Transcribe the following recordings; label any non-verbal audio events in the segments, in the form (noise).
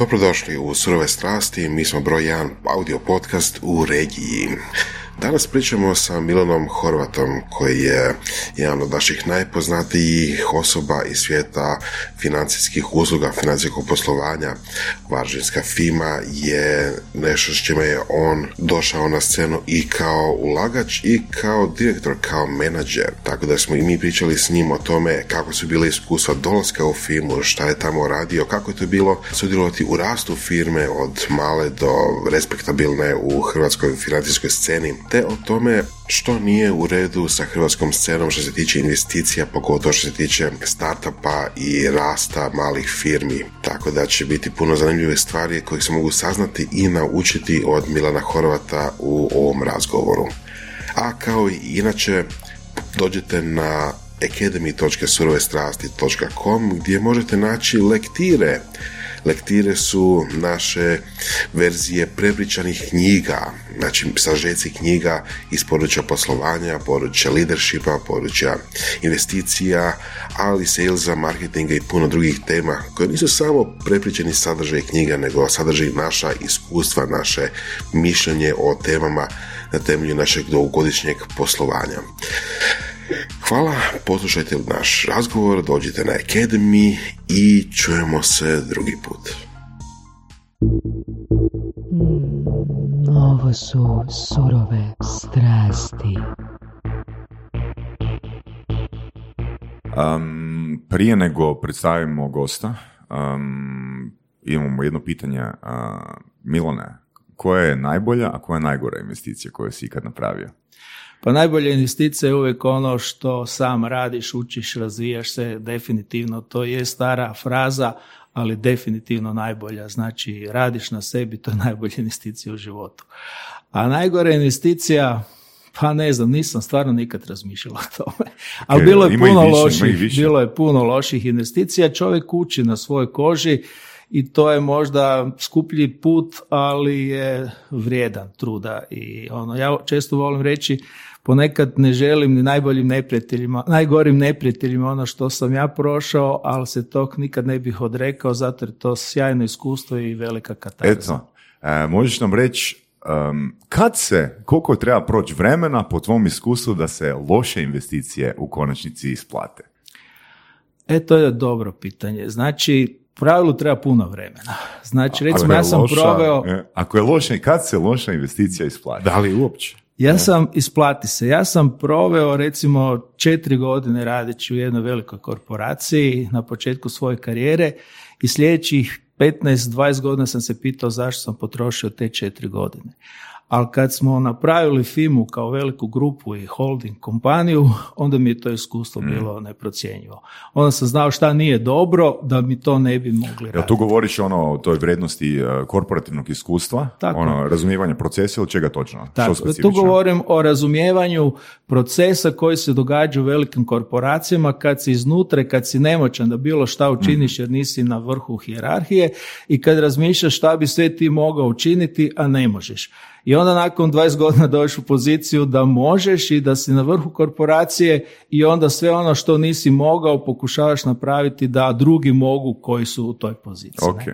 Dobrodošli u Surove strasti, mi smo broj 1 audio podcast u regiji. Danas pričamo sa Milanom Horvatom koji je jedan od naših najpoznatijih osoba iz svijeta financijskih usluga, financijskog poslovanja. Varžinska FIMA je nešto s čime je on došao na scenu i kao ulagač i kao direktor, kao menadžer. Tako da smo i mi pričali s njim o tome kako su bile iskustva dolaska u FIMU, šta je tamo radio, kako je to bilo sudjelovati u rastu firme od male do respektabilne u hrvatskoj financijskoj sceni te o tome što nije u redu sa hrvatskom scenom što se tiče investicija, pogotovo što se tiče startupa i rasta malih firmi. Tako da će biti puno zanimljivih stvari koje se mogu saznati i naučiti od Milana Horvata u ovom razgovoru. A kao i inače, dođete na academy.surovestrasti.com gdje možete naći lektire Lektire su naše verzije prepričanih knjiga, znači sažeci knjiga iz područja poslovanja, područja leadershipa, područja investicija, ali salesa, marketinga i puno drugih tema koje nisu samo prepričani sadržaj knjiga, nego sadržaj naša iskustva, naše mišljenje o temama na temelju našeg dugogodišnjeg poslovanja. Hvala, poslušajte naš razgovor, dođite na Academy i čujemo se drugi put. Mm, ovo su surove strasti. Um, prije nego predstavimo gosta, um, imamo jedno pitanje. Uh, Milone, koja je najbolja, a koja je najgora investicija koju si ikad napravio? Pa najbolja investicija je uvijek ono što sam radiš, učiš, razvijaš se, definitivno to je stara fraza, ali definitivno najbolja. Znači, radiš na sebi, to je najbolja investicija u životu. A najgora investicija, pa ne znam, nisam stvarno nikad razmišljala o tome. Ali bilo je puno loših, bilo je puno loših investicija. Čovjek uči na svojoj koži i to je možda skuplji put, ali je vrijedan truda. I ono, ja često volim reći, ponekad ne želim ni najboljim neprijateljima, najgorim neprijateljima ono što sam ja prošao, ali se tog nikad ne bih odrekao, zato je to sjajno iskustvo i velika katarza. Eto, e, možeš nam reći kad se, koliko treba proći vremena po tvom iskustvu da se loše investicije u konačnici isplate? E, to je dobro pitanje. Znači, u pravilu treba puno vremena. Znači, recimo, ja sam proveo... E, ako je loša, kad se loša investicija isplati? Da li uopće? Ja sam, isplati se, ja sam proveo recimo četiri godine radeći u jednoj velikoj korporaciji na početku svoje karijere i sljedećih 15-20 godina sam se pitao zašto sam potrošio te četiri godine ali kad smo napravili FIMU kao veliku grupu i holding kompaniju, onda mi je to iskustvo mm. bilo neprocjenjivo. Onda sam znao šta nije dobro, da mi to ne bi mogli raditi. Ja, tu govoriš ono o toj vrednosti e, korporativnog iskustva, Tako. ono razumijevanje procesa ili čega točno? Tako, tu govorim o razumijevanju procesa koji se događa u velikim korporacijama kad si iznutra, kad si nemoćan da bilo šta učiniš mm. jer nisi na vrhu hijerarhije i kad razmišljaš šta bi sve ti mogao učiniti, a ne možeš i onda nakon 20 godina dođeš u poziciju da možeš i da si na vrhu korporacije i onda sve ono što nisi mogao pokušavaš napraviti da drugi mogu koji su u toj poziciji. Okay.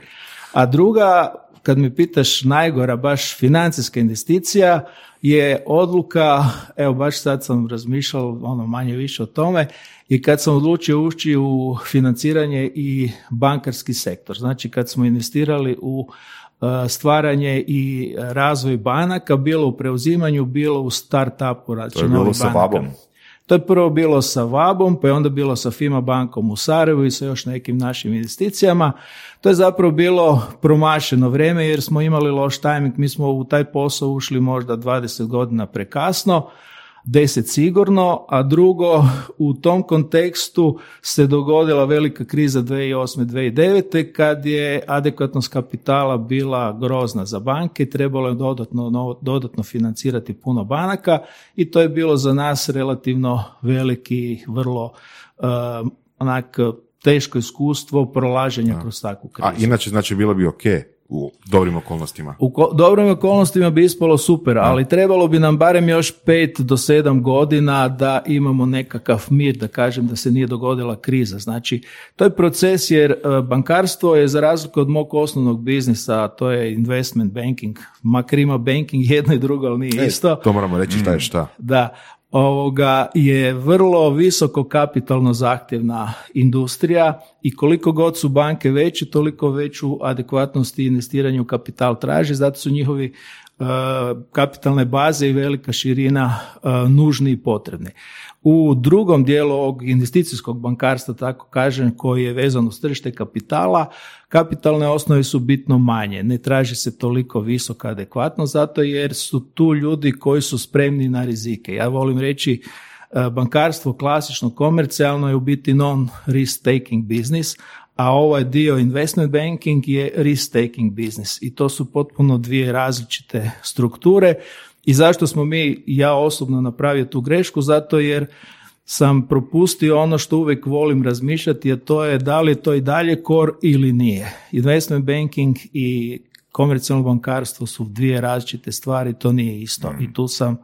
A druga, kad mi pitaš najgora baš financijska investicija, je odluka, evo baš sad sam razmišljao ono manje više o tome, i kad sam odlučio ući u financiranje i bankarski sektor. Znači kad smo investirali u stvaranje i razvoj banaka, bilo u preuzimanju, bilo u start-upu. To je bilo sa Vabom. To je prvo bilo sa Vabom, pa je onda bilo sa Fima bankom u Sarajevu i sa još nekim našim investicijama. To je zapravo bilo promašeno vrijeme jer smo imali loš timing, mi smo u taj posao ušli možda 20 godina prekasno, deset sigurno, a drugo u tom kontekstu se dogodila velika kriza 2008-2009 kad je adekvatnost kapitala bila grozna za banke, trebalo je dodatno, dodatno financirati puno banaka i to je bilo za nas relativno veliki, vrlo uh, onak teško iskustvo prolaženja kroz takvu krizu. A inače znači bilo bi ok u dobrim okolnostima? U ko- dobrim okolnostima bi ispalo super, ali trebalo bi nam barem još pet do sedam godina da imamo nekakav mir, da kažem da se nije dogodila kriza. Znači, to je proces jer e, bankarstvo je za razliku od mog osnovnog biznisa, a to je investment banking, makar ima banking (laughs) jedno i drugo, ali nije isto. To moramo reći šta je šta. Da, ovoga je vrlo visoko kapitalno zahtjevna industrija i koliko god su banke veće, toliko veću adekvatnost i investiranje u kapital traži, zato su njihovi e, kapitalne baze i velika širina e, nužni i potrebni. U drugom dijelu ovog investicijskog bankarstva, tako kažem, koji je vezan uz tržište kapitala, kapitalne osnove su bitno manje. Ne traži se toliko visoka adekvatno, zato jer su tu ljudi koji su spremni na rizike. Ja volim reći e, bankarstvo klasično komercijalno je u biti non-risk taking business, a ovaj dio investment banking je risk taking business i to su potpuno dvije različite strukture i zašto smo mi, ja osobno napravio tu grešku, zato jer sam propustio ono što uvijek volim razmišljati, a to je da li je to i dalje core ili nije. Investment banking i komercijalno bankarstvo su dvije različite stvari, to nije isto i tu sam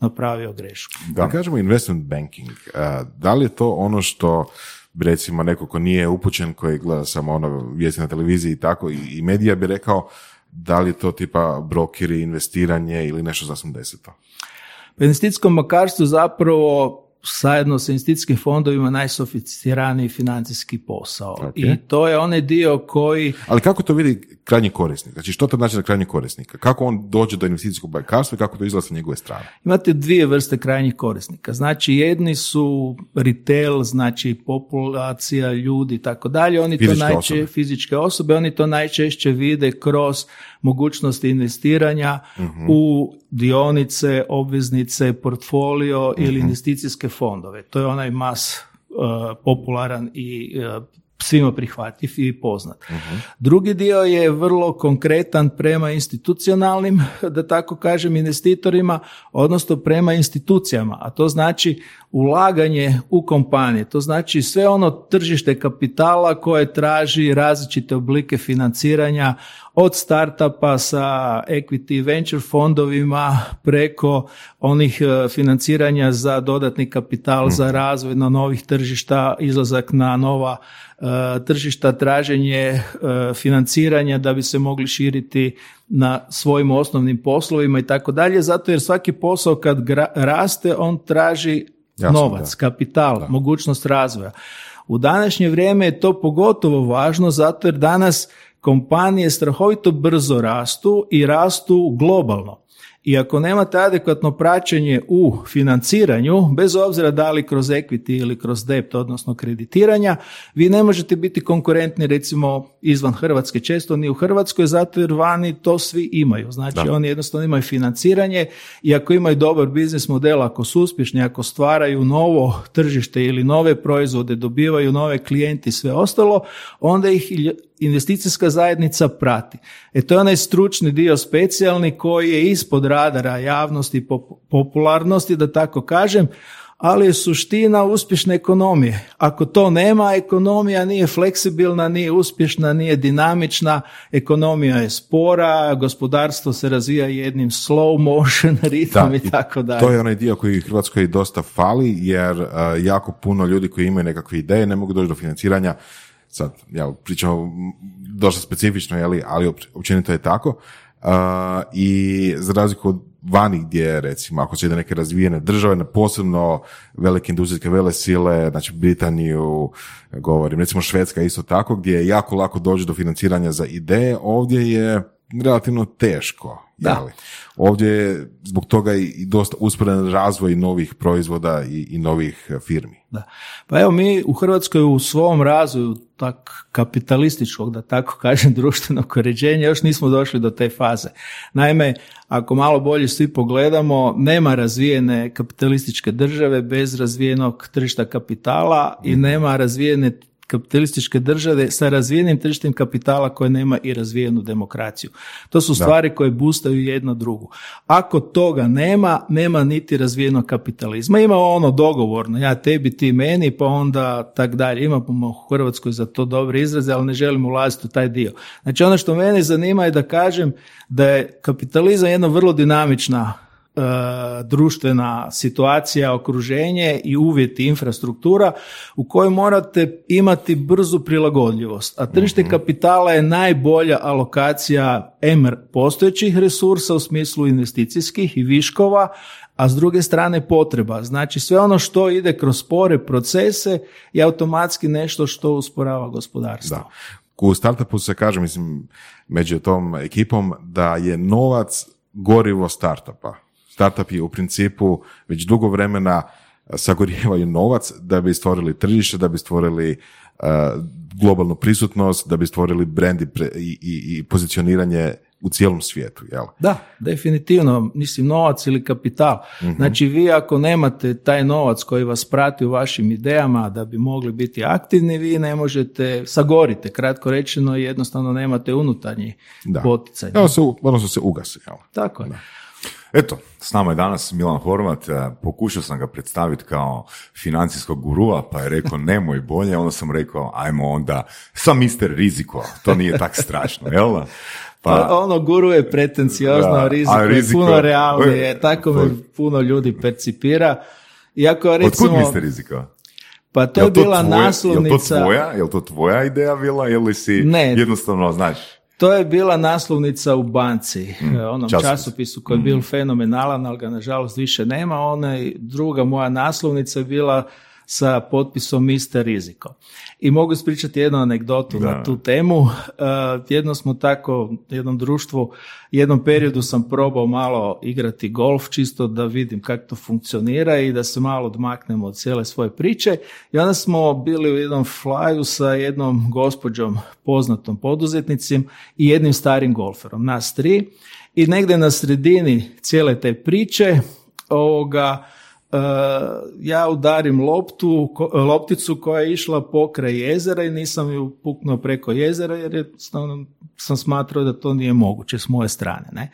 napravio grešku. Da. kažemo investment banking, da li je to ono što recimo neko ko nije upućen, koji gleda samo ono vijesti na televiziji i tako i, i medija bi rekao da li to tipa brokeri, investiranje ili nešto deseto? U investicijskom bankarstvu zapravo zajedno sa investicijskim fondovima najsofisticiraniji financijski posao. Ok. I to je onaj dio koji Ali kako to vidi krajnji korisnik? Znači što to znači za krajnjeg korisnika? Kako on dođe do investicijskog bankarstva i kako to izgleda sa njegove strane? Imate dvije vrste krajnjih korisnika. Znači, jedni su retail, znači populacija ljudi i tako dalje. Oni Fizičke to najče, osobe. fizičke osobe, oni to najčešće vide kroz mogućnosti investiranja Mhm. u dionice, obveznice, portfolio ili investicijske fondove. To je onaj mas uh, popularan i uh, svima prihvatljiv i poznat. Drugi dio je vrlo konkretan prema institucionalnim, (laughs) da tako kažem, investitorima, odnosno prema institucijama, a to znači ulaganje u kompanije, to znači sve ono tržište kapitala koje traži različite oblike financiranja od startupa sa equity venture fondovima preko onih e, financiranja za dodatni kapital, za razvoj na novih tržišta, izlazak na nova e, tržišta, traženje e, financiranja da bi se mogli širiti na svojim osnovnim poslovima i tako dalje, zato jer svaki posao kad gra- raste, on traži Jasno, novac, da. kapital, mogućnost razvoja. U današnje vrijeme je to pogotovo važno zato jer danas kompanije strahovito brzo rastu i rastu globalno. I ako nemate adekvatno praćenje u financiranju, bez obzira da li kroz equity ili kroz debt, odnosno kreditiranja, vi ne možete biti konkurentni recimo izvan Hrvatske, često ni u Hrvatskoj, zato jer vani to svi imaju. Znači oni jednostavno imaju financiranje i ako imaju dobar biznis model, ako su uspješni, ako stvaraju novo tržište ili nove proizvode, dobivaju nove klijente i sve ostalo, onda ih investicijska zajednica prati. E to je onaj stručni dio specijalni koji je ispod radara javnosti i pop- popularnosti, da tako kažem, ali je suština uspješne ekonomije. Ako to nema, ekonomija nije fleksibilna, nije uspješna, nije dinamična, ekonomija je spora, gospodarstvo se razvija jednim slow motion (laughs) ritam i tako dalje. To je onaj dio koji Hrvatskoj dosta fali, jer jako puno ljudi koji imaju nekakve ideje ne mogu doći do financiranja. Sad, ja pričamo dosta specifično, jeli, ali op- općenito je tako. Uh, I za razliku od vani gdje, recimo, ako se ide neke razvijene države, na posebno velike industrijske vele sile, znači Britaniju, govorim, recimo Švedska isto tako, gdje je jako lako doći do financiranja za ideje, ovdje je relativno teško. Da. jeli. Ovdje je zbog toga i dosta usporen razvoj novih proizvoda i, i novih firmi. Da. Pa evo mi u Hrvatskoj u svom razvoju tak kapitalističkog, da tako kažem, (laughs) društvenog uređenja još nismo došli do te faze. Naime, ako malo bolje svi pogledamo, nema razvijene kapitalističke države bez razvijenog tržišta kapitala i nema razvijene kapitalističke države sa razvijenim tržištem kapitala koje nema i razvijenu demokraciju. To su stvari koje bustaju jedna drugu. Ako toga nema, nema niti razvijenog kapitalizma. Ima ono dogovorno, ja tebi, ti meni, pa onda tak dalje. Imamo u Hrvatskoj za to dobre izraze, ali ne želim ulaziti u taj dio. Znači ono što mene zanima je da kažem da je kapitalizam jedna vrlo dinamična društvena situacija, okruženje i uvjeti, infrastruktura u kojoj morate imati brzu prilagodljivost. A tržište kapitala je najbolja alokacija MR postojećih resursa u smislu investicijskih i viškova, a s druge strane potreba. Znači sve ono što ide kroz spore procese je automatski nešto što usporava gospodarstvo. Da. U startupu se kaže, mislim, među tom ekipom, da je novac gorivo startupa. Startup je u principu već dugo vremena sagorijevaju novac da bi stvorili tržište, da bi stvorili uh, globalnu prisutnost, da bi stvorili brand i, i, i, pozicioniranje u cijelom svijetu, jel? Da, definitivno, mislim novac ili kapital. Znači vi ako nemate taj novac koji vas prati u vašim idejama da bi mogli biti aktivni, vi ne možete, sagorite, kratko rečeno, jednostavno nemate unutarnji Da. poticaj. Evo se, odnosno se ugasi, jel? Tako je. Eto, s nama je danas Milan Horvat, e, pokušao sam ga predstaviti kao financijskog gurua, pa je rekao nemoj bolje, onda sam rekao ajmo onda sa mister riziko, to nije tak strašno, jel da? Pa, ono guru je pretenciozno, a riziko, riziko- je puno realnije, tako me puno ljudi percipira. Iako recimo, Otkud mister riziko? pa to Jel je bila tvoje- Jel to naslovnica, tvoja, jel to tvoja ideja bila ili si Ne. jednostavno, znaš, to je bila naslovnica u banci, Mm, e, onom časopis. časopisu koji je bil fenomenalan, ali ga nažalost više nema. Ona druga moja naslovnica je bila sa potpisom Mister Riziko. I mogu ispričati jednu anegdotu Da. na tu temu. Uh, jedno smo tako, jednom društvu, jednom periodu sam probao malo igrati golf, čisto da vidim kako to funkcionira i da se malo odmaknemo od cijele svoje priče. I onda smo bili u jednom flyu sa jednom gospođom poznatom poduzetnicim i jednim starim golferom, nas tri. I negdje na sredini cijele te priče ovoga, ja udarim loptu, lopticu koja je išla pokraj jezera i nisam ju puknuo preko jezera jer je, sam smatrao da to nije moguće s moje strane. Ne?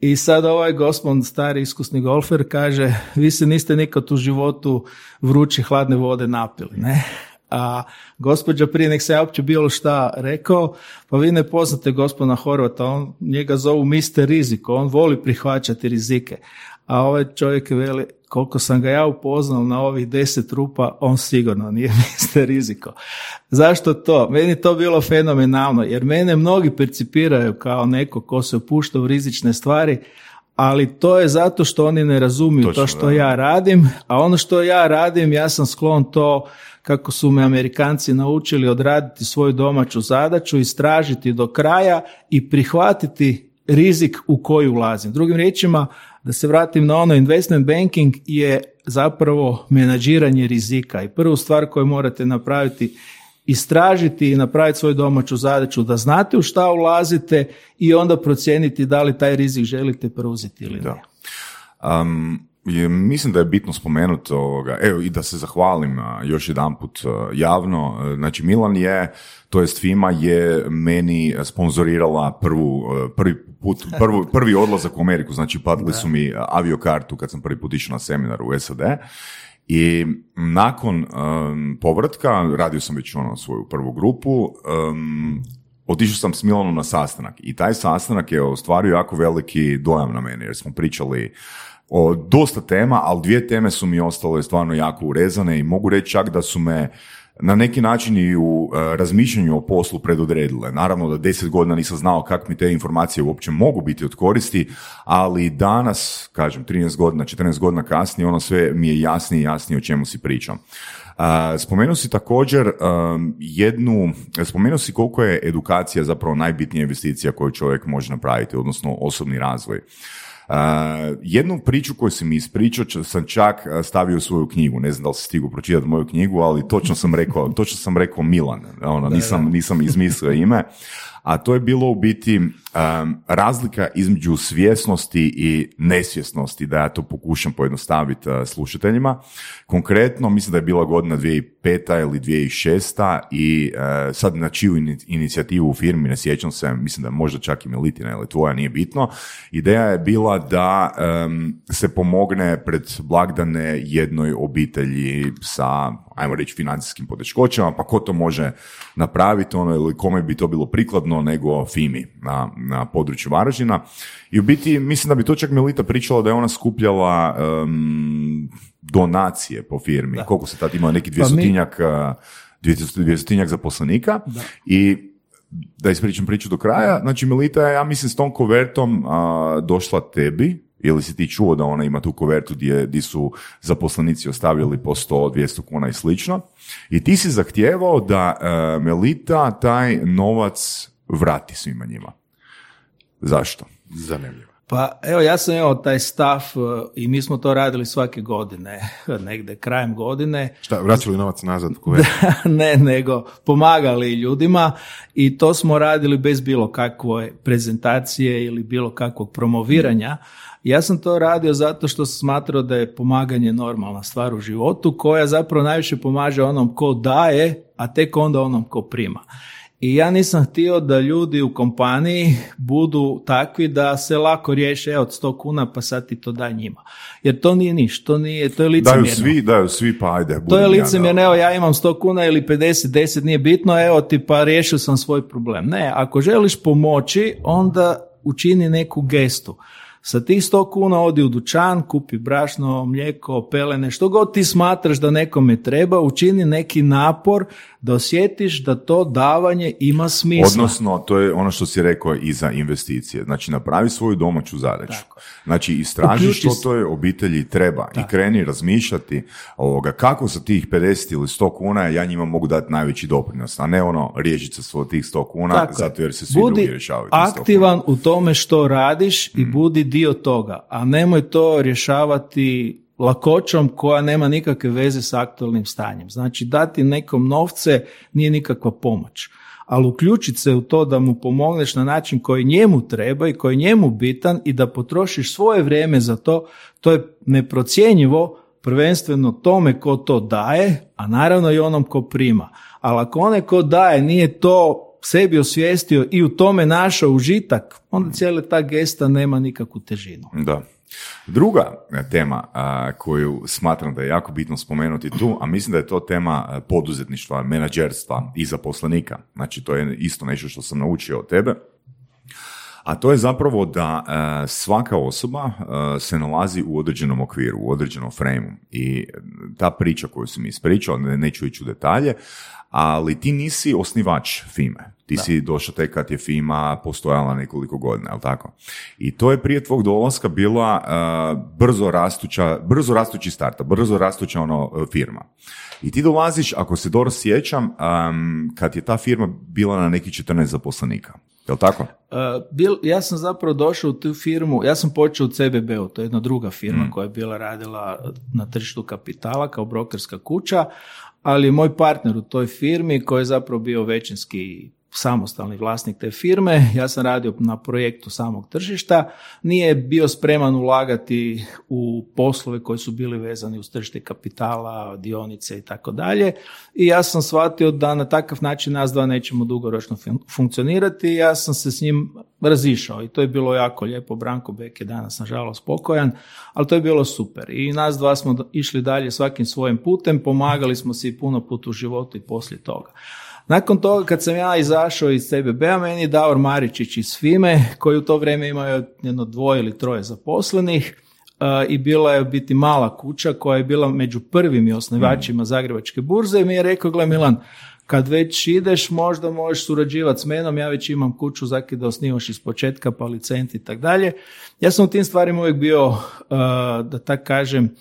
I sad ovaj gospod, stari iskusni golfer, kaže, vi se niste nikad u životu vruće hladne vode napili, ne? A gospođa prije nek se ja uopće bilo šta rekao, pa vi ne poznate gospodina Horvata, on njega zovu mister riziko, on voli prihvaćati rizike. A ovaj čovjek veli, koliko sam ga ja upoznal na ovih deset rupa, on sigurno nije (laughs) mister riziko. Zašto to? Meni to bilo fenomenalno, jer mene mnogi percipiraju kao neko ko se upušta u rizične stvari, ali to je zato što oni ne razumiju Točno, to što da. ja radim, a ono što ja radim, ja sam sklon to kako su me Amerikanci naučili odraditi svoju domaću zadaću, istražiti do kraja i prihvatiti rizik u koji ulazim. Drugim riječima, da se vratim na ono, investment banking je zapravo menadžiranje rizika i prvu stvar koju morate napraviti istražiti i napraviti svoju domaću zadaću da znate u šta ulazite i onda procijeniti da li taj rizik želite preuzeti ili ne. Da. Um, je, mislim da je bitno spomenuti ovoga, evo i da se zahvalim još jedanput javno, znači Milan je, to jest FIMA je meni sponzorirala prvu, prvi put, prvu, (laughs) prvi odlazak u Ameriku, znači platili su mi aviokartu kad sam prvi put išao na seminar u SAD i nakon um, povratka, radio sam već ono svoju prvu grupu, um, otišao sam s Milanom na sastanak. I taj sastanak je ostvario jako veliki dojam na mene jer smo pričali o dosta tema, ali dvije teme su mi ostale stvarno jako urezane i mogu reći čak da su me na neki način i u e, razmišljanju o poslu predodredile. Naravno da deset godina nisam znao kako mi te informacije uopće mogu biti od koristi, ali danas, kažem, 13 godina, 14 godina kasnije, ono sve mi je jasnije i jasnije o čemu si pričam. Uh, spomenuo si također um, jednu, spomenuo si koliko je edukacija zapravo najbitnija investicija koju čovjek može napraviti, odnosno osobni razvoj. Uh, jednu priču koju si mi ispričao sam čak stavio u svoju knjigu, ne znam da li si stigao pročitati moju knjigu, ali točno sam rekao, točno sam rekao Milan, ono, nisam, nisam izmislio ime, a to je bilo u biti um, razlika između svjesnosti i nesvjesnosti, da ja to pokušam pojednostaviti uh, slušateljima. Konkretno, mislim da je bila godina 2005. ili 2006. i uh, sad na čiju ini- inicijativu u firmi, ne sjećam se, mislim da možda čak i Militina ili tvoja, nije bitno. Ideja je bila da um, se pomogne pred blagdane jednoj obitelji sa, ajmo reći, financijskim poteškoćama, pa ko to može napraviti, ono, ili kome bi to bilo prikladno nego FIMI na, na području Varaždina. I u biti, mislim da bi to čak Melita pričala da je ona skupljala em, donacije po firmi. Koliko se tad imao, neki Pa mi- dvjestotinjak, uh, dvjestotinjak zaposlenika i da ispričam priču do kraja, znači Melita je, ja mislim, s tom kovertom a, došla tebi, ili si ti čuo da ona ima tu kovertu gdje, gdje su zaposlenici ostavljali po 100, 200 kuna i slično. I ti si zahtijevao da e, Melita taj novac vrati svima njima. Zašto? Zanimljivo. Pa evo ja sam imao taj stav e, i mi smo to radili svake godine, (laughs) negde krajem godine. Šta, vraćali novac nazad kuvertu? (laughs) ne, nego pomagali ljudima i to smo radili bez bilo kakve prezentacije ili bilo kakvog promoviranja. Ja sam to radio zato što sam smatrao da je pomaganje normalna stvar u životu koja zapravo najviše pomaže onom ko daje, a tek onda onom ko prima. I ja nisam htio da ljudi u kompaniji budu takvi da se lako riješe od 100 kuna pa sad ti to daj njima. Jer to nije ništa, to, nije, to je licemjerno. Daju svi, daju svi, pa ajde. To je licemjerno, evo ja imam 100 kuna ili 50, 10, nije bitno, evo ti pa riješio sam svoj problem. Ne, ako želiš pomoći, onda učini neku gestu. Sa tih 100 kuna odi u dućan, kupi brašno, mlijeko, pelene, što god ti smatraš da nekome treba, učini neki napor da osjetiš da to davanje ima smisla. Odnosno, to je ono što si rekao i za investicije. Znači, napravi svoju domaću zadaću. Tako. Znači, istraži Uključi što toj obitelji treba i kreni razmišljati ovoga, kako sa tih 50 ili 100 kuna ja njima mogu dati najveći doprinos, a ne ono riješiti se svoj tih 100 kuna Tako zato jer se svi budi drugi rješavaju tih 100 kuna. aktivan u tome što radiš Mm. i budi dio toga, a nemoj to rješavati lakoćom koja nema nikakve veze s aktualnim stanjem. Znači dati nekom novce nije nikakva pomoć. Ali uključiti se u to da mu pomogneš na način koji njemu treba i koji je njemu bitan i da potrošiš svoje vrijeme za to, to je neprocjenjivo prvenstveno tome ko to daje, a naravno i onom ko prima. Ali ako onaj ko daje nije to sebi osvijestio i u tome našao užitak, onda cijela ta gesta nema nikakvu težinu. Da. Druga e, tema a, koju smatram da je jako bitno spomenuti tu, a mislim da je to tema e, poduzetništva, menadžerstva i zaposlenika. Znači, to je isto nešto što sam naučio od tebe. A to je zapravo da e, svaka osoba e, se nalazi u određenom okviru, u određenom frejmu. I ta priča koju sam ispričao, ne, neću ići u detalje, ali ti nisi osnivač FIME. Ti si došao tek kad je FIMA postojala nekoliko godina, jel tako? I to je prije tvog dolaska bila e, brzo rastuća, brzo rastući starta, brzo rastuća ono e, firma. I ti dolaziš, ako se dobro sjećam, em, kad je ta firma bila na neki 14 zaposlenika. Jel tako? Uh, bil, ja sam zapravo došao u tu firmu, ja sam počeo u CBB-u, to je jedna druga firma koja je bila radila na tržištu kapitala kao brokerska kuća, ali moj partner u toj firmi koji je zapravo bio većinski samostalni vlasnik te firme, ja sam radio na projektu samog tržišta, nije bio spreman ulagati u poslove koji su bili vezani uz tržište kapitala, dionice i tako dalje. I ja sam shvatio da na takav način nas dva nećemo dugoročno fun- funkcionirati ja sam se s njim razišao i to je bilo jako lijepo. Branko Bek je danas nažalost pokojan, ali to je bilo super. I nas dva smo išli dalje svakim svojim putem, pomagali smo si puno put u životu i poslije toga. Nakon toga kad sam ja izašao iz CBB-a, meni je Davor Maričić iz FIME, koji u to vrijeme imao jedno dvoje ili troje zaposlenih, uh, i bila je biti mala kuća koja je bila među prvim osnivačima Zagrebačke burze i mi je rekao, gle Milan, kad već ideš, možda možeš surađivati s menom, ja već imam kuću, zaki da osnivaš iz početka, pa licent i tak dalje. Ja sam u tim stvarima uvijek bio, uh, da tak kažem,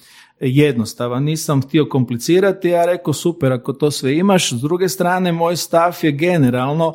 jednostavan, nisam htio komplicirati, ja rekao super ako to sve imaš. S druge strane, moj stav je generalno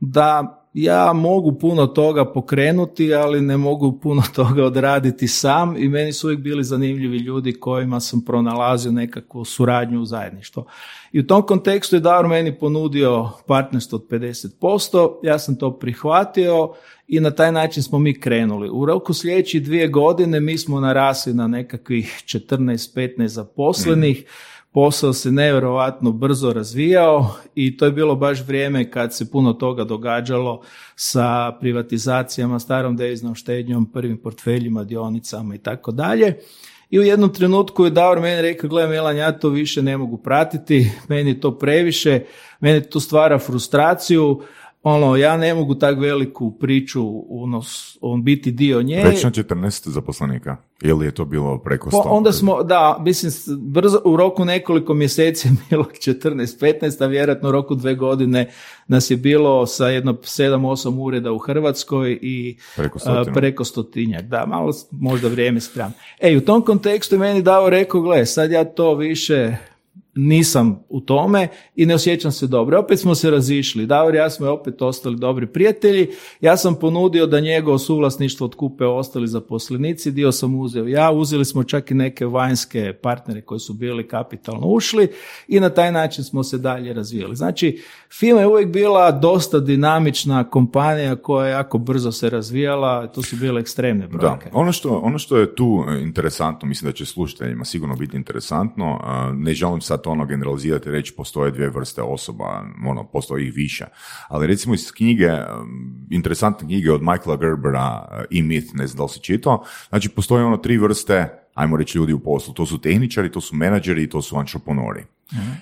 da ja mogu puno toga pokrenuti, ali ne mogu puno (laughs) toga odraditi sam i meni su uvijek bili zanimljivi ljudi kojima sam pronalazio nekakvu suradnju u zajedništvo. I u tom kontekstu je Davor meni ponudio partnerstvo od 50%, ja sam to prihvatio i na taj način smo mi krenuli. U roku sljedećih dvije godine mi smo narasli na nekakvih 14-15 zaposlenih, posao se nevjerojatno brzo razvijao i to je bilo baš vrijeme kad se puno toga događalo sa privatizacijama, starom deviznom štednjom, prvim portfeljima, dionicama i tako dalje. I u jednom trenutku je Davor meni rekao, gle Milan, ja to više ne mogu pratiti, meni to previše, meni to stvara frustraciju, ono, ja ne mogu tak veliku priču unos, on biti dio nje. Već na 14 zaposlenika, ili je to bilo preko 100? onda smo, da, mislim, brzo, u roku nekoliko mjeseci je bilo (laughs) 14-15, a vjerojatno u roku dve godine nas je bilo sa jedno 7-8 ureda u Hrvatskoj i preko, stotinu. preko stotinjak. Da, malo možda vrijeme sprem. Ej, u tom kontekstu je meni dao rekao, gle, sad ja to više nisam u tome i ne osjećam se dobro. Opet smo se razišli. Davor i ja smo opet ostali dobri prijatelji. Ja sam ponudio da njegovo suvlasništvo otkupe ostali zaposlenici, dio sam uzeo ja, uzeli smo čak i neke vanjske partnere koji su bili kapitalno ušli i na taj način smo se dalje razvijali. Znači, FIMA je uvijek bila dosta dinamična kompanija koja je jako brzo se razvijala, to su bile ekstremne brojke. Da, ono što, ono što je tu interesantno, mislim da će slušateljima sigurno biti interesantno, ne želim sad ono generalizirati i reći postoje dvije vrste osoba, ono, postoji ih više. Ali recimo iz knjige, interesantne knjige od Michaela Gerbera i Myth, ne znam da li si čitao, znači postoje ono tri vrste ajmo reći ljudi u poslu. To su tehničari, to su menadžeri i to su antroponori.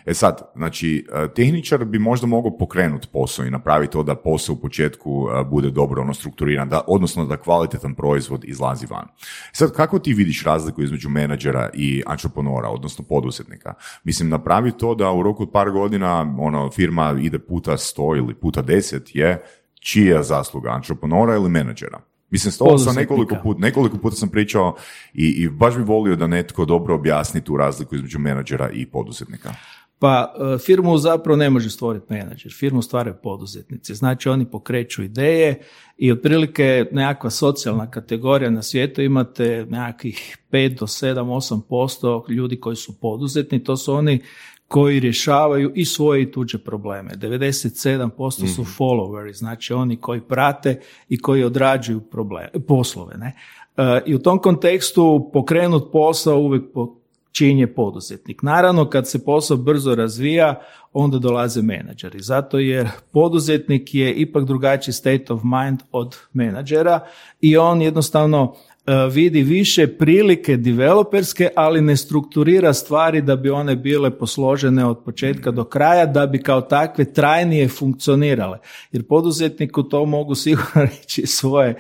E sad, znači, e, tehničar bi možda mogao pokrenuti posao i napraviti to da posao u početku e, bude dobro ono strukturiran, da, odnosno da kvalitetan proizvod izlazi van. E sad, kako ti vidiš razliku između menadžera i antroponora, odnosno poduzetnika? Mislim, napravi to da u roku od par godina ono, firma ide puta sto ili puta deset je čija zasluga, antroponora ili menadžera? Mislim, to sam nekoliko puta, nekoliko puta sam pričao i, i baš bi volio da netko dobro objasni tu razliku između menadžera i poduzetnika. Pa e, firmu zapravo ne može stvoriti menadžer, firmu stvaraju poduzetnici. Znači oni pokreću ideje i otprilike nekakva socijalna kategorija na svijetu imate nekakvih 5 do 7, 8% ljudi koji su poduzetni, to su oni koji rješavaju i svoje i tuđe probleme. 97% su mhm. followeri, znači oni koji prate i koji odrađuju probleme, poslove. Ne? E, I u tom kontekstu pokrenut posao uvijek činje poduzetnik. Naravno, kad se posao brzo razvija, onda dolaze menadžeri. Zato jer poduzetnik je ipak drugačiji state of mind od menadžera i on jednostavno vidi više prilike developerske, ali ne strukturira stvari da bi one bile posložene od početka do kraja, da bi kao takve trajnije funkcionirale. Jer poduzetniku to mogu sigurno (laughs) reći svoje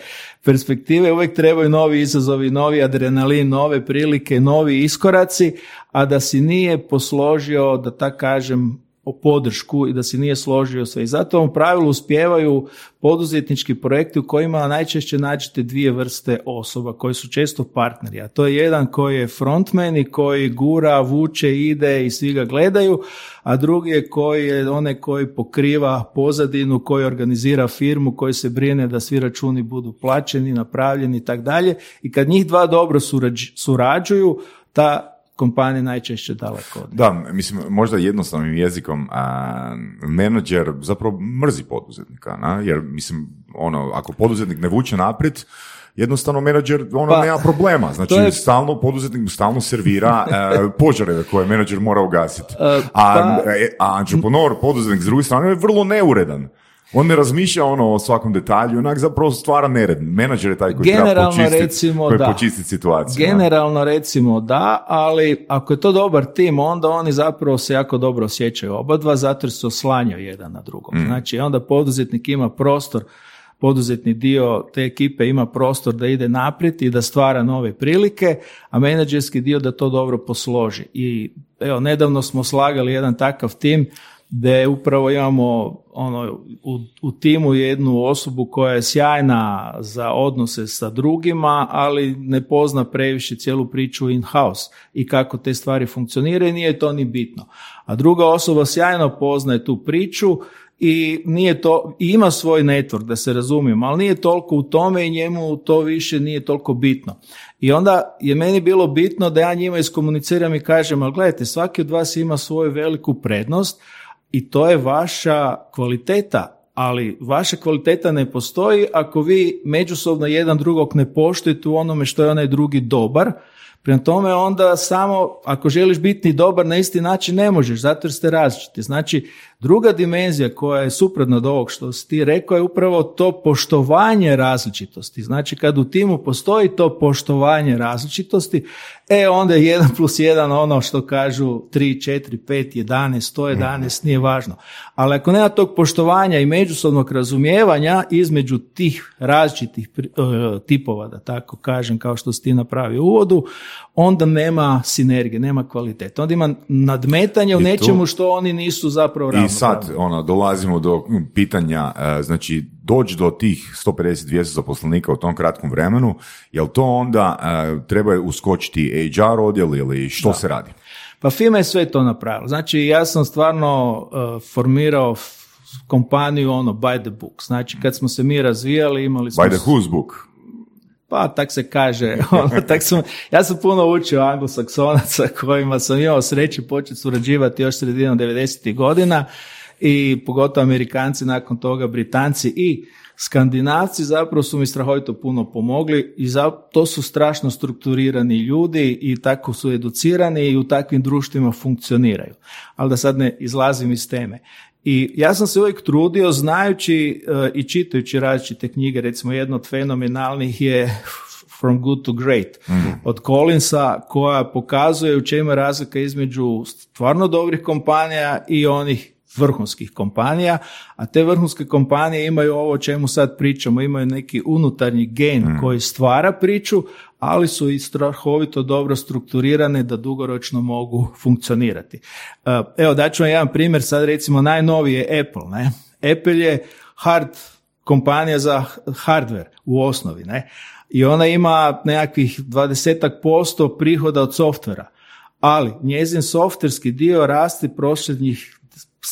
perspektive, uvijek trebaju novi izazovi, novi adrenalin, nove prilike, novi iskoraci, a da si nije posložio, da tak kažem, podršku i da se nije složio sve. I zato u pravilu uspijevaju poduzetnički projekti u kojima najčešće nađete dvije vrste osoba koji su često partneri. A to je jedan koji je frontman i koji gura, vuče, ide i svi ga gledaju, a drugi je koji je onaj koji pokriva pozadinu, koji organizira firmu, koji se brine da svi računi budu plaćeni, napravljeni i tako dalje. I kad njih dva dobro surađuju, ta kompanije najčešće daleko od Da, mislim, možda jednostavnim jezikom, a, menadžer zapravo mrzi poduzetnika, na? jer mislim, ono, ako poduzetnik ne vuče naprijed, jednostavno menadžer ono pa, nema problema. Znači je... stalno poduzetnik stalno servira e, požare koje menadžer mora ugasiti. Uh, a, pa... E, a entrepreneur, poduzetnik s druge strane je vrlo neuredan. On ne razmišlja ono o svakom detalju, onak zapravo stvara nered. Menadžer je taj koji Generalno treba počistiti, recimo, koji da. počistiti situaciju. Generalno recimo da, ali ako je to dobar tim, onda oni zapravo se jako dobro osjećaju oba dva, zato jer se oslanjaju jedan na drugom. Mm. Znači onda poduzetnik ima prostor, poduzetni dio te ekipe ima prostor da ide naprijed i da stvara nove prilike, a menadžerski dio da to dobro posloži. I evo, nedavno smo slagali jedan takav tim da upravo imamo ono, u, u timu jednu osobu koja je sjajna za odnose sa drugima, ali ne pozna previše cijelu priču in-house i kako te stvari funkcioniraju nije to ni bitno. A druga osoba sjajno poznaje tu priču i nije to, ima svoj network da se razumijemo, ali nije toliko u tome i njemu to više nije toliko bitno. I onda je meni bilo bitno da ja njima iskomuniciram i kažem, ali gledajte, svaki od vas ima svoju veliku prednost i to je vaša kvaliteta ali vaša kvaliteta ne postoji ako vi međusobno jedan drugog ne poštujete u onome što je onaj drugi dobar. Prema tome onda samo ako želiš biti dobar na isti način ne možeš, zato jer ste različiti. Znači Druga dimenzija koja je suprotna od ovog što si ti rekao je upravo to poštovanje različitosti. Znači kad u timu postoji to poštovanje različitosti, e onda je 1 plus 1 ono što kažu 3, 4, 5, 11, 111, nije važno. Ali ako nema tog poštovanja i međusobnog razumijevanja između tih različitih e, tipova, da tako kažem, kao što si ti napravio u uvodu, onda nema sinergije, nema kvalitete. Onda ima nadmetanje u nečemu što oni nisu zapravo I sad ono, dolazimo do pitanja, e, znači doći do tih 150-200 zaposlenika u tom kratkom vremenu, jel to onda uh, treba uskočiti HR odjel ili što se radi? Pa FIMA je sve to napravila. Znači ja sam stvarno uh, formirao kompaniju ono by the book. Znači kad smo se mi razvijali imali smo... By the whose book? Pa tak se kaže. (laughs) Ono, tak sam, ja sam puno učio anglosaksonaca kojima sam imao sreće početi surađivati još sredinom 90. godina i pogotovo Amerikanci nakon toga, Britanci i Skandinavci zapravo su mi strahovito puno pomogli i za, to su strašno strukturirani ljudi i tako su educirani i u takvim društvima funkcioniraju. Ali da sad ne izlazim iz teme. I ja sam se uvijek trudio znajući uh, i čitajući različite knjige, recimo jedna od fenomenalnih je (laughs) From Good to Great mm od Collinsa koja pokazuje u čemu je razlika između stvarno dobrih kompanija i onih vrhunskih kompanija, a te vrhunske kompanije imaju ovo o čemu sad pričamo, imaju neki unutarnji gen mm. koji stvara priču, ali su i strahovito dobro strukturirane da dugoročno mogu funkcionirati. E, evo, daću vam jedan primjer, sad recimo najnoviji je Apple. Ne? Apple je hard kompanija za hardware u osnovi, ne? I ona ima nekakvih 20% prihoda od softvera, ali njezin softverski dio rasti prošljednjih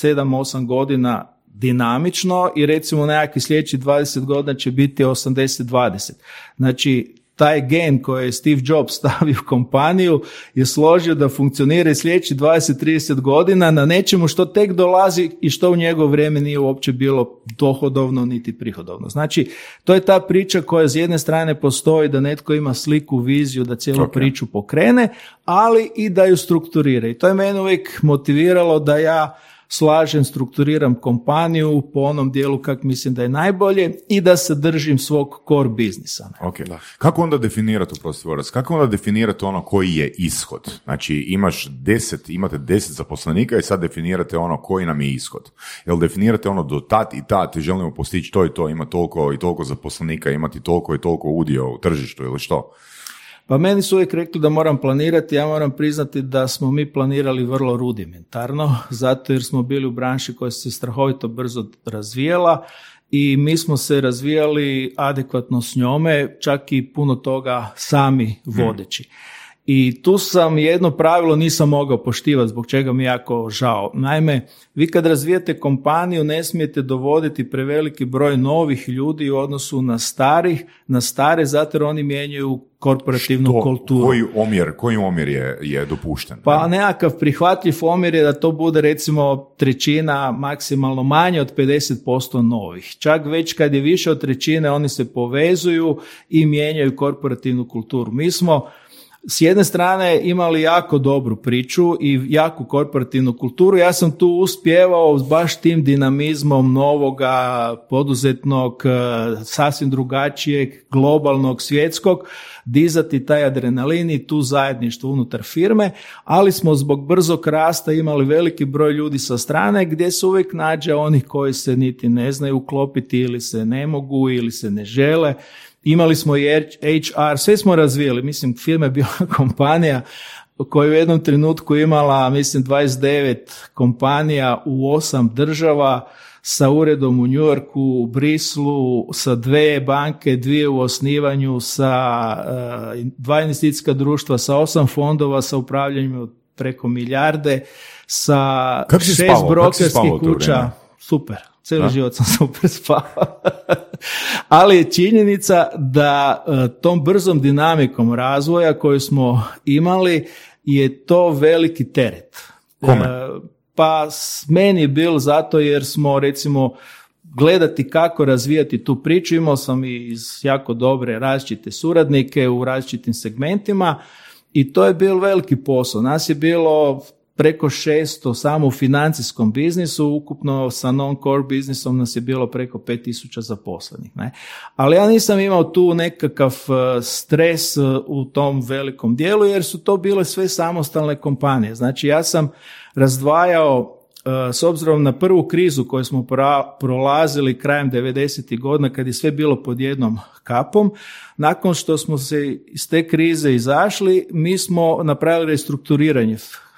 7-8 godina dinamično i recimo nekakvi sljedeći 20 godina će biti 80-20. Znači, taj gen koji je Steve Jobs (laughs) stavio u kompaniju je složio da funkcionira i sljedeći 20-30 godina na nečemu što tek dolazi i što u njegovo vrijeme nije uopće bilo dohodovno niti prihodovno. Znači, to je ta priča koja s jedne strane postoji da netko ima sliku, viziju da cijelu priču pokrene, ali i da ju strukturira. I to je mene uvijek motiviralo da ja slažem, strukturiram kompaniju po onom dijelu kak mislim da je najbolje i da se držim svog core biznisa. Ok, kako onda definirati, oprosti kako onda definirati ono koji je ishod? Znači imaš deset, imate deset zaposlenika i sad definirate ono koji nam je ishod. Jel definirate ono do tat i tat, želimo postići to i to, ima toliko i toliko zaposlenika, imati toliko i toliko udio u tržištu ili što? Pa meni su uvijek rekli da moram planirati, ja moram priznati da smo mi planirali vrlo rudimentarno, zato jer smo bili u branši koja se strahovito brzo razvijala i mi smo se razvijali adekvatno s njome, čak i puno toga sami vodeći. I tu sam jedno pravilo nisam mogao poštivati, zbog čega mi je jako žao. Naime, vi kad razvijete kompaniju ne smijete dovoditi preveliki broj novih ljudi u odnosu na starih, na stare, zato jer oni mijenjaju korporativnu Što, kulturu. Koji omjer, koji omjer je, je dopušten? Pa nekakav prihvatljiv omjer je da to bude recimo trećina, maksimalno manje od 50% novih. Čak već kad je više od trećine oni se povezuju i mijenjaju korporativnu kulturu. Mi smo s jedne strane imali jako dobru priču i jaku korporativnu kulturu. Ja sam tu uspjevao baš tim dinamizmom novoga, poduzetnog, e, sasvim drugačijeg, globalnog, svjetskog, dizati taj adrenalin i tu zajedništvo unutar firme, ali smo zbog brzog rasta imali veliki broj ljudi sa strane gdje se uvijek nađe onih koji se niti ne znaju uklopiti ili se ne mogu ili se ne žele Imali smo i HR, sve smo razvijeli. Mislim, firma je bila (laughs) kompanija koja je u jednom trenutku imala, mislim, 29 kompanija u osam država sa uredom u Yorku, u Brislu, sa dve banke, dvije u osnivanju, sa uh, dva investicijska društva, sa osam fondova, sa upravljanjem od preko milijarde, sa šest brokerskih kuća. Super, Cijeli život sam (laughs) super spavao. Ali je činjenica da e, tom brzom dinamikom razvoja koju smo imali je to veliki teret. Kome? E, Pa meni je bil zato jer smo recimo gledati kako razvijati tu priču. Imao sam i iz jako dobre različite suradnike u različitim segmentima i to je bil veliki posao. Nas je bilo preko 600 samo u financijskom biznisu, ukupno sa non-core biznisom nas je bilo preko 5000 zaposlenih. Ne? Ali ja nisam imao tu nekakav e, stres e, u tom velikom dijelu jer su to bile sve samostalne kompanije. Znači ja sam razdvajao e, s obzirom na prvu krizu koju smo prolazili krajem 90. godina kad je sve bilo pod jednom kapom, nakon što smo se iz te krize izašli, mi smo napravili restrukturiranje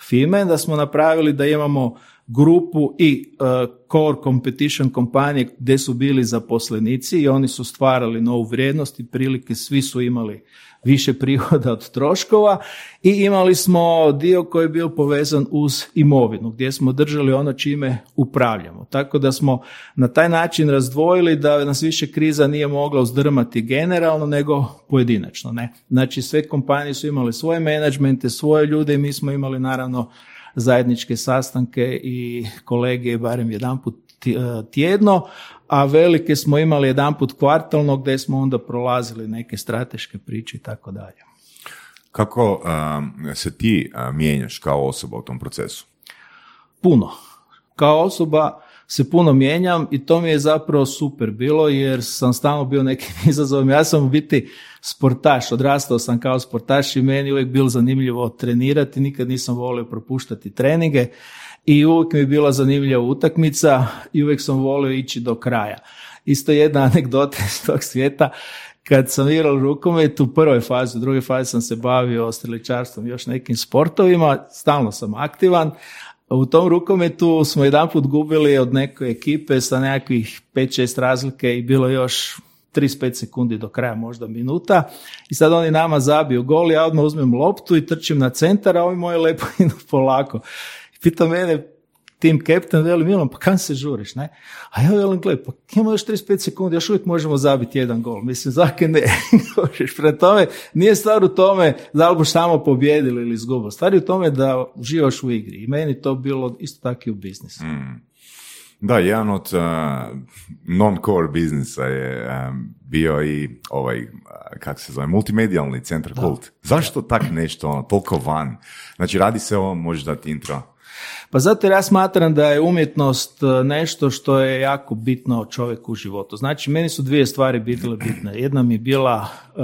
FIME, da smo napravili da imamo grupu i e, core competition kompanije gdje su bili zaposlenici i oni su stvarali novu vrijednost i prilike svi su imali više prihoda od troškova i imali smo dio koji je bio povezan uz imovinu gdje smo držali ono čime upravljamo. Tako da smo na taj način razdvojili da nas više kriza nije mogla uzdrmati generalno nego pojedinačno. Ne? Znači sve kompanije su imale svoje menadžmente, svoje ljude i mi smo imali naravno zajedničke sastanke i kolege barem jedanput e, tjedno, a velike smo imali jedanput kvartalno gdje smo onda prolazili neke strateške priče i tako dalje. Kako um, se ti uh, mijenjaš kao osoba u tom procesu? Puno. Kao osoba se puno mijenjam i to mi je zapravo super bilo jer sam stalno bio nekim (laughs) izazovom. Ja sam u biti sportaš, odrastao sam kao sportaš i meni je uvijek bilo zanimljivo trenirati, nikad nisam volio propuštati treninge i uvijek mi je bila zanimljiva utakmica i uvijek sam volio ići do kraja. Isto jedna (laughs) anegdota iz tog svijeta, kad sam igrao rukomet u prvoj fazi, u drugoj fazi sam se bavio streličarstvom još nekim sportovima, stalno sam aktivan, u tom rukometu smo jedanput gubili od neke ekipe sa nekakvih 5-6 razlike i bilo još 35 sekundi do kraja, možda minuta. I sad oni nama zabiju gol, ja odmah uzmem loptu i trčim na centar, a ovi moji lepo (laughs) idu polako. Pita mene tim captain, veli Milan, pa kam se žuriš, ne? A ja velim, gle, pa imamo još 35 sekundi, još uvijek možemo zabiti jedan gol. Mislim, zake ne. (laughs) Prema tome, nije stvar u tome da li boš samo pobjedili ili izgubili. Stvar je u tome da uživaš u igri. I meni to bilo isto tako i u biznisu. Da, jedan od uh, non-core biznisa je um, bio i ovaj, uh, kak se zove, multimedijalni centar kult. Zašto tak nešto, ono, toliko van? Znači, radi se o, možeš dati intro. Pa zato jer ja smatram da je umjetnost e, nešto što je jako bitno čovjeku u životu. Znači, meni su dvije stvari bile bitne. Jedna mi je bila e,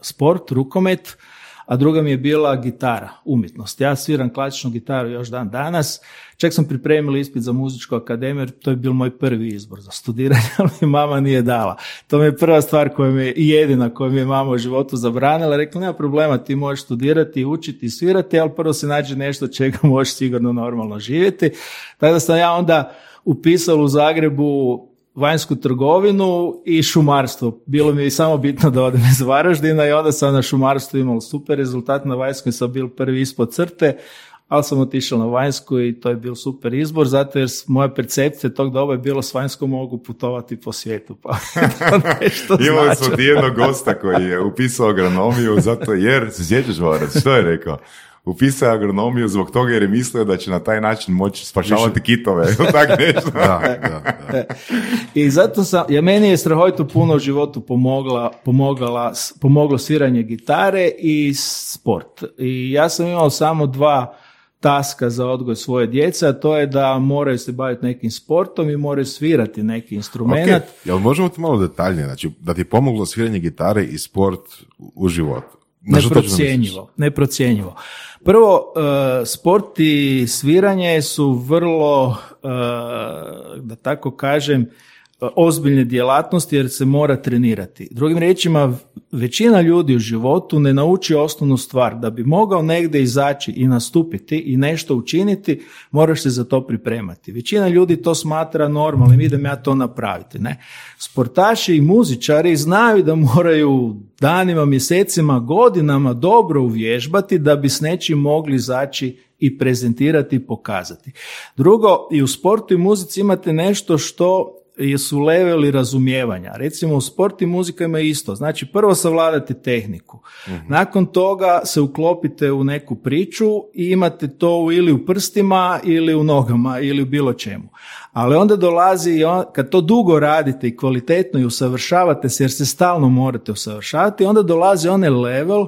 sport, rukomet, a druga mi je bila gitara, umjetnost. Ja sviram klasičnu gitaru još dan danas. Čak sam pripremila ispit za muzičku akademiju, jer to je bil moj prvi izbor za studiranje, (laughs) ali mi mama nije dala. To mi je prva stvar koja mi je, jedina koju mi je mama u životu zabranila. Rekla, nema problema, ti možeš studirati, učiti svirati, ali prvo se nađe nešto čega (laughs) možeš sigurno normalno živjeti. Tako da sam ja onda upisao u Zagrebu vanjsku trgovinu i šumarstvo. Bilo mi je samo bitno da odem iz Varaždina i onda sam na šumarstvu imao super rezultat, na vanjskoj sam bil prvi ispod crte, ali sam otišao na vanjsku i to je bio super izbor, zato jer moja percepcija tog doba je bilo s vanjskom mogu putovati po svijetu. Pa (laughs) to nešto (laughs) Imali smo ti jednog gosta koji je upisao agronomiju zato jer, se sjećaš Vorac, što je rekao? Upisao agronomiju zbog toga jer je mislio da će na taj način moći spašavati kitove (laughs) tak nešto. Da, da, da. I zato sam, ja meni je strahovito puno u životu pomogla, pomogala, pomoglo sviranje gitare i sport. I ja sam imao samo dva taska za odgoj svoje djece, a to je da moraju se baviti nekim sportom i moraju svirati neki instrument. Ok, jel možemo ti malo detaljnije, znači da ti je pomoglo sviranje gitare i sport u životu? Neprocjenjivo, neprocjenjivo. Prvo, e, sport i sviranje su vrlo, e, da tako kažem, ozbiljne djelatnosti jer se mora trenirati. Drugim riječima, većina ljudi u životu ne nauči osnovnu stvar. Da bi mogao negdje izaći i nastupiti i nešto učiniti, moraš se za to pripremati. Većina ljudi to smatra normalnim, idem ja to napraviti. Ne? Sportaši i muzičari znaju da moraju danima, mjesecima, godinama dobro uvježbati da bi s nečim mogli izaći i prezentirati i pokazati. Drugo, i u sportu i muzici imate nešto što su leveli razumijevanja. Recimo u sport i muzika ima isto. Znači prvo savladate tehniku. Nakon toga se uklopite u neku priču i imate to ili u prstima ili u nogama ili u bilo čemu. Ali onda dolazi, i on, kad to dugo radite i kvalitetno i usavršavate se jer se stalno morate usavršavati, onda dolazi onaj level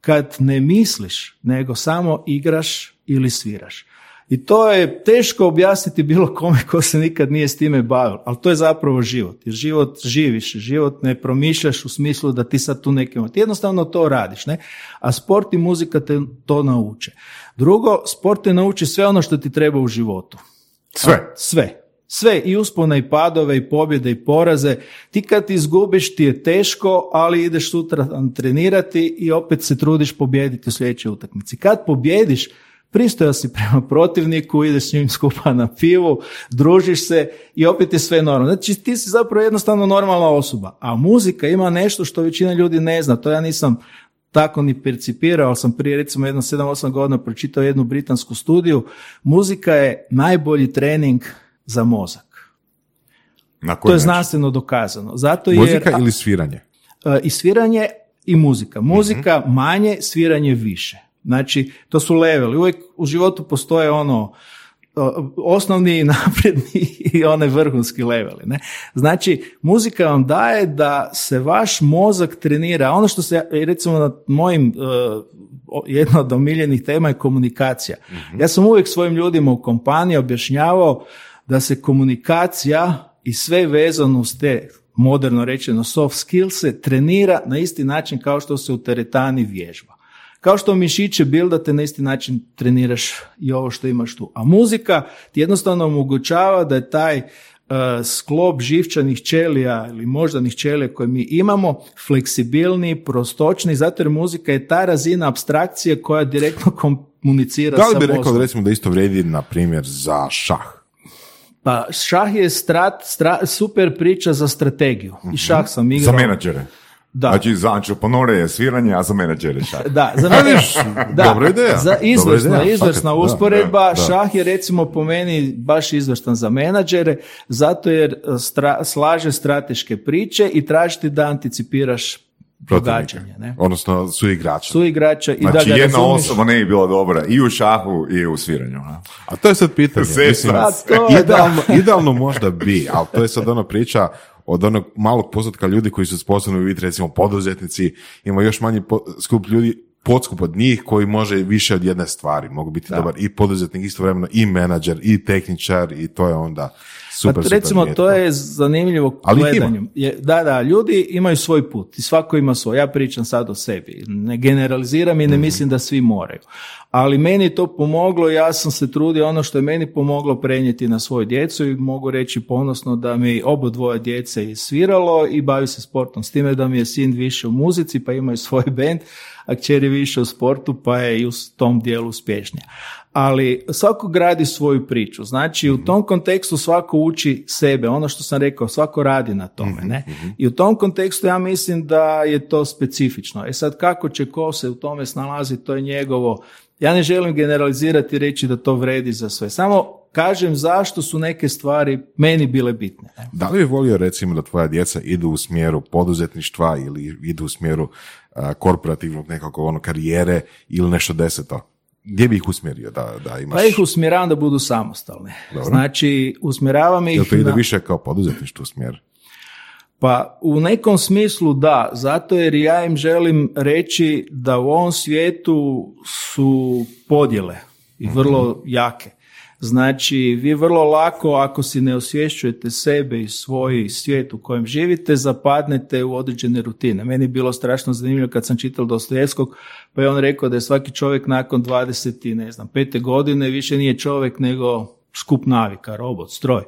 kad ne misliš, nego samo igraš ili sviraš. I to je teško objasniti bilo kome ko se nikad nije s time bavio, ali to je zapravo život. Jer život živiš, život ne promišljaš u smislu da ti sad tu neke... Ti jednostavno to radiš, ne? A sport i muzika te to nauče. Drugo, sport te nauči sve ono što ti treba u životu. Sve. Sve. Sve, i uspone, i padove, i pobjede, i poraze. Ti kad izgubiš ti je teško, ali ideš sutra trenirati i opet se trudiš pobijediti u sljedećoj utakmici. Kad pobjediš, pristoja si prema protivniku, ideš s njim skupa na pivu, družiš se i opet je sve normalno. Znači ti si zapravo jednostavno normalna osoba, a muzika ima nešto što većina ljudi ne zna, to ja nisam tako ni percipirao, ali sam prije recimo jedno 7-8 godina pročitao jednu britansku studiju, muzika je najbolji trening za mozak. Na To je znanstveno dokazano. Zato jer, Muzika ili sviranje? E, i sviranje i muzika. Muzika manje, sviranje više. Znači, to su leveli. Uvijek u životu postoje ono e, osnovni, (laughs) napredni i onaj vrhunski leveli. Ne? Znači, muzika vam daje da se vaš mozak trenira. Ono što se, recimo na mojim, uh, jedna od omiljenih tema je komunikacija. Ja sam uvijek svojim ljudima u kompaniji objašnjavao da se komunikacija i sve vezano uz te moderno rečeno soft skills se trenira na isti način kao što se u teretani vježba. Kao što mišiće bildate, na isti način treniraš i ovo što imaš tu. A muzika ti jednostavno omogućava da je taj uh, sklop živčanih ćelija ili moždanih ćelija koje mi imamo fleksibilniji, prostočni, zato jer muzika je ta razina abstrakcije koja direktno komunicira Da li sa bi rekao da mozgom. recimo da isto vrijedi, na primjer, za šah? Pa šah je strat, stra- super priča za strategiju. I šah sam Za igrao. menadžere. Da. Znači, za antroponore je sviranje, a za menadžere šah. Da, za mene, (laughs) da, dobra ideja. Za Dobra izvrsna, ideja, izvrsna fakat, usporedba. da, da. Šah je recimo po meni baš izvrstan za menadžere, zato jer stra- slaže strateške priče i traži ti da anticipiraš događanje. Ne? Odnosno su igrača. Su igrača i Znači, da ga jedna razumiješ. osoba ne bi bila dobra i u šahu i u sviranju. a? A to je sad pitanje. Mislim, A to je, idealno, idealno možda bi, ali to je sad ona priča od onog malog postotka ljudi koji su sposobni vidjeti, recimo poduzetnici, ima još manji po- skup ljudi, podskup od njih koji može više od jedne stvari. Mogu biti dobar i poduzetnik istovremeno, i menadžer, i tehničar, i to je onda super, Pa, super recimo, to je zanimljivo Ali gledanju. Je, da, da, ljudi imaju svoj put i svako ima svoj. Ja pričam sad o sebi. Ne generaliziram i ne mislim da svi moraju. Ali meni je to pomoglo, ja sam se trudio ono što je meni pomoglo prenijeti na svoju djecu i mogu reći ponosno da mi obo dvoje djece je sviralo i bavi se sportom. S time da mi je sin više u muzici pa imaju svoj (laughs) bend, a kćer je više u sportu pa je i u tom dijelu uspješnija. Ali svako gradi svoju priču. Znači u tom kontekstu svako uči sebe. Ono što sam rekao, svako radi na tome. Ne? I u tom kontekstu ja mislim da je to specifično. E sad kako će ko se u tome snalazi, to je njegovo. Ja ne želim generalizirati i reći da to vredi za sve. Samo kažem zašto su neke stvari meni bile bitne. Ne? Da li bi volio recimo da tvoja djeca idu u smjeru poduzetništva ili idu u smjeru korporativnog nekako ono karijere ili nešto deseto? Gdje bi ih usmjerio da, da imaš? Pa ih usmjeravam da budu samostalne. Znači, usmjeravam ih Jel to ide na- više kao poduzetništvo smjer? Pa u nekom smislu da, zato jer ja im želim reći da u ovom svijetu su podjele i vrlo jake. Znači, vi vrlo lako, ako si ne osvješćujete sebe i svoj svijet u kojem živite, zapadnete u određene rutine. Meni je bilo strašno zanimljivo kad sam čital Dostojevskog, pa je on rekao da je svaki čovjek nakon 20 i ne znam, pete godine više nije čovjek nego skup navika, robot, stroj.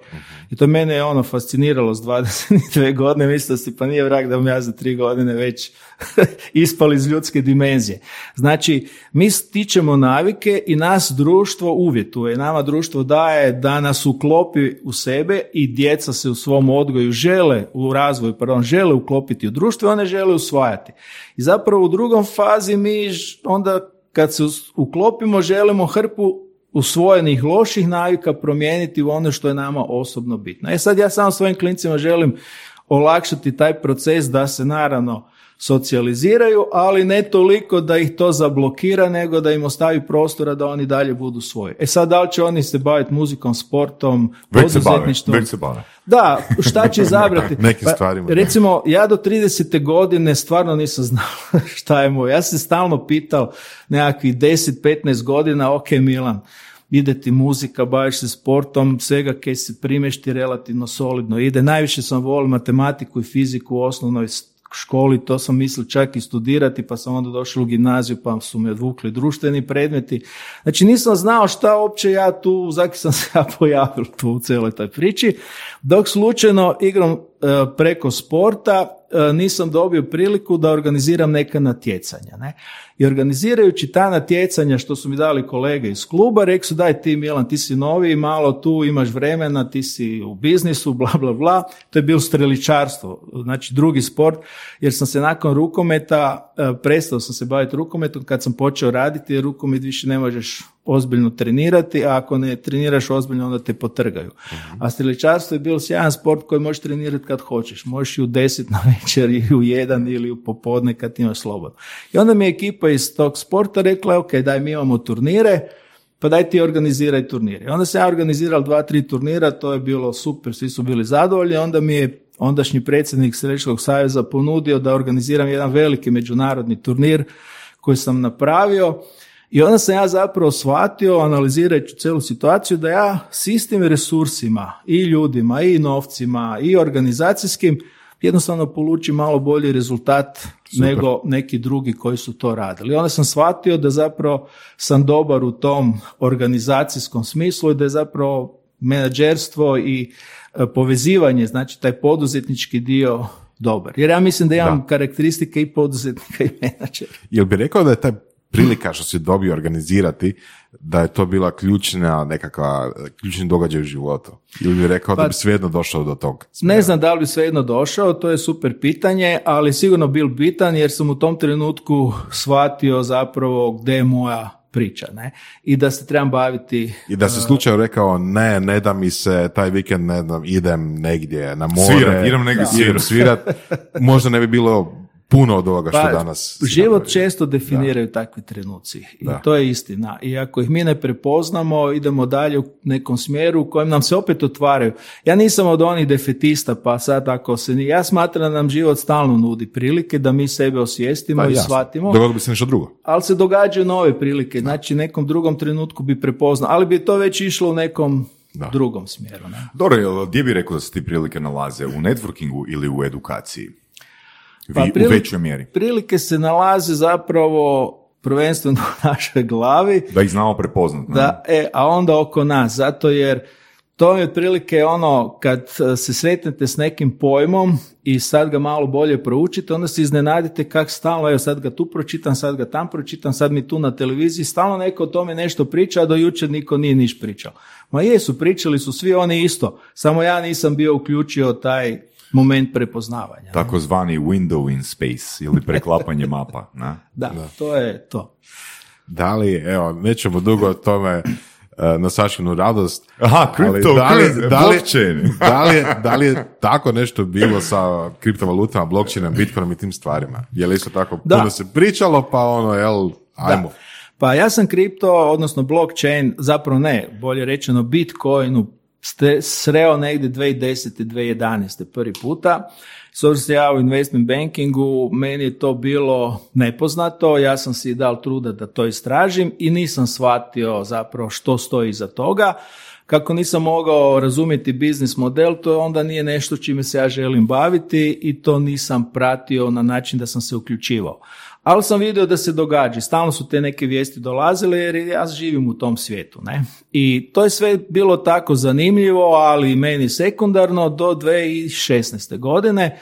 I to mene je ono fasciniralo s 22 godine, mislio si pa nije vrag da ja za tri godine već (laughs) ispali iz ljudske dimenzije. Znači, mi stičemo navike i nas društvo uvjetuje. Nama društvo daje da nas uklopi u sebe i djeca se u svom odgoju žele, u razvoju, pardon, žele uklopiti u društvo i one žele usvajati. I zapravo u drugom fazi mi onda kad se uklopimo želimo hrpu usvojenih loših navika promijeniti u ono što je nama osobno bitno. E sad ja samo svojim klincima želim olakšati taj proces da se naravno socijaliziraju, ali ne toliko da ih to zablokira, nego da im ostavi prostora da oni dalje budu svoji. E sad, da li će oni se baviti muzikom, sportom, poduzetništvom? Već se bave. Da, šta će (laughs) izabrati? Nekim Pa, stvarima. Recimo, ja do 30. godine stvarno nisam znao (laughs) šta je moj. Ja sam se stalno pital nekakvih 10-15 godina, ok Milan, ide ti muzika, baviš se sportom, svega kaj se primešti relativno solidno ide. Najviše sam volio matematiku i fiziku u osnovnoj školi, to sam mislio čak i studirati, pa sam onda došao u gimnaziju, pa su me odvukli društveni predmeti. Znači nisam znao šta uopće ja tu, zaki sam se ja pojavio tu u cijeloj toj priči, dok slučajno igram e, preko sporta, nisam dobio priliku da organiziram neka natjecanja. Ne? I organizirajući ta natjecanja što su mi dali kolege iz kluba, rekli su daj ti Milan, ti si novi, malo tu imaš vremena, ti si u biznisu, bla bla bla. To je bilo streličarstvo, znači drugi sport, jer sam se nakon rukometa, e, prestao sam se baviti rukometom kad sam počeo raditi, jer rukomet više ne možeš ozbiljno trenirati, a ako ne treniraš ozbiljno, onda te potrgaju. A streličarstvo je bilo sjajan sport koji možeš trenirati kad hoćeš. Možeš i u deset (laughs) na večer, i u jedan, ili u popodne kad imaš slobodno. I onda mi je ekipa iz tog sporta rekla, ok, daj mi imamo turnire, pa daj ti organiziraj turnire. I onda sam ja organizirao dva, tri turnira, to je bilo super, svi su bili zadovoljni, onda mi je ondašnji predsjednik Središkog saveza ponudio da organiziram jedan veliki međunarodni turnir koji sam napravio i onda sam ja zapravo shvatio, analizirajući cijelu situaciju, da ja s istim resursima i ljudima i novcima i organizacijskim jednostavno polučim malo bolji rezultat nego neki drugi koji su to radili. Onda sam shvatio da zapravo sam dobar u tom organizacijskom smislu i da je zapravo menadžerstvo i e, povezivanje, znači taj poduzetnički dio dobar. Jer ja mislim da imam karakteristike i poduzetnika i menadžera. Jel bi rekao da je taj prilika što si dobio organizirati, da je to bila ključna nekakva, ključni događaj u životu? Ili bi rekao da Pa- bi svejedno došao do tog? Ne znam da li bi svejedno došao, to je super pitanje, ali sigurno bil bitan jer sam u tom trenutku shvatio zapravo gdje je moja priča, ne? I da se trebam baviti I da si slučajno rekao, ne, ne da mi se taj vikend, ne znam, idem negdje na more. Svirat, idem negdje svirat. (laughs) Možda ne bi bilo puno od ovoga što danas... Pa, život napravio. često definiraju takvi trenuci i Da. to je istina. I ako ih mi ne prepoznamo, idemo dalje u nekom smjeru u kojem nam se opet otvaraju. Ja nisam od onih defetista, pa sad ako se ni... Ja smatram da nam život stalno nudi prilike, da mi sebe osvijestimo Pa i jasno. shvatimo. Dogodilo bi se nešto drugo. ali se događaju nove prilike, znači nekom drugom trenutku bi prepoznao, ali bi to već išlo u nekom Da. drugom smjeru. Ne? Dobro, gdje bi rekao da se ti prilike nalaze? U networkingu ili u edukaciji? Vi, Pa u prili- većoj mjeri. Prilike se nalaze zapravo prvenstveno (laughs) u našoj glavi, Da ih znamo prepoznat. ne? da, e, a onda oko nas, zato jer to je otprilike ono kad e, se sretnete s nekim pojmom i sad ga malo bolje proučite, onda se iznenadite kak stalno, evo sad ga tu pročitam, sad ga tam pročitam, sad mi tu na televiziji, stalno neko o tome nešto priča, a do jučer niko nije niš pričao. Ma jesu, pričali su svi oni isto, samo ja nisam bio uključio taj moment prepoznavanja. Takozvani window in space ili preklapanje (laughs) mapa. Ne? Da, to je to. Da li, evo, nećemo dugo o tome e, na Sašinu radost. Aha, ali crypto, da li, da li- blockchain. da li, je- da li je tako nešto bilo sa kriptovalutama, blockchainom, bitcoinom i tim stvarima? Je li isto tako Da. puno se pričalo, pa ono, jel, ajmo. Pa ja sam kripto, odnosno blockchain, zapravo ne, bolje rečeno Bitcoinu ste- sreo negdje 2010. 2011. prvi puta. S obzirom sam ja u investment bankingu, meni je to bilo nepoznato, ja sam si dal truda da to istražim i nisam shvatio zapravo što stoji iza toga. Kako nisam mogao razumjeti biznis model, to onda nije nešto čime se ja želim baviti i to nisam pratio na način da sam se uključivao. Ali sam vidio da se događa. Stalno su te neke vijesti dolazile jer ja živim u tom svijetu. Ne? I to je sve bilo tako zanimljivo, ali meni sekundarno do 2016. godine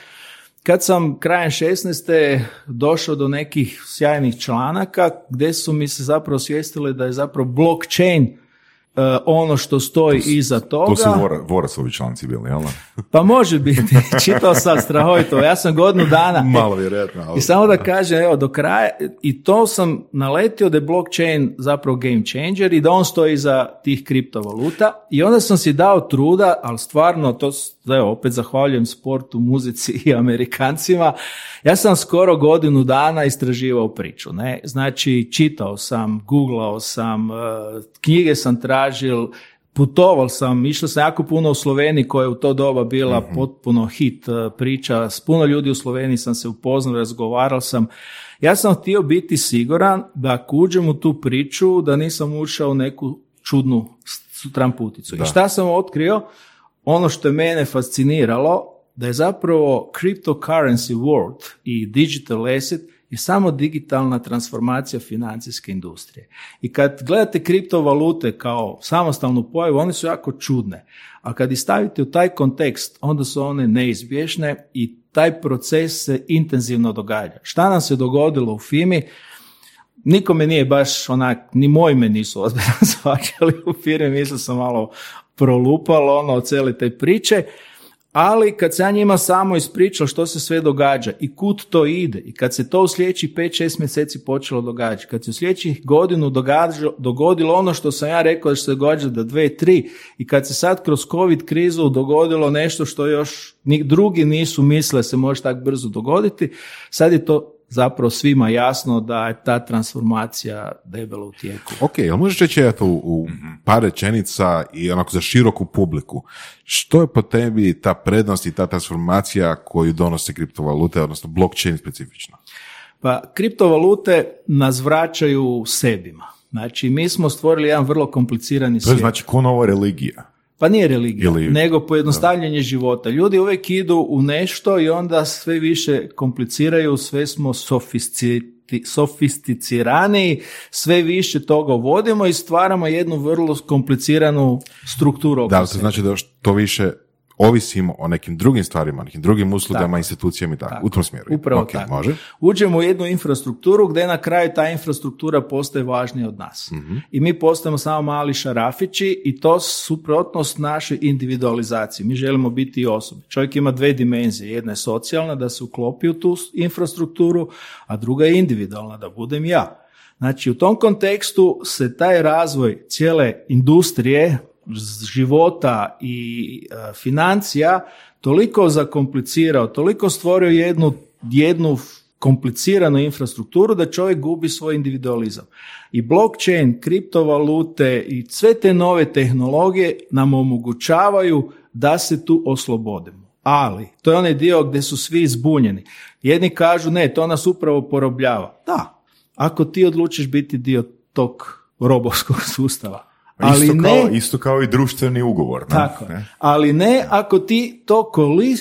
kad sam krajem 16. došao do nekih sjajnih članaka gdje su mi se zapravo svijestili da je zapravo blockchain E, ono što stoji iza toga. To su Vorasovi članci bili, jel? (laughs) Pa može biti, (laughs) čitao sam strahovito, ja sam godinu dana. (laughs) Malo vjerojatno. I samo da kažem, evo, do kraja, i to sam naletio da je blockchain zapravo game changer i da on stoji iza tih kriptovaluta i onda sam si dao truda, ali stvarno, to, evo, opet zahvaljujem sportu, muzici i Amerikancima, ja sam skoro godinu dana istraživao priču, ne? Znači, čitao sam, googlao sam, e, knjige sam tražil, putovao sam, išao sam jako puno u Sloveniji koja je u to doba bila mhm. potpuno hit e, priča, s puno ljudi u Sloveniji sam se upoznao, razgovarao sam. Ja sam htio biti siguran da ako uđem u tu priču, da nisam ušao u neku čudnu tramputicu. I šta sam otkrio? Ono što je mene fasciniralo, da je zapravo cryptocurrency world i digital asset je samo digitalna transformacija financijske industrije. I kad gledate kriptovalute kao samostalnu pojavu, one su jako čudne. A kad ih stavite u taj kontekst, onda su one neizbješne i taj proces se intenzivno događa. Šta nam se dogodilo u FIMI? Nikome nije baš onak, ni moji me nisu ozbiljno (laughs) svađali u firmi, mislim sam malo prolupalo ono od cijele te priče ali kad se ja njima samo ispričao što se sve događa i kud to ide i kad se to u sljedećih 5-6 mjeseci počelo događati, kad se u sljedećih godinu dogodilo ono što sam ja rekao da će se događa do 2-3 i kad se sad kroz covid krizu dogodilo nešto što još drugi nisu misle se može tako brzo dogoditi, sad je to zapravo svima jasno da je ta transformacija debelo u tijeku. Ok, ali možeš reći eto u par rečenica i onako za široku publiku, što je po tebi ta prednost i ta transformacija koju donose kriptovalute, odnosno blockchain specifično? Pa kriptovalute nas vraćaju sebima. Znači, mi smo stvorili jedan vrlo komplicirani svijet. To je znači ko nova religija. Pa nije religija, nego pojednostavljanje života. Ljudi uvijek idu u nešto i onda sve više kompliciraju, sve smo sofisticirani, sve više toga vodimo i stvaramo jednu vrlo kompliciranu strukturu. Da, to znači da što više ovisimo o nekim drugim stvarima, nekim drugim uslugama, institucijama i tako. U tom smjeru. Upravo tako. Može. Uđemo u jednu infrastrukturu gdje na kraju ta infrastruktura postaje važnija od nas. Mhm. I mi postajemo samo mali šarafići i to suprotnost našoj individualizaciji. Mi želimo biti i osobe. Čovjek ima dve dimenzije. Jedna je socijalna, da se uklopi u tu infrastrukturu, a druga je individualna, da budem ja. Znači, u tom kontekstu se taj razvoj cijele industrije života i e, financija toliko zakomplicirao, toliko stvorio jednu, jednu kompliciranu infrastrukturu da čovjek gubi svoj individualizam. I blockchain, kriptovalute i sve te nove tehnologije nam omogućavaju da se tu oslobodimo. Ali, to je onaj dio gdje su svi zbunjeni. Jedni kažu, ne, to nas upravo porobljava. Da, ako ti odlučiš biti dio tog robovskog (laughs) sustava. Ali isto, ne, kao, isto kao i društveni ugovor. Ne? Tako, ne? ali ne ako ti to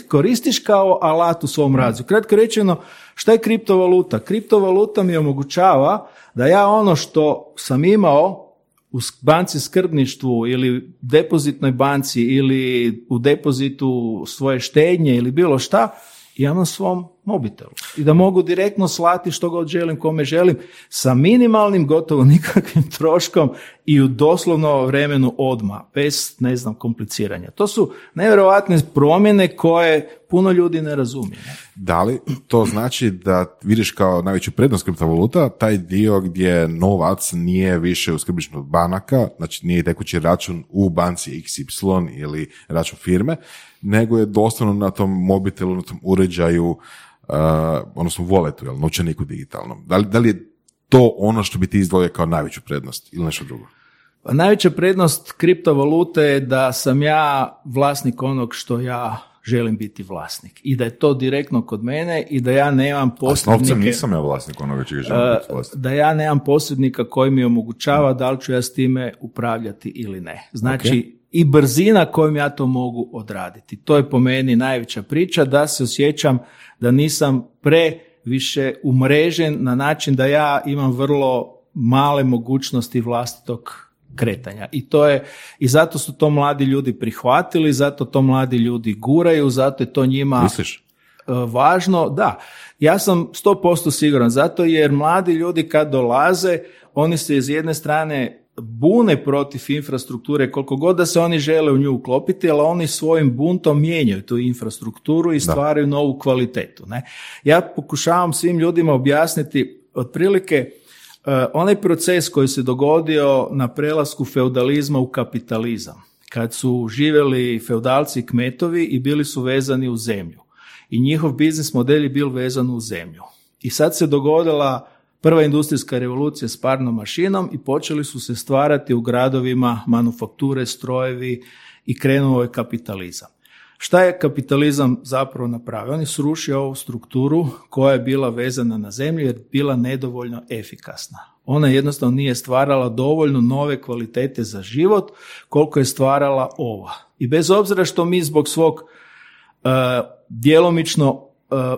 koristiš kao alat u svom razvoju. Kratko rečeno, šta je kriptovaluta? Kriptovaluta mi omogućava da ja ono što sam imao u banci skrbništvu ili depozitnoj banci ili u depozitu svoje štednje ili bilo šta, imam na svom mobitelu i da mogu direktno slati što god želim, kome želim, sa minimalnim, gotovo nikakvim (laughs) troškom i u doslovno vremenu odma, bez, ne znam, kompliciranja. To su nevjerojatne promjene koje puno ljudi ne razumije. Da li to znači da vidiš kao najveću prednost kriptovaluta taj dio gdje novac nije više u skrbišnju banaka, znači nije tekući račun u banci XY ili račun firme, nego je doslovno na tom mobitelu, na tom uređaju uh, odnosno voletu, jel, novčaniku digitalnom. Da li, da li je to ono što bi ti izdvojio kao najveću prednost ili nešto drugo? Pa najveća prednost kriptovalute je da sam ja vlasnik onog što ja želim biti vlasnik. I da je to direktno kod mene i da ja nemam posrednike... A s novcem nisam ja vlasnik onoga čega želim biti vlasnik. Da ja nemam posrednika koji mi omogućava da li ću ja s time upravljati ili ne. Znači, i brzina kojom ja to mogu odraditi. To je po meni najveća priča da se osjećam da nisam pre više umrežen na način da ja imam vrlo male mogućnosti vlastitog kretanja. I to je, i zato su to mladi ljudi prihvatili, zato to mladi ljudi guraju, zato je to njima Misliš? e, važno. Da, ja sam 100% siguran, zato jer mladi ljudi kad dolaze, oni se iz jedne strane bune protiv infrastrukture koliko god da se oni žele u nju uklopiti, ali oni svojim buntom mijenjaju tu infrastrukturu i stvaraju novu kvalitetu. Ne? Ja pokušavam svim ljudima objasniti otprilike Uh, onaj proces koji se dogodio na prelasku feudalizma u kapitalizam, kad su živjeli feudalci i kmetovi i bili su vezani u zemlju. I njihov biznis model je bil vezan u zemlju. I sad se dogodila prva industrijska revolucija s parnom mašinom i počeli su se stvarati u gradovima manufakture, strojevi i krenuo je kapitalizam. Šta je kapitalizam zapravo napravio? On je srušio ovu strukturu koja je bila vezana na zemlju jer je bila nedovoljno efikasna. Ona jednostavno nije stvarala dovoljno nove kvalitete za život koliko je stvarala ova. I bez obzira što mi zbog svog uh, djelomično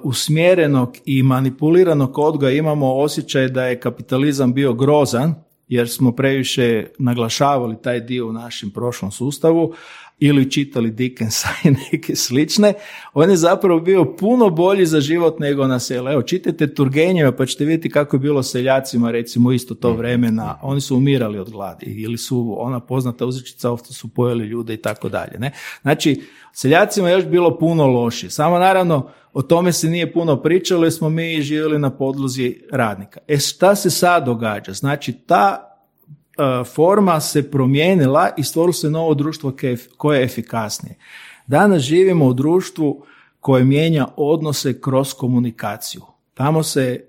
usmjerenog i manipuliranog odgoja imamo osjećaj da je kapitalizam bio grozan, jer smo previše naglašavali taj dio u našem prošlom sustavu, ili čitali Dickensa (laughs) i neke slične, on je zapravo bio puno bolji za život nego na selu. Evo, čitajte Turgenjeva pa ćete vidjeti kako je bilo seljacima recimo isto to vremena. Oni su umirali od gladi ili su ona poznata uzrečica ovdje su pojeli ljude i tako dalje. Ne? Znači, seljacima je još bilo puno lošije. Samo naravno, o tome se nije puno pričalo jer smo mi živjeli na podlozi radnika. E šta se sad događa? Znači, ta forma se promijenila i stvorilo se novo društvo koje je efikasnije. Danas živimo u društvu koje mijenja odnose kroz komunikaciju. Tamo se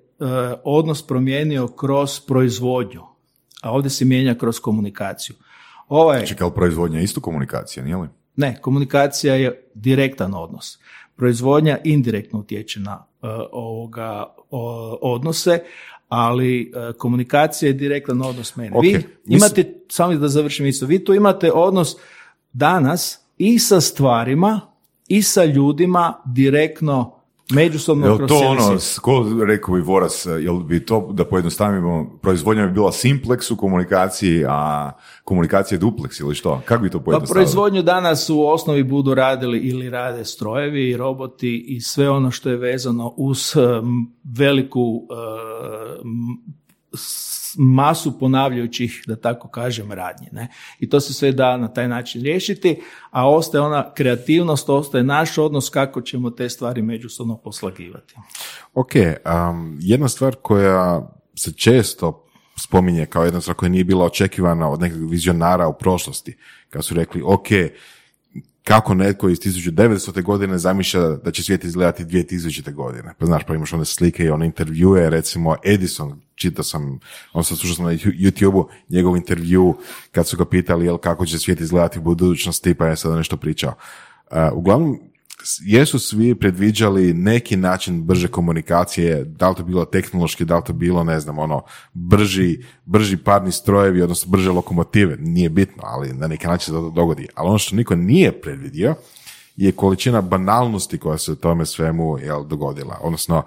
odnos promijenio kroz proizvodnju, a ovdje se mijenja kroz komunikaciju. Ovaj, Znači kao proizvodnja isto komunikacija, nije li? ne, komunikacija je direktan odnos. Proizvodnja indirektno utječe na ovoga odnose, ali e, komunikacija je direktan odnos mene. Ok, Vi mislim- imate, samo da završim isto, vi tu imate odnos danas i sa stvarima i sa ljudima direktno međusobno Jel to ono, ko rekao bi Voras, jel bi to, da pojednostavimo, proizvodnja bi bila simplex u komunikaciji, a komunikacija je duplex ili što? Kako bi to Pa pojednostavili? proizvodnju danas u osnovi budu radili ili rade strojevi i roboti i sve ono što je vezano uz em, veliku s- masu ponavljajućih, da tako kažem, radnje. Ne? I to se sve da na taj način riješiti, a ostaje ona kreativnost, ostaje naš odnos kako ćemo te stvari međusobno poslagivati. Ok, um, jedna stvar koja se često spominje kao jedna stvar koja nije bila očekivana od nekog vizionara u prošlosti, kad su rekli, ok, kako netko iz 1900. godine zamišlja da će svijet izgledati 2000. godine. Pa znaš, pa imaš one slike i one intervjue, recimo Edison, čitao sam, on sam slušao sam na YouTube-u njegov intervju kad su ga pitali jel kako će svijet izgledati u budućnosti, pa je sada nešto pričao. Uh, uglavnom, jesu svi predviđali neki način brže komunikacije, da li to bilo tehnološki, da li to bilo, ne znam, ono, brži, brži parni strojevi, odnosno brže lokomotive, nije bitno, ali na neki način se to dogodi. Ali ono što niko nije predvidio je količina banalnosti koja se tome svemu jel, dogodila. Odnosno,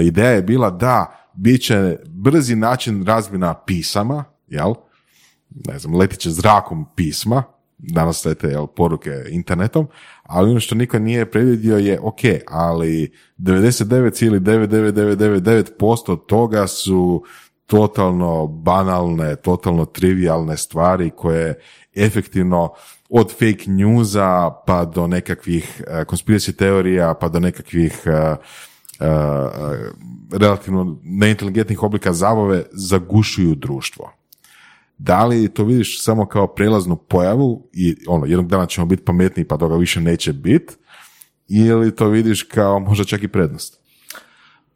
ideja je bila da bit će brzi način razmjena pisama, jel? ne znam, letit će zrakom pisma, danas lete jel, poruke internetom, ali ono što niko nije predvidio je, ok, ali 99,99999% od toga su totalno banalne, totalno trivialne stvari koje efektivno od fake newsa pa do nekakvih uh, conspiracy teorija pa do nekakvih uh, relativno neinteligentnih oblika zabave zagušuju društvo da li to vidiš samo kao prelaznu pojavu i ono, jednog dana ćemo biti pametniji pa toga više neće biti, ili to vidiš kao možda čak i prednost?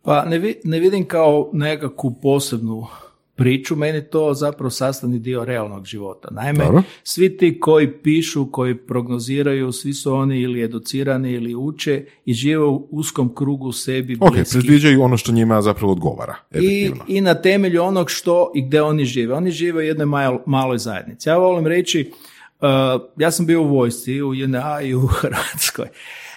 Pa ne, vi- ne vidim kao nekakvu posebnu priču, meni je to zapravo sastavni dio realnog života. Naime, Dobro. svi ti koji pišu, koji prognoziraju, svi su oni ili educirani ili uče i žive u uskom krugu sebi Ok, bliskih. predviđaju ono što njima zapravo odgovara, I, efektivno. I na temelju onog što i gdje oni žive. Oni žive u jednoj mal- maloj zajednici. Ja volim reći, uh, ja sam bio u vojsci, u JNA i u (laughs) Hrvatskoj.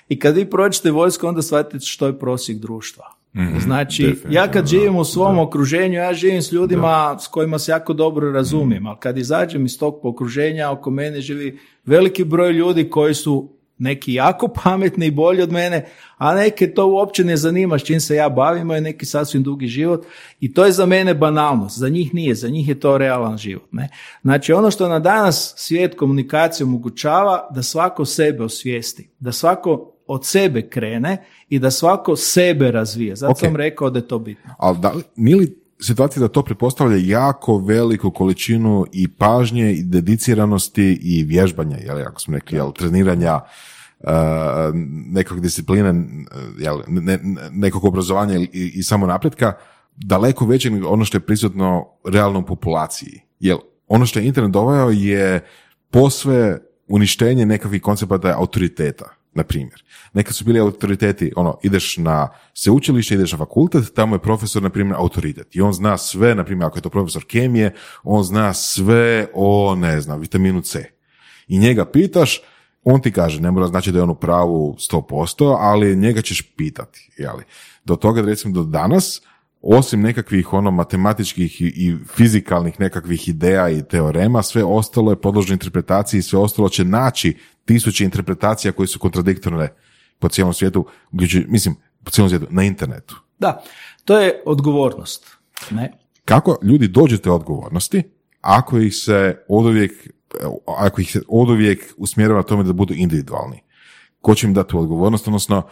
I kad vi prođete vojsku, onda shvatite što je prosjek društva. Znači, definitivno, ja kad da, živim u svom okruženju, ja živim s ljudima s kojima se jako dobro razumijem, ali kad izađem iz tog okruženja, oko mene živi veliki broj ljudi koji su neki jako (laughs) pametni i bolji od mene, a neke to uopće ne zanima s čim se ja bavim, imaju neki sasvim dugi život. I to je za mene banalnost, za njih nije, za njih je to realan život. Ne? Znači ono što na danas svijet komunikacije omogućava da svako sebe osvijesti, da svako od sebe krene i da svako sebe razvije. Zato Ok. sam rekao da je to bitno. Ali da nije li situacija da to pretpostavlja jako veliku količinu i pažnje i dediciranosti i vježbanja, jel, ako smo rekli, jel, treniranja, uh, nekog discipline, uh, jel, ne, ne- nekog obrazovanja i, i samo napretka, daleko veće nego ono što je prisutno realno u populaciji. Jel, ono što je internet doveo je posve uništenje nekakvih koncepata autoriteta, na primjer. Nekad su bili autoriteti, ono, ideš na sveučilište, ideš na fakultet, tamo je profesor, na primjer, autoritet. I on zna sve, na primjer, ako je to profesor kemije, on zna sve o, ne znam, vitaminu C. I njega pitaš, on ti kaže, ne mora znači da je on u pravu 100%, ali njega ćeš pitati. Jeli? Do toga, recimo, do danas, osim nekakvih ono matematičkih i, i fizikalnih nekakvih ideja i teorema, sve ostalo je podložno interpretaciji i sve ostalo će naći tisuće interpretacija koje su kontradiktorne po cijelom svijetu, mislim, po cijelom svijetu, na internetu. Da, to je odgovornost. Ne? Kako ljudi dođu do te odgovornosti ako ih se oduvijek, ako ih se oduvijek usmjerava tome da budu individualni? Ko će im dati tu odgovornost, odnosno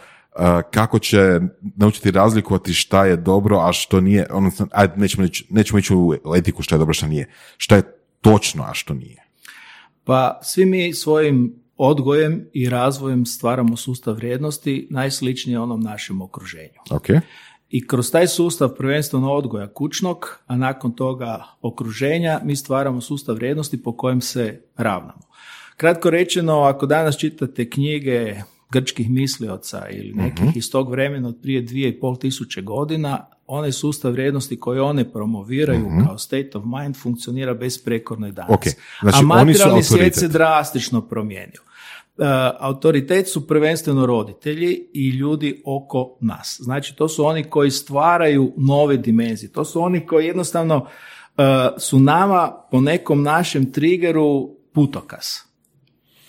kako će naučiti razlikovati šta je dobro, a što nije, odnosno, ajde, nećemo, ići- nećemo ići u etiku šta je dobro, šta nije. Šta je točno, a što nije. Pa svi mi svojim odgojem i razvojem stvaramo sustav vrijednosti najsličnije onom našem okruženju. Ok? I kroz taj sustav prvenstveno odgoja kućnog, a nakon toga okruženja, mi stvaramo sustav vrijednosti po kojem se ravnamo. Kratko rečeno, ako danas čitate knjige grčkih mislioca ili nekih iz tog vremena od prije dvije i pol tisuće godina, onaj sustav vrijednosti koji one promoviraju kao state of mind funkcionira besprekorno i danas. Ok, znači a materijalni svijet se drastično promijenio. E, autoritet su prvenstveno roditelji i ljudi oko nas. Znači, to su oni koji stvaraju nove dimenzije. To su oni koji jednostavno e, su nama po nekom našem triggeru putokaz.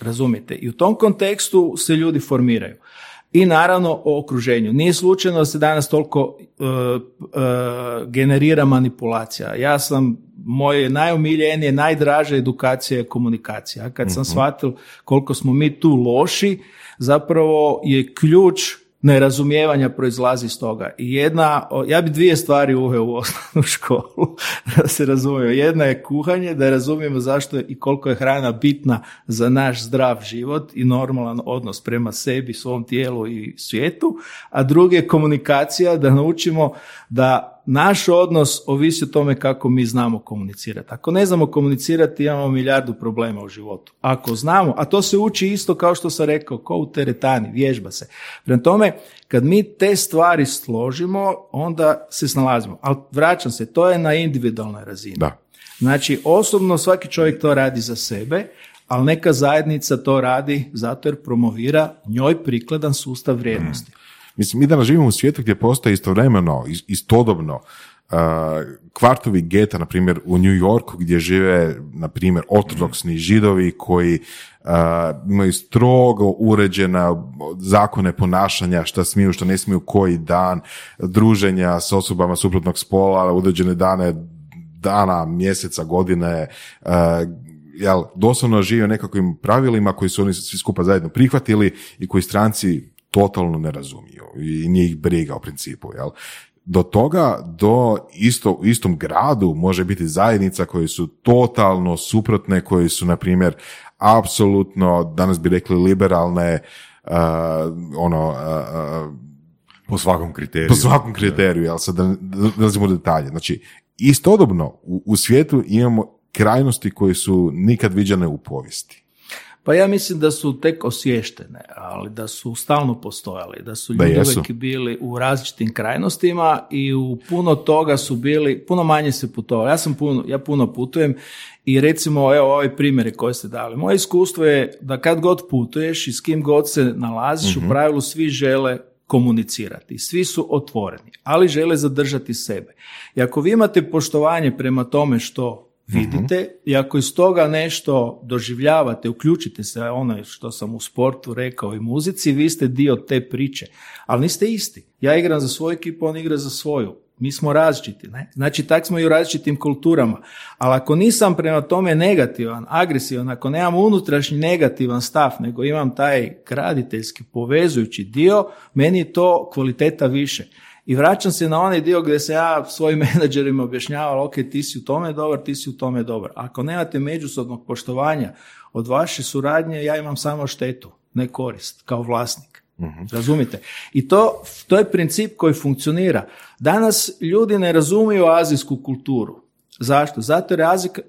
Razumijete? I u tom kontekstu se ljudi formiraju. I naravno o okruženju. Nije slučajno da se danas toliko e, e, generira manipulacija. Ja sam, moje najomiljenije, najdraže edukacija je komunikacija. Kad sam shvatio koliko smo mi tu loši, zapravo je ključ nerazumijevanja proizlazi iz toga. I jedna, ja bi dvije stvari uveo u osnovnu (laughs) školu, da se razumijemo. Jedna je kuhanje, da razumijemo zašto je i koliko je hrana bitna za naš zdrav život i normalan odnos prema sebi, svom tijelu i svijetu, a drugi je komunikacija, da naučimo da naš odnos ovisi o tome kako mi znamo komunicirati. Ako ne znamo komunicirati, imamo milijardu problema u životu. Ako znamo, a to se uči isto kao što sam rekao, kao u teretani, vježba se. Prema tome, kad mi te stvari složimo, onda se snalazimo. Ali vraćam se, to je na individualnoj razini. Da. Znači, osobno svaki čovjek to radi za sebe, ali neka zajednica to radi zato jer promovira njoj prikladan sustav vrijednosti. Mislim, mi danas živimo u svijetu gdje postoji istovremeno, is- istodobno, kvartovi geta, na primjer, u New Yorku gdje žive, na primjer, ortodoksni židovi koji uh, imaju strogo uređena zakone ponašanja, šta smiju, što ne smiju koji dan, druženja s osobama suprotnog spola, određene dane, dana, mjeseca, godine, uh, jel, doslovno žive nekakvim pravilima koji su oni svi skupa zajedno prihvatili i koji stranci totalno ne razumiju i nije ih briga u principu, jel? Do toga, do isto, u istom gradu može biti zajednica koje su totalno suprotne, koji su, na primjer, apsolutno, danas bi rekli liberalne, uh, ono, uh, uh, Po svakom kriteriju. po svakom kriteriju, jel sad da da detalje. Znači, istodobno u, u svijetu imamo krajnosti koje su nikad viđene u povijesti. Pa ja mislim da su tek osvještene, ali da su stalno postojali, da su Da ljudi jesu. uvijek bili u različitim krajnostima i u puno toga su bili, puno manje se putovali. Ja sam puno, ja puno putujem i recimo evo ove primjere koje ste dali. Moje iskustvo je da kad god putuješ i s kim god se nalaziš, Mhm. u pravilu svi žele komunicirati, svi su otvoreni, ali žele zadržati sebe. I ako vi imate poštovanje prema tome što vidite i ako iz toga nešto doživljavate, uključite se, ono što sam u sportu rekao i muzici, vi ste dio te priče, ali niste isti. Ja igram za svoju ekipu, on igra za svoju. Mi smo različiti, ne? Znači, tak smo i u različitim kulturama. Ali ako nisam prema tome negativan, agresivan, ako nemam unutrašnji negativan stav, nego imam taj graditeljski, povezujući dio, meni je to kvaliteta više. I vraćam se na onaj dio gdje se ja svojim (laughs) menadžerima objašnjavala, ok, ti si u tome dobar, ti si u tome dobar. Ako nemate međusobnog poštovanja od vaše suradnje, ja imam samo štetu, ne korist, kao vlasnik. Razumite? I to, to je princip koji funkcionira. Danas ljudi ne razumiju azijsku kulturu. Zašto? Zato jer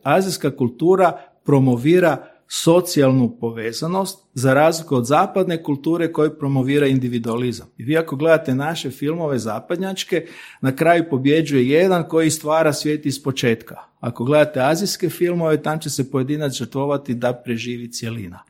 azijska kultura promovira socijalnu povezanost za razliku od zapadne kulture koje promovira individualizam. I vi ako gledate naše filmove zapadnjačke, na kraju pobjeđuje jedan koji stvara svijet iz početka. Ako gledate azijske filmove, tam će se pojedinac žrtvovati da preživi cjelina.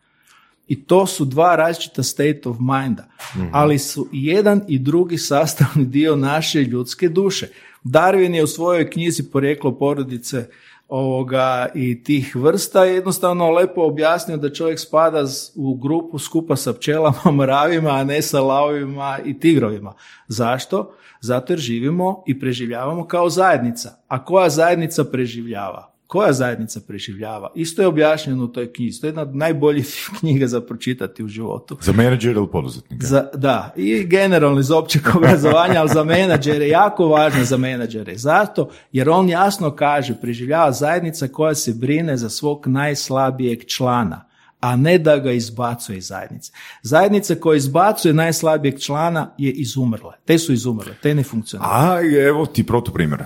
I to su dva različita state of minda, ali su jedan i drugi sastavni dio naše ljudske duše. Darwin je u svojoj knjizi Porijeklo porodice ovoga i tih vrsta je jednostavno lepo objasnio da čovjek spada u grupu skupa sa pčelama, (laughs) mravima, a ne sa lavovima i tigrovima. Zašto? Zato jer živimo i preživljavamo kao zajednica. A koja zajednica preživljava? Koja zajednica preživljava? Isto je objašnjeno u toj knjizi. To je jedna od najboljih (laughs) knjiga za pročitati u životu. Za menadžer ili poduzetnika? Za, da, i generalno iz općeg (laughs) obrazovanja, ali za menadžere, jako važno za menadžere. Zato jer on jasno kaže, preživljava zajednica koja se brine za svog najslabijeg člana a ne da ga izbacuje iz zajednice. Zajednica koja izbacuje najslabijeg člana je izumrla. Te su izumrle, te ne funkcioniraju. A evo ti protuprimjer.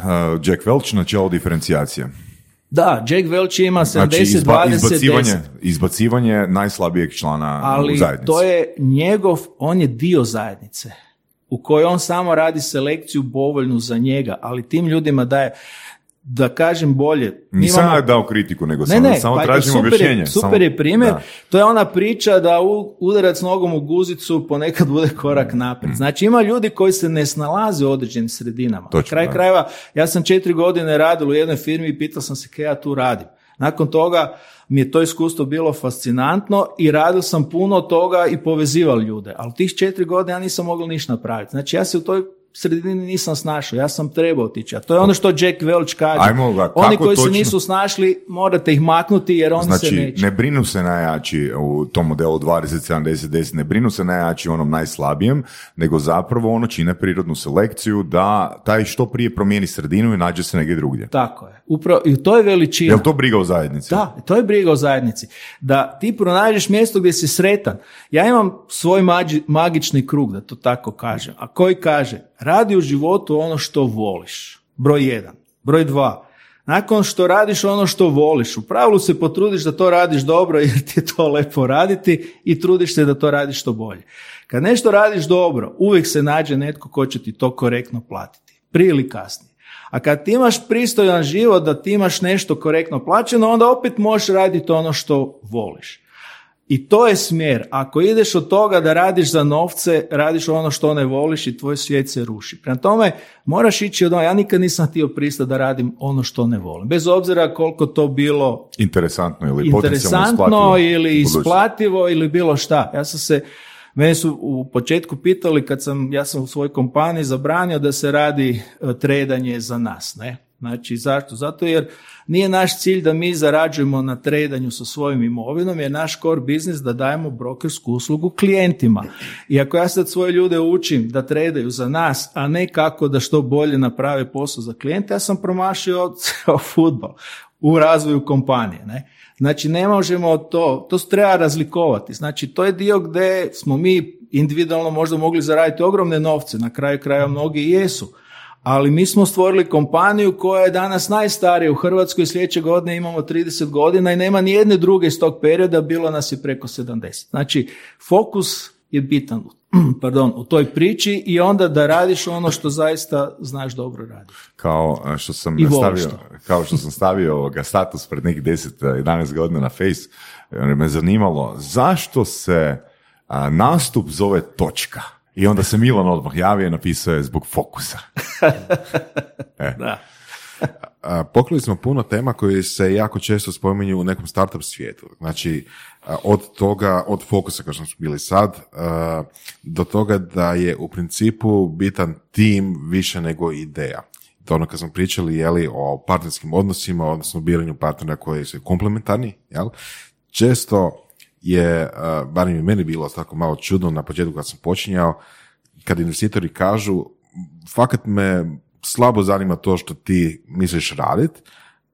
Jack Welch, načelo diferencijacije. Da, Jack Welch ima 70, Znači, izba- 20, izbacivanje, 10. izbacivanje najslabijeg člana u Ali zajednici. to je njegov, on je dio zajednice u kojoj on samo radi selekciju povoljnu za njega, ali tim ljudima daje, da kažem bolje, Nisam imamo- dao kritiku, nego ne, sam, ne, samo pa tražim super objašnjenje. Je, super samo- je primjer. Da. To je ona priča da u, udarac nogom u guzicu ponekad bude korak naprijed. Znači ima ljudi koji se ne snalaze u određenim sredinama. Točno, Na kraj da. krajeva, ja sam četiri godine radil u jednoj firmi i pitao sam se kaj ja tu radim. Nakon toga mi je to iskustvo bilo fascinantno i radio sam puno toga i povezivao ljude. Ali tih četiri godine ja nisam mogao ništa napraviti. Znači ja se u toj sredini nisam snašao, ja sam trebao otići. A to je ono što Jack Welch kaže. Ajmo ga, Oni kako koji se točno- nisu snašli, morate ih maknuti jer oni se Znači, neće. ne brinu se najjači u tom modelu 20, 70, 10, ne brinu se najjači onom najslabijem, nego zapravo ono čine prirodnu selekciju da taj što prije promijeni sredinu i nađe se negdje drugdje. Tako je. Upravo, I to je veličina. Je to briga o zajednici? Da, to je briga o zajednici. Da ti pronađeš mjesto gdje si sretan. Ja imam svoj mađi- magični krug, da to tako kažem. A koji kaže, radi u životu ono što voliš. Broj jedan. Broj dva. Nakon što radiš ono što voliš, u pravilu se potrudiš da to radiš dobro (laughs) jer ti je to lepo raditi i trudiš se da to radiš što bolje. Kad nešto radiš dobro, uvijek se nađe netko ko će ti to korektno platiti. Prije ili kasnije. A kad ti imaš pristojan život, da ti imaš nešto korektno plaćeno, onda opet možeš raditi ono što voliš. I to je smjer. Ako ideš od toga da radiš za novce, radiš ono što ne voliš i tvoj svijet se ruši. Prema tome, moraš ići od onoga. Ja nikad nisam htio pristati da radim ono što ne volim. Bez obzira koliko to bilo Interesantno ili potencijalno interesantno ili isplativo ili bilo šta. Ja sam se, mene su u početku pitali kad sam, ja sam u svojoj kompaniji zabranio da se radi e, tredanje za nas, ne? Znači, zašto? Zato jer nije naš cilj da mi zarađujemo na tredanju sa svojim imovinom, jer naš core biznis da dajemo brokersku uslugu klijentima. I ako ja sad svoje ljude učim da tredaju za nas, a ne kako da što bolje naprave posao za klijente, ja sam promašio (laughs) ceo futbol u razvoju kompanije. Ne? Znači ne možemo to, to se treba razlikovati. Znači to je dio gdje smo mi individualno možda mogli zaraditi ogromne novce, na kraju kraja mnogi jesu. Ali mi smo stvorili kompaniju koja je danas najstarija u Hrvatskoj, sljedeće godine imamo 30 godina i nema ni jedne druge iz tog perioda, bilo nas je preko 70. Znači fokus je bitan (clears throat) pardon, u toj priči i onda da radiš ono što zaista znaš dobro raditi. Kao što sam I stavio, (laughs) kao što sam stavio ovoga status pred nekih 10-11 godina na Face, me zanimalo zašto se a, nastup zove točka. I onda se Milan odmah javio i napisao je zbog fokusa. (laughs) Da. A, pokrili smo puno tema koje se jako često spominju u nekom startup svijetu. Znači, od toga, od fokusa kao što smo bili sad, do toga da je u principu bitan tim više nego ideja. To ono kad smo pričali jeli, o partnerskim odnosima, odnosno biranju partnera koji su komplementarni, jel? često je, barem i meni bilo tako malo čudno na početku kad sam počinjao, kad investitori kažu, fakat me slabo zanima to što ti misliš radit,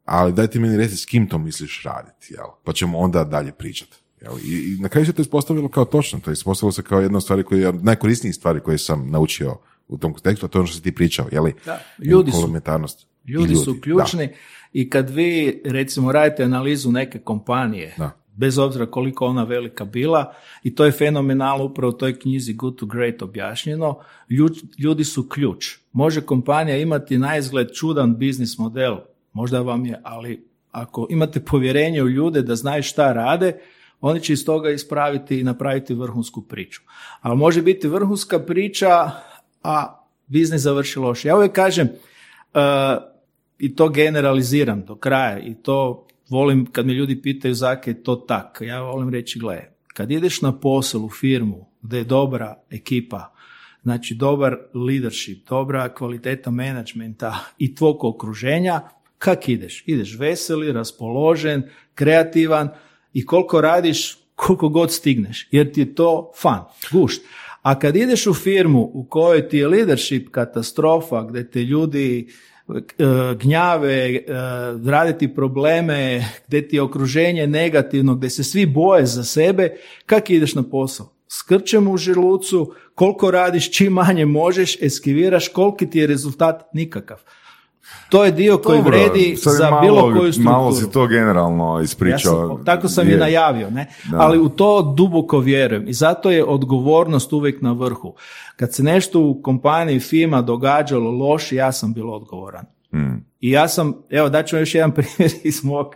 ali daj ti meni reci s kim to misliš raditi, jel? pa ćemo onda dalje pričati. Jel? I, I na kraju se to ispostavilo kao točno, to je ispostavilo se kao jedna od stvari koje je od najkorisnijih stvari koje sam naučio u tom kontekstu, a to je ono što si ti pričao, jeli? Da, ljudi su- Komplementarnost. I Ljudi su ključni i kad vi recimo radite analizu neke kompanije, Da. bez obzira koliko ona velika bila, i to je fenomenalno upravo u toj knjizi Good to Great objašnjeno, lju- ljudi su ključ. Može kompanija imati na izgled čudan biznis model, možda vam je, ali ako imate povjerenje u ljude da znaju šta rade, oni će iz toga ispraviti i napraviti vrhunsku priču. Ali može biti vrhunska priča, a biznis završi loše. Ja uvijek kažem, uh, i to generaliziram do kraja i to volim kad me ljudi pitaju zake je to tak. Ja volim reći, gle, kad ideš na posao u firmu gdje je dobra ekipa, znači dobar leadership, dobra kvaliteta menadžmenta i tvog okruženja, kak ideš? Ideš veseli, raspoložen, kreativan i koliko radiš, koliko god stigneš, jer ti je to fan, gušt. A kad ideš u firmu u kojoj ti je leadership katastrofa, gdje te ljudi e, gnjave, e, rade ti probleme, gdje ti je okruženje negativno, gdje se svi boje za sebe, kak ideš na posao? Skrčem u želucu, koliko radiš, čim manje možeš, eskiviraš, koliki ti je rezultat? Nikakav. To je dio koji Dobro, vredi za malo- bilo koju strukturu. Malo si to generalno Ja ispričao. sam, tako sam i Je. najavio, ne? Da. Ali u to duboko vjerujem i zato je odgovornost uvijek na vrhu. Kad se nešto u kompaniji FIMA događalo loše, ja sam bio odgovoran. Mm. I ja sam, evo daću vam još jedan (laughs) primjer iz mog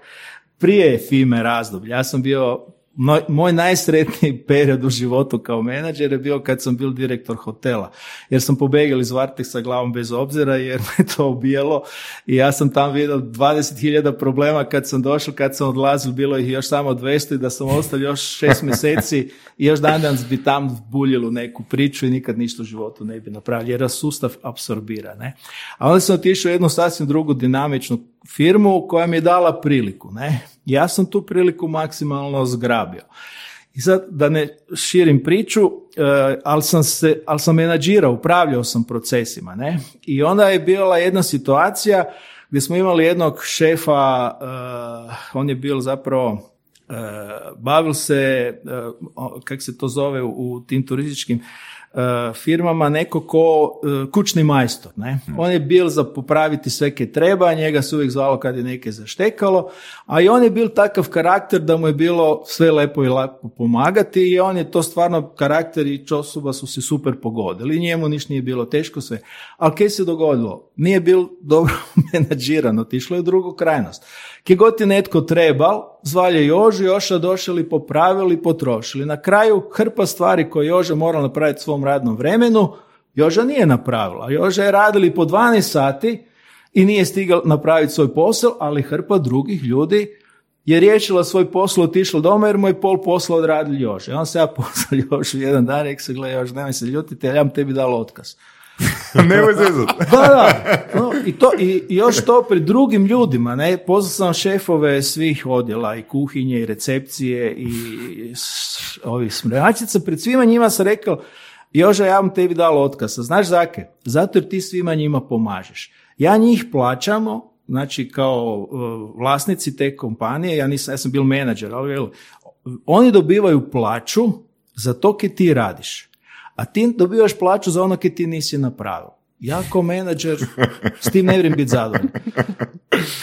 prije FIME razdoblja. Ja sam bio, moj, moj najsretniji period u životu kao menadžer je bio kad sam bil direktor hotela. Jer sam pobegao iz Varteksa glavom bez obzira jer me to ubijalo i ja sam tam vidio 20.000 problema kad sam došao, kad sam odlazio, bilo ih još samo 200 i da sam ostao još šest mjeseci i još dan danas bi tam buljilo neku priču i nikad ništa u životu ne bi napravili jer sustav apsorbira. Ne? A onda sam otišao u jednu sasvim drugu dinamičnu firmu koja mi je dala priliku. Ne? Ja sam tu priliku maksimalno zgrabio. I sad da ne širim priču, eh, ali sam se, ali sam menadžirao, upravljao sam procesima, ne? I onda je bila jedna situacija gdje smo imali jednog šefa, eh, on je bio zapravo eh, bavil se, uh, kak se to zove u, tim turističkim firmama, neko ko eh, kućni majstor. Ne? On je bil za popraviti sve ke treba, njega se uvijek zvalo kad je neke zaštekalo, a i on je bil takav karakter da mu je bilo sve lepo i lepo pomagati i on je to stvarno karakter i osoba su se super pogodili. Njemu ništa nije bilo teško sve. Ali kaj se dogodilo? Nije bil dobro (laughs) menadžiran, otišlo je u drugu krajnost. Kje god je netko trebal, zvalje Jožu, Joša došli, popravili, potrošili. Na kraju hrpa stvari koje Joža moral napraviti u svom radnom vremenu, Joža nije napravila. Joža je radili po 12 sati i nije stigao napraviti svoj posao, ali hrpa drugih ljudi je riješila svoj posao, otišla doma jer mu je pol posla odradili Joža. I on se ja (laughs) poslao Jožu jedan dan rekao se, gle Jož, nemoj se ljutiti, ja vam tebi dala otkaz. (laughs) Nemoj zezat. (laughs) Da, da. No, i, to, i, još to pred drugim ljudima. Ne? Pozvao sam šefove svih odjela i kuhinje i recepcije i ovih smremačica. Pred svima njima sam rekao Joža, ja vam tebi dala otkaz. Znaš zake? Zato jer ti svima njima pomažeš. Ja njih plaćamo, znači kao uh, vlasnici te kompanije, ja, nisam, ja sam bil menadžer, ali oni dobivaju plaću za to kaj ti radiš. A ti dobivaš plaću za ono kaj ti nisi napravio. Ja kao menadžer s tim ne vjerujem biti zadovoljan.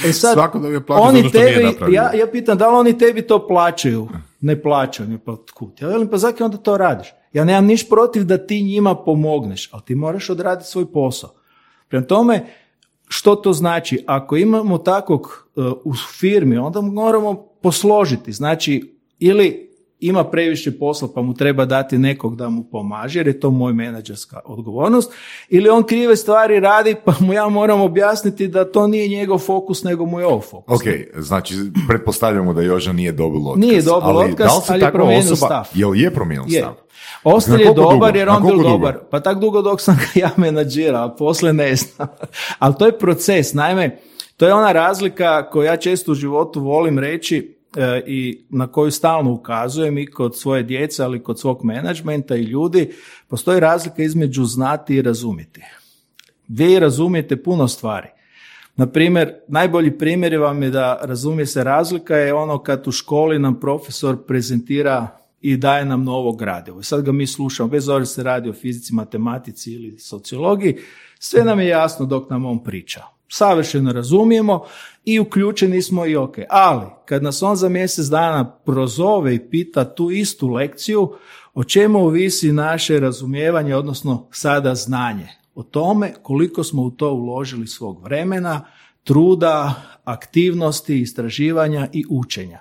E sad, Svako dobije plaću oni što tebi, ja, ja pitam da li oni tebi to plaćaju? Ne plaćaju pa kud? Ja velim, pa zakaj onda to radiš? Ja nemam niš protiv da ti njima pomogneš, ali ti moraš odraditi svoj posao. Prema tome, što to znači? Ako imamo takvog uh, u firmi, onda moramo posložiti. Znači, ili ima previše posla pa mu treba dati nekog da mu pomaže jer je to moj menadžerska odgovornost ili on krive stvari radi pa mu ja moram objasniti da to nije njegov fokus nego mu je ovo fokus. Ok, znači pretpostavljamo da Joža nije dobil otkaz. Nije dobil ali otkaz, da li se ali je promijenio osoba, stav. Jel je promijenio Je. stav? Ostar Na je dobar dugo? jer on bio dobar. Pa tak dugo dok sam ga ja menadžirao, ali poslije ne znam. (laughs) ali to je proces. Naime, to je ona razlika koju ja često u životu volim reći i na koju stalno ukazujem i kod svoje djece, ali i kod svog menadžmenta i ljudi. Postoji razlika između znati i razumjeti. Vi razumijete puno stvari. Na primjer, najbolji primjer vam je da razumije se razlika je ono kad u školi nam profesor prezentira i daje nam novo gradivo. Sad ga mi slušamo, bez obzira se radi o fizici, matematici ili sociologiji, sve nam je jasno dok nam on priča. Savršeno razumijemo i uključeni smo i ok. Ali, kad nas on za mjesec dana prozove i pita tu istu lekciju, o čemu ovisi naše razumijevanje, odnosno sada znanje? O tome koliko smo u to uložili svog vremena, truda, aktivnosti, istraživanja i učenja.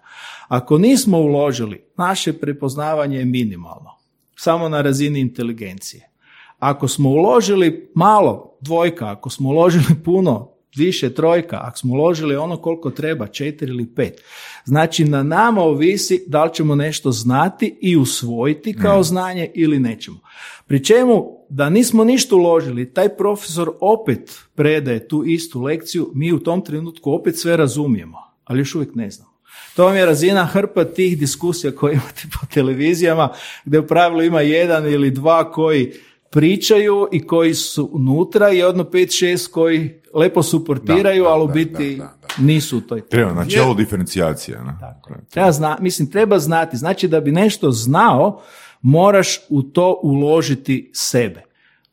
Ako nismo uložili, naše prepoznavanje je minimalno, samo na razini inteligencije. Ako smo uložili malo, dvojka, ako smo uložili puno, više trojka, ako smo uložili ono koliko treba, četiri ili pet. Znači na nama ovisi da li ćemo nešto znati i usvojiti kao znanje ili nećemo. Pri čemu da nismo ništa uložili, taj profesor opet predaje tu istu lekciju, mi u tom trenutku opet sve razumijemo, ali još uvijek ne znamo. To vam je razina hrpa tih diskusija koje imate po televizijama, gdje u pravilu ima jedan ili dva koji pričaju i koji su unutra i jedno pet, šest koji lepo suportiraju, Da, da, ali u da, biti da, da, nisu u toj Treba načelo diferencijacije. Ne? Treba zna, mislim, treba znati. Znači da bi nešto znao, moraš u to uložiti sebe.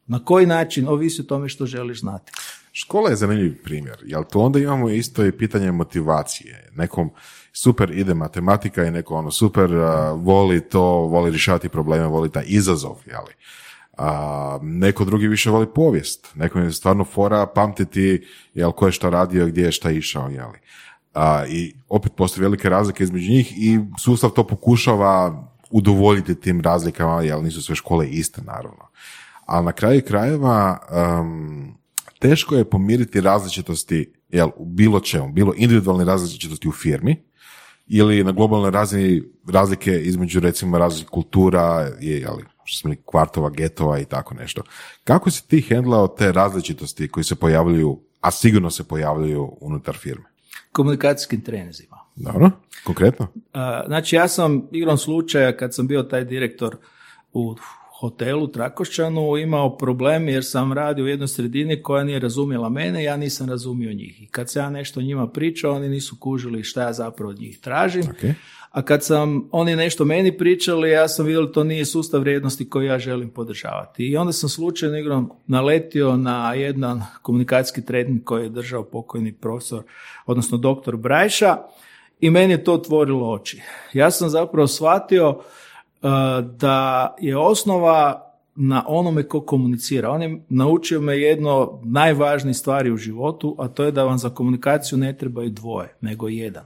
Na koji način? Ovisi o tome što želiš znati. Škola je zanimljiv primjer, jel to onda imamo isto i pitanje motivacije. Nekom super ide matematika i neko ono super a, voli to, voli rješavati probleme, voli taj izazov, jeli. A, neko drugi više voli povijest. Neko je stvarno fora pamtiti jel, ko je šta radio, gdje je šta išao, jeli. A, I opet postoje velike razlike između njih i sustav to pokušava udovoljiti tim razlikama, jer nisu sve škole iste, naravno. Ali na kraju krajeva um, teško je pomiriti različitosti jel, u bilo čemu, bilo individualne različitosti u firmi, ili na globalnoj razini razlike između recimo različitih kultura, je, jel, rekli, kvartova, getova i tako nešto. Kako si ti hendlao te različitosti koji se pojavljuju, a sigurno se pojavljuju unutar firme? Komunikacijskim trenizima. Dobro, konkretno? Znači ja sam igrom slučaja kad sam bio taj direktor u hotelu Trakošćanu imao problem jer sam radio u jednoj sredini koja nije razumjela mene, ja nisam razumio njih. I kad se ja nešto njima pričao, oni nisu kužili šta ja zapravo od njih tražim. Ok. A kad sam oni nešto meni pričali, ja sam vidio da to nije sustav vrijednosti koji ja želim podržavati. I onda sam slučajno igrom naletio na jedan komunikacijski trening koji je držao pokojni profesor, odnosno doktor Brajša i meni je to otvorilo oči. Ja sam zapravo shvatio uh, da je osnova na onome ko komunicira. On je naučio me jedno od najvažnijih stvari u životu, a to je da vam za komunikaciju ne trebaju dvoje, nego jedan.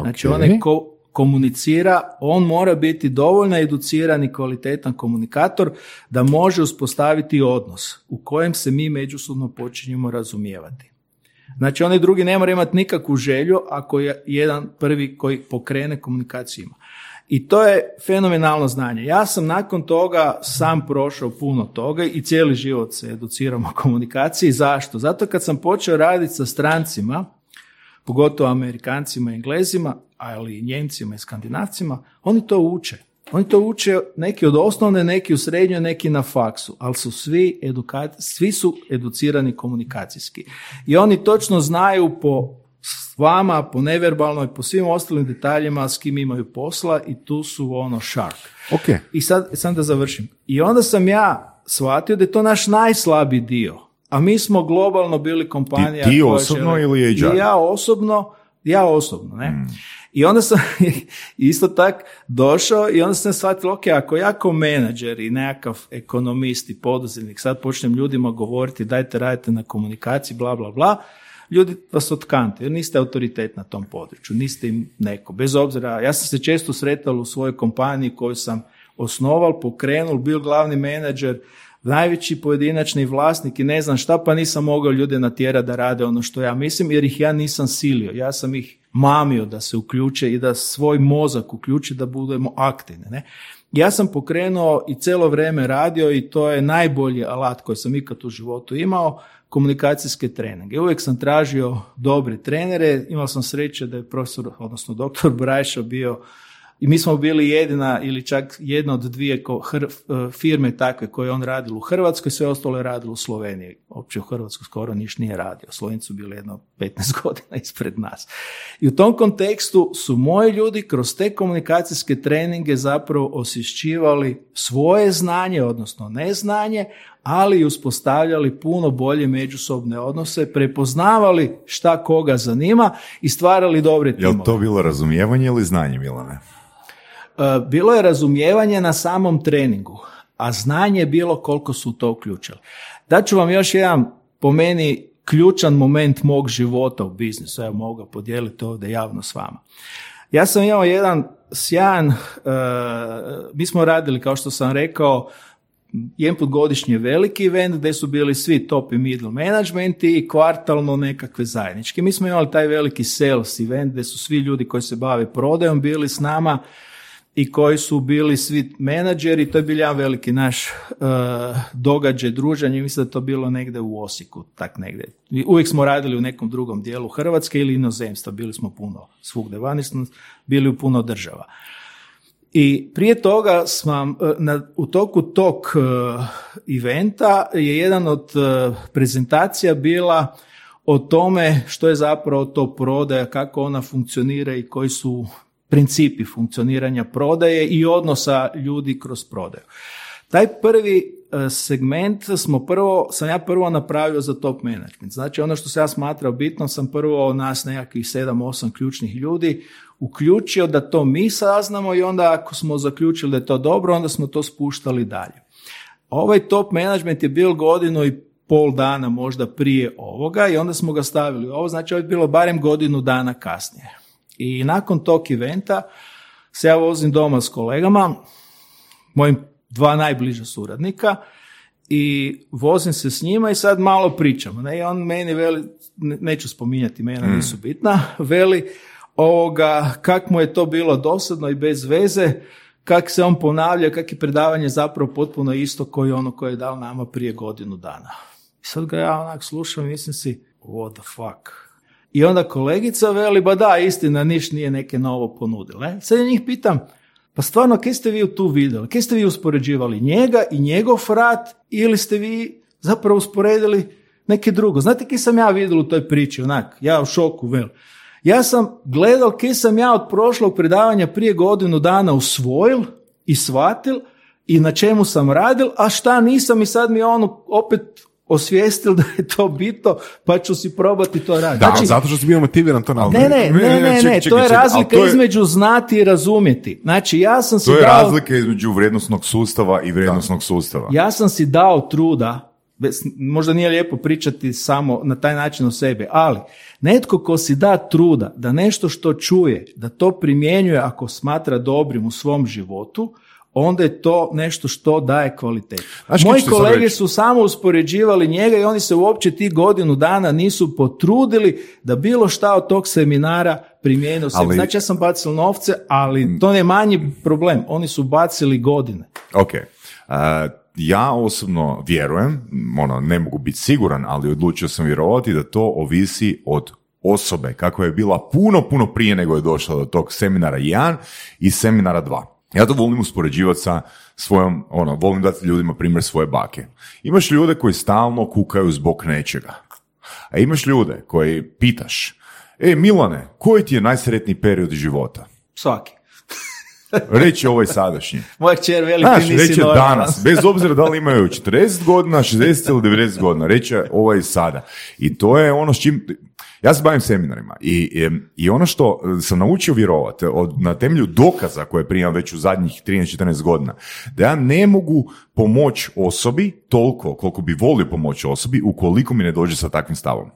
Znači, Ok. onaj ko komunicira, on mora biti dovoljno educiran i kvalitetan komunikator da može uspostaviti odnos u kojem se mi međusobno počinjemo razumijevati. Znači, onaj drugi ne mora imati nikakvu želju ako je jedan prvi koji pokrene komunikaciju ima. I to je fenomenalno znanje. Ja sam nakon toga sam prošao puno toga i cijeli život se educiram o komunikaciji. Zašto? Zato kad sam počeo raditi sa strancima, pogotovo Amerikancima i Englezima, ali i Njemcima i Skandinavcima, oni to uče. Oni to uče neki od osnovne, neki u srednjoj, neki na faksu, ali su svi, eduka- svi su educirani komunikacijski. I oni točno znaju po vama, po neverbalnoj, po svim ostalim detaljima s kim imaju posla i tu su ono shark. Ok. I sad, sad da završim. I onda sam ja shvatio da je to naš najslabiji dio. A mi smo globalno bili kompanija... Ti- ti koja osobno želi- ili HR? Ja osobno, ja osobno, ne. I onda sam (laughs) isto tak došao i onda sam shvatio, ok, ako ja kao menadžer i nekakav ekonomist i poduzetnik sad počnem ljudima govoriti dajte radite na komunikaciji, bla, bla, bla, ljudi vas otkante, jer niste autoritet na tom području, niste im neko. Bez obzira, ja sam se često sretao u svojoj kompaniji koju sam osnoval, pokrenul, bio glavni menadžer, najveći pojedinačni vlasnik i ne znam šta, pa nisam mogao ljude natjerati da rade ono što ja mislim, jer ih ja nisam silio. Ja sam ih mamio da se uključe i da svoj mozak uključi da budemo aktivni. Ne? Ja sam pokrenuo i celo vrijeme radio i to je najbolji alat koji sam ikad u životu imao, komunikacijske treninge. Uvijek sam tražio dobre trenere, imao sam sreće da je profesor, odnosno doktor Brajša bio i mi smo bili jedina ili čak jedna od dvije ko, hr, firme takve koje on radil u Hrvatskoj, sve ostalo je radilo u Sloveniji. Uopće u Hrvatskoj skoro niš nije radio. Slovenci su bili jedno 15 (laughs) godina ispred nas. I u tom kontekstu su moji ljudi kroz te komunikacijske treninge zapravo osvješćivali svoje znanje, odnosno neznanje, ali i uspostavljali puno bolje međusobne odnose, prepoznavali šta koga zanima i stvarali dobre timove. Je to bilo razumijevanje ili znanje, Milane? E, bilo je razumijevanje na samom treningu, a znanje je bilo koliko su to uključili. Daću vam još jedan, po meni, ključan moment mog života u biznisu, ja mogu podijeliti ovdje javno s vama. Ja sam imao jedan sjajan, e, mi smo radili, kao što sam rekao, jedan godišnje veliki event gdje su bili svi top i middle management i kvartalno nekakve zajedničke. Mi smo imali taj veliki sales event gdje su svi ljudi koji se bave prodajom bili s nama i koji su bili svi menadžeri, to je bio jedan veliki naš uh, događaj, druženje, mislim da je to bilo negdje u Osijeku, tak negdje. Uvijek smo radili u nekom drugom dijelu Hrvatske ili inozemstva, bili smo puno svugdje vani, smo bili u puno država. I prije toga sam, e, na, u toku tog uh, eventa je jedan od prezentacija bila o tome što je zapravo to prodaja, kako ona funkcionira i koji su principi funkcioniranja prodaje i odnosa ljudi kroz prodaju. Taj prvi e, segment smo prvo, sam ja prvo napravio za top management. Znači ono što se ja smatrao bitno sam prvo nas nekakvih 7-8 ključnih ljudi uključio da to mi saznamo i onda ako smo zaključili da je to dobro, onda smo to spuštali dalje. Ovaj top management je bil godinu i pol dana možda prije ovoga i onda smo ga stavili ovo, znači ovo je bilo barem godinu dana kasnije. I nakon tog eventa se ja vozim doma s kolegama, mojim dva najbliža suradnika i vozim se s njima i sad malo pričamo. Ne? I on meni veli, neću spominjati mena, mm. nisu bitna, (laughs) veli ovoga, kak mu je to bilo dosadno i bez veze, kak se on ponavlja, kak je predavanje zapravo potpuno isto koji ono koje je dao nama prije godinu dana. I sad ga ja onak slušam i mislim si, what the fuck, i onda kolegica veli, ba da, istina, niš nije neke novo ponudila. E? Sad ja njih pitam, pa stvarno, kaj ste vi tu vidjeli? Kaj ste vi uspoređivali? Njega i njegov rat ili ste vi zapravo usporedili neke drugo? Znate kaj sam ja vidio u toj priči, onak, ja u šoku, vel. Ja sam gledao kaj sam ja od prošlog predavanja prije godinu dana usvojil i shvatil i na čemu sam radil, a šta nisam i sad mi ono opet osvijestil da je to bitno, pa ću si probati to raditi. Da, znači, zato što si bio motiviran to na Ne, ne, ne, ne, ne, to je razlika između znati i razumjeti. Znači, ja sam si To je dao, razlika između vrijednosnog sustava i vrijednosnog sustava. Ja sam si dao truda, bez, možda nije lijepo pričati samo na taj način o sebi, ali netko ko si da truda da nešto što čuje, da to primjenjuje ako smatra dobrim u svom životu, onda je to nešto što daje kvalitetu. Moji kolege su samo uspoređivali njega i oni se uopće ti godinu dana nisu potrudili da bilo šta od tog seminara primijenio se. Znači ja sam bacil novce, ali to ne manji problem. Oni su bacili godine. Ok. Uh, ja osobno vjerujem, ono, ne mogu biti siguran, ali odlučio sam vjerovati da to ovisi od osobe, kako je bila puno, puno prije nego je došla do tog seminara 1 i seminara 2. Ja to volim uspoređivati sa svojom, ono, volim dati ljudima primjer svoje bake. Imaš ljude koji stalno kukaju zbog nečega. A imaš ljude koji pitaš, e Milane, koji ti je najsretniji period života? Svaki. (laughs) reći ovaj sadašnji. Moja čer veli ti nisi danas, bez obzira da li imaju 40 godina, 60 ili 90 godina, reći ovaj sada. I to je ono s čim, ja se bavim seminarima i, i ono što sam naučio vjerovati od, na temelju dokaza koje primam već u zadnjih 13-14 godina, da ja ne mogu pomoći osobi toliko koliko bi volio pomoći osobi ukoliko mi ne dođe sa takvim stavom.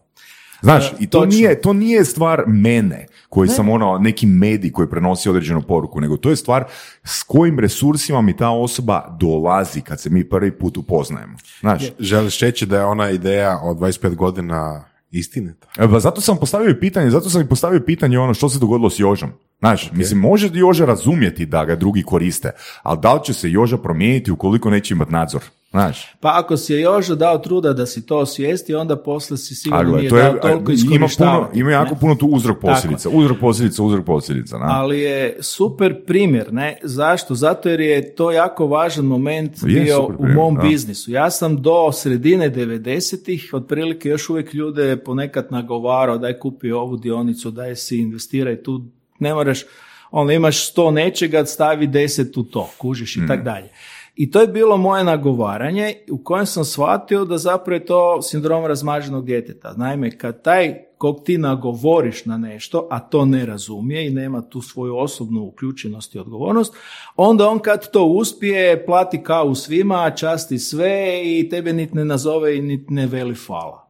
Znaš, E, i to točno. nije, to nije stvar mene, koji sam ono neki medij koji prenosi određenu poruku, nego to je stvar s kojim resursima mi ta osoba dolazi kad se mi prvi put upoznajemo. Znaš, Želiš reći da je ona ideja od 25 godina istinita? E, Pa zato sam postavio pitanje, zato sam i postavio pitanje ono što se dogodilo s Jožom. Znaš, mislim, može Joža razumjeti da ga drugi koriste, ali da li će se Joža promijeniti ukoliko neće imati nadzor? Znaš, Pa ako si je Jožo dao truda da si to osvijesti, onda posle si sigurno nije to dao je, toliko ima, puno, ima jako ne? puno tu uzrok posljedica, uzrok posljedica, uzrok posljedica. na. Ali je super primjer, ne? Zašto? Zato jer je to jako važan moment Je bio u mom da. biznisu. Ja sam do sredine 90-ih, otprilike još uvijek ljude ponekad nagovarao daj kupi ovu dionicu, daj si investiraj tu, ne moraš, ono imaš sto nečega, stavi deset u to, kužiš i tak dalje. I to je bilo moje nagovaranje u kojem sam shvatio da zapravo je to sindrom razmaženog djeteta. Naime, kad taj kog ti nagovoriš na nešto, a to ne razumije i nema tu svoju osobnu uključenost i odgovornost, onda on kad to uspije, plati kavu svima, časti sve i tebe niti ne nazove i niti ne veli fala.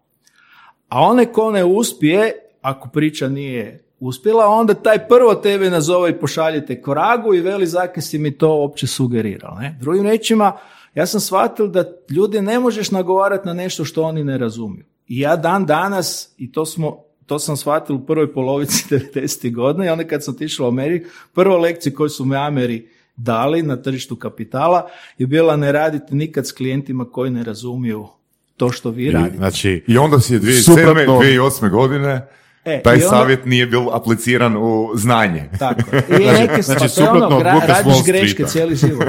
A onaj ko ne uspije, ako priča nije uspjela, onda taj prvo tebe nazove i pošaljete koragu i veli zake si mi to uopće sugerirao. Ne? Drugim rečima, ja sam shvatio da ljude ne možeš nagovarati na nešto što oni ne razumiju. I ja dan danas, i to smo to sam shvatio u prvoj polovici (laughs) 90. godina i onda kad sam otišao u Ameriku, prva lekcija koju su me Ameri dali na tržištu kapitala je bila ne raditi nikad s klijentima koji ne razumiju to što vi radite. Znači, I onda si je 2007. Suprotno. 2008. godine E, taj i onda- savjet nije bil apliciran u znanje. Tako. I (laughs) neke znači, znači, je ono, suprotno od gra- radiš Wall greške cijeli život.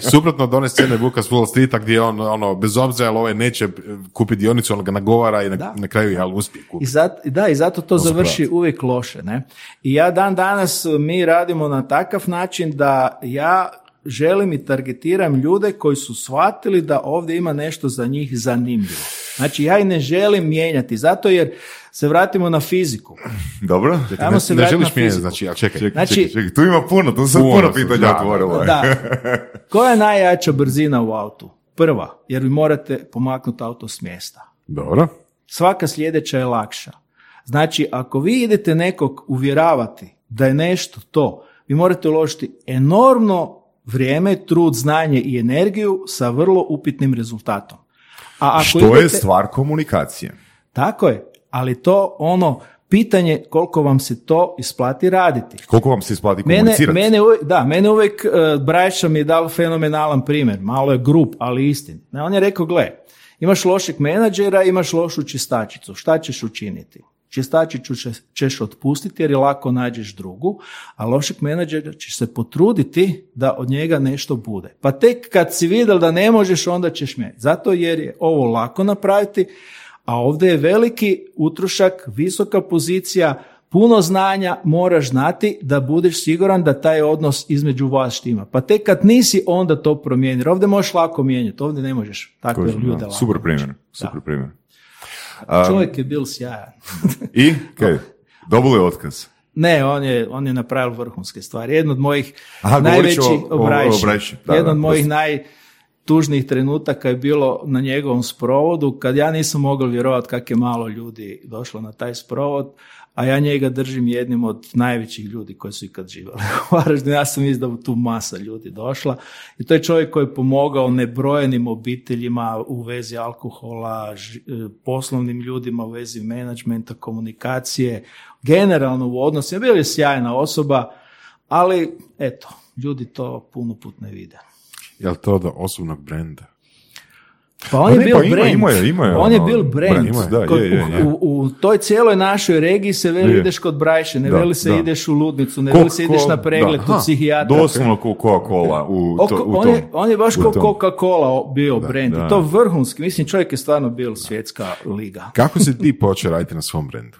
(laughs) Suprotno od one scene Vuka s Wall Streeta gdje on, ono, bez obzira jel ovaj neće kupiti dionicu, on ga nagovara i na, Da. na kraju jel uspije I kupiti. zato, da, i zato to završi uvijek loše. Ne? I ja dan danas mi radimo na takav način da ja želim i targetiram ljude koji su shvatili da ovdje ima nešto za njih zanimljivo. Znači ja i ne želim mijenjati, zato jer se vratimo na fiziku. (clears throat) Dobro? Ajmo Ne, se ne želiš mijenjati, znači, a čekaj. Čekaj, Znači- čekaj, čekaj, tu ima puno, tu se Puno puno pitanja otvorilo. Da. (laughs) Koja je najjača brzina u autu? Prva, jer vi morate pomaknuti auto s mjesta. Dobro. Svaka sljedeća je lakša. Znači, ako vi idete nekog uvjeravati da je nešto to, vi morate uložiti enormno vrijeme, trud, znanje i energiju sa vrlo upitnim rezultatom. A ako Što idete, je stvar komunikacije. Tako je, ali to ono pitanje koliko vam se to isplati raditi. Koliko vam se isplati Mene, komunicirati? mene uvijek, da, mene uvijek uh, Brajša mi je dao fenomenalan primjer, malo je grup, ali istin. Ne, on je rekao, gle, imaš lošeg menadžera, imaš lošu čistačicu, šta ćeš učiniti? Čistačicu će- ćeš otpustiti jer je lako nađeš drugu, a lošeg menadžera ćeš se potruditi da od njega nešto bude. Pa tek kad si vidjel da ne možeš, onda ćeš mijenjati. Zato jer je ovo lako napraviti, a ovdje je veliki utrošak, visoka pozicija, puno znanja moraš znati da budeš siguran da taj odnos između vas štima. Pa tek kad nisi, onda to promijeni. Ovdje možeš lako mijenjati, ovdje ne možeš takve ljude da. lako Super primjer, super primjer. Čovjek je bil sjajan. (laughs) I, kaj, dobili otkaz. Ne, on je, on je napravio vrhunske stvari. Jedno od mojih Aha, najvećih o- o- o Brajši. Brajši. Da, Jedno da, od mojih dosta. najtužnijih trenutaka je bilo na njegovom sprovodu, kad ja nisam mogao vjerovati kak je malo ljudi došlo na taj sprovod, a ja njega držim jednim od najvećih ljudi koji su ikad živjeli u Varaždinu. Ja sam izdao tu masa ljudi došla i to je čovjek koji je pomogao nebrojenim obiteljima u vezi alkohola, e, poslovnim ljudima u vezi menadžmenta, komunikacije, generalno u odnosima. Bio je sjajna osoba, ali eto, ljudi to puno put ne vide. Je li to do osobnog brenda? Pa on Pa je bil pa ima- brand. ima on je ono, bil brand. brand, da, Kod- je, je, je. U, u toj cijeloj našoj regiji se veli ideš kod Brajše, ne Da, veli se da. ideš u ludnicu, ne veli se ideš na pregled u psihijatra. Doslovno Coca-Cola u, to, u on, je, on je baš kao. Coca-Cola bio brand. da. I to vrhunski. Mislim, čovjek je stvarno bil svjetska liga. Kako si ti počeo raditi na svom brendu?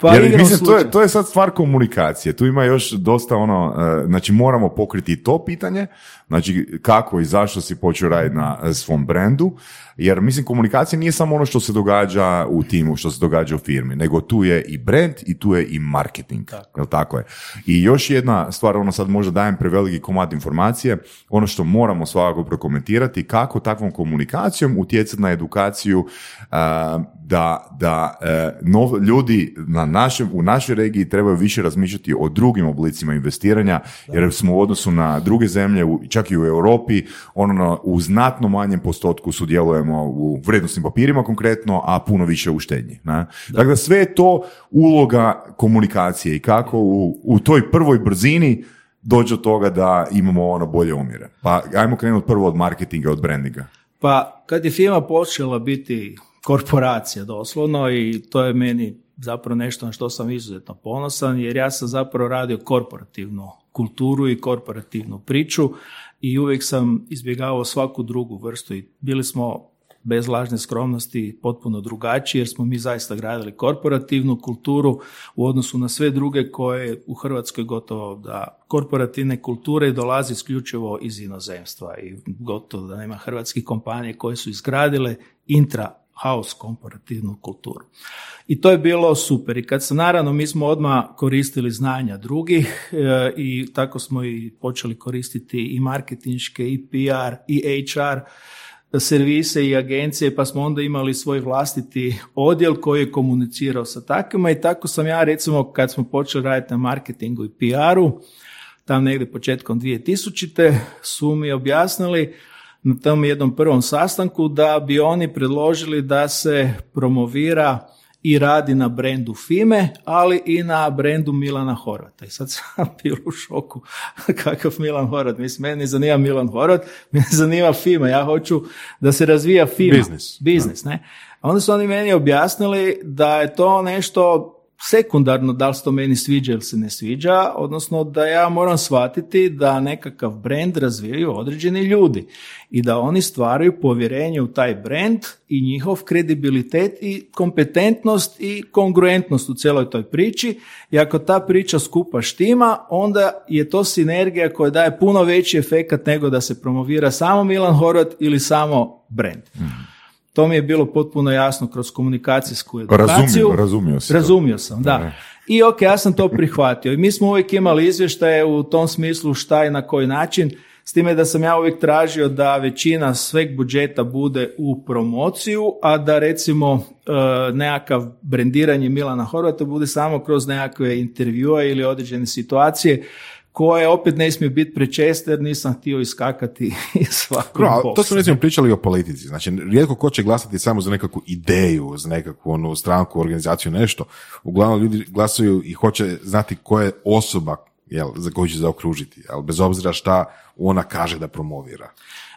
Pa Jer, mislim, to je, to je sad stvar komunikacije. Tu ima još dosta ono, e, znači moramo pokriti i to pitanje, znači kako i zašto si počeo raditi na e, svom brendu, jer mislim komunikacija nije samo ono što se događa u timu, što se događa u firmi, nego tu je i brand i tu je i marketing. Jel tako je? I još jedna stvar, ono sad možda dajem preveliki komad informacije, ono što moramo svakako prokomentirati, kako takvom komunikacijom utjecati na edukaciju a, da, da e, nov- ljudi na našem, u našoj regiji trebaju više razmišljati o drugim oblicima investiranja, jer smo u odnosu na druge zemlje, čak i u Europi, ono u znatno manjem postotku sudjelujemo u vrijednosnim papirima konkretno, a puno više u štednji. Ne? Dakle, sve je to uloga komunikacije i kako u, u toj prvoj brzini dođe do toga da imamo ono bolje omjere. Pa ajmo krenuti prvo od marketinga, od brandinga. Pa kad je firma počela biti korporacija doslovno i to je meni zapravo nešto na što sam izuzetno ponosan jer ja sam zapravo radio korporativnu kulturu i korporativnu priču i uvijek sam izbjegavao svaku drugu vrstu i bili smo bez lažne skromnosti potpuno drugačiji jer smo mi zaista gradili korporativnu kulturu u odnosu na sve druge koje u Hrvatskoj gotovo da korporativne kulture dolazi isključivo iz inozemstva i gotovo da nema hrvatskih kompanija koje su izgradile intra house komparativnu kulturu. I to je bilo super. I kad se naravno mi smo odmah koristili znanja drugih e, i tako smo i počeli koristiti i marketinške i PR i HR servise i agencije, pa smo onda imali svoj vlastiti odjel koji je komunicirao sa takvima i tako sam ja recimo kad smo počeli raditi na marketingu i PR-u, tam negdje početkom 2000. su mi objasnili na tom jednom prvom sastanku da bi oni predložili da se promovira i radi na brendu Fime, ali i na brendu Milana Horvata. I sad sam (laughs) bio u šoku (laughs) kakav Milan Horvat. Mislim, meni ne zanima Milan Horvat, (laughs) mene zanima Fima. Ja hoću da se razvija Fima. Biznis. Biznis, ne? A onda su oni meni objasnili da je to nešto sekundarno da li se to meni sviđa ili se ne sviđa, odnosno da ja moram shvatiti da nekakav brand razvijaju određeni ljudi i da oni stvaraju povjerenje u taj brand i njihov kredibilitet i kompetentnost i kongruentnost u cijeloj toj priči i ako ta priča skupa štima, onda je to sinergija koja daje puno veći efekat nego da se promovira samo Milan Horvat ili samo brand. To mi je bilo potpuno jasno kroz komunikacijsku edukaciju. Razumio, razumio si. Razumio sam, da. I ok, ja sam to (laughs) prihvatio. I mi smo uvijek imali izvještaje u tom smislu šta i na koji način, s time da sam ja uvijek tražio da većina sveg budžeta bude u promociju, a da recimo e, nekakav brendiranje Milana Horvata bude samo kroz nekakve intervjue ili određene situacije koje opet ne smiju biti prečeste jer nisam htio iskakati (laughs) svakog Bro, to smo recimo pričali o politici. Znači, rijetko ko će glasati samo za nekakvu ideju, za nekakvu onu stranku, organizaciju, nešto. Uglavnom ljudi glasuju i hoće znati ko je osoba jel, za koju će zaokružiti, ali bez obzira šta ona kaže da promovira.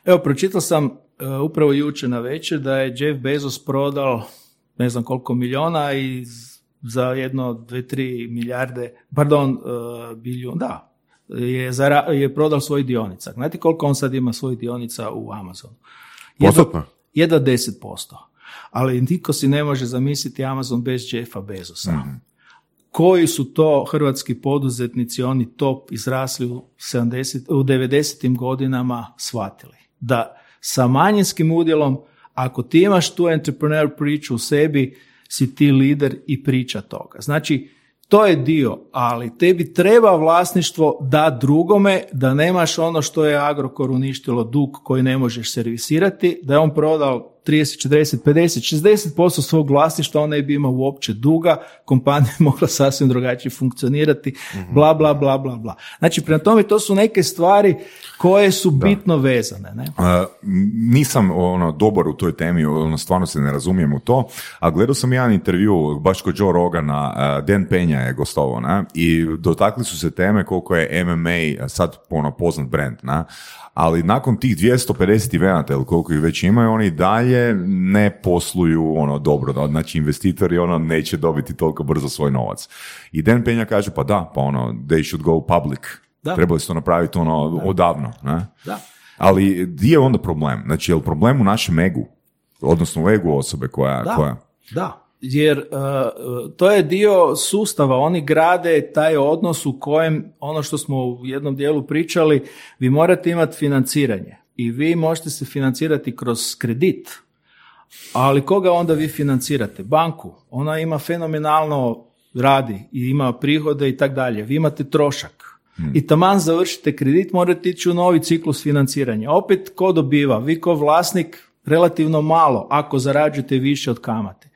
Evo, pročitao sam e, upravo jučer na večer da je Jeff Bezos prodao ne znam koliko miliona i za jedno, dve, tri milijarde, pardon, uh, bilijun, da, je, zara, je prodao svoj dionica. Znate koliko on sad ima svojih dionica u Amazonu? Jedva- Postotno? Jedva 10%. Ali niko si ne može zamisliti Amazon bez Jeffa Bezosa. Koji su to hrvatski poduzetnici, oni top izrasli u, 70, u 90. godinama shvatili? Da sa manjinskim udjelom, ako ti imaš tu entrepreneur priču u sebi, si ti lider i priča toga. Znači, to je dio, ali tebi treba vlasništvo da drugome, da nemaš ono što je Agrokor uništilo dug koji ne možeš servisirati, da je on prodao 30, 40, 50, 60% svog vlasništva, on ne bi imao uopće duga, kompanija je mogla sasvim drugačije funkcionirati, bla, bla, bla, bla, bla. Znači, prema tome, to su neke stvari koje su bitno vezane. Ne? Uh, nisam ono, dobar u toj temi, ono, stvarno se ne razumijem u to, a gledao sam jedan intervju, baš kod Joe Rogana, Dan Penja je gostovao, ne? i dotakli su se teme koliko je MMA sad ono, poznat brand, ne? Ali nakon tih 250 eventa ili koliko ih već imaju, oni dalje ne posluju ono dobro, da, znači investitori ono neće dobiti toliko brzo svoj novac. I Dan Penja kaže, pa da, pa ono, they should go public. Da. Trebali su to napraviti ono odavno. Ne? Da. Ali di je onda problem? Znači, je li problem u našem egu? Odnosno u egu osobe koja... Da, koja... da. Jer uh, to je dio sustava, oni grade taj odnos u kojem, ono što smo u jednom dijelu pričali, vi morate imati financiranje i vi možete se financirati kroz kredit, ali koga onda vi financirate? Banku. Ona ima fenomenalno radi i ima prihode i tak dalje. Vi imate trošak. I taman završite kredit, morate ići u novi ciklus financiranja. Opet, ko dobiva? Vi ko vlasnik relativno malo, ako zarađujete više od kamate.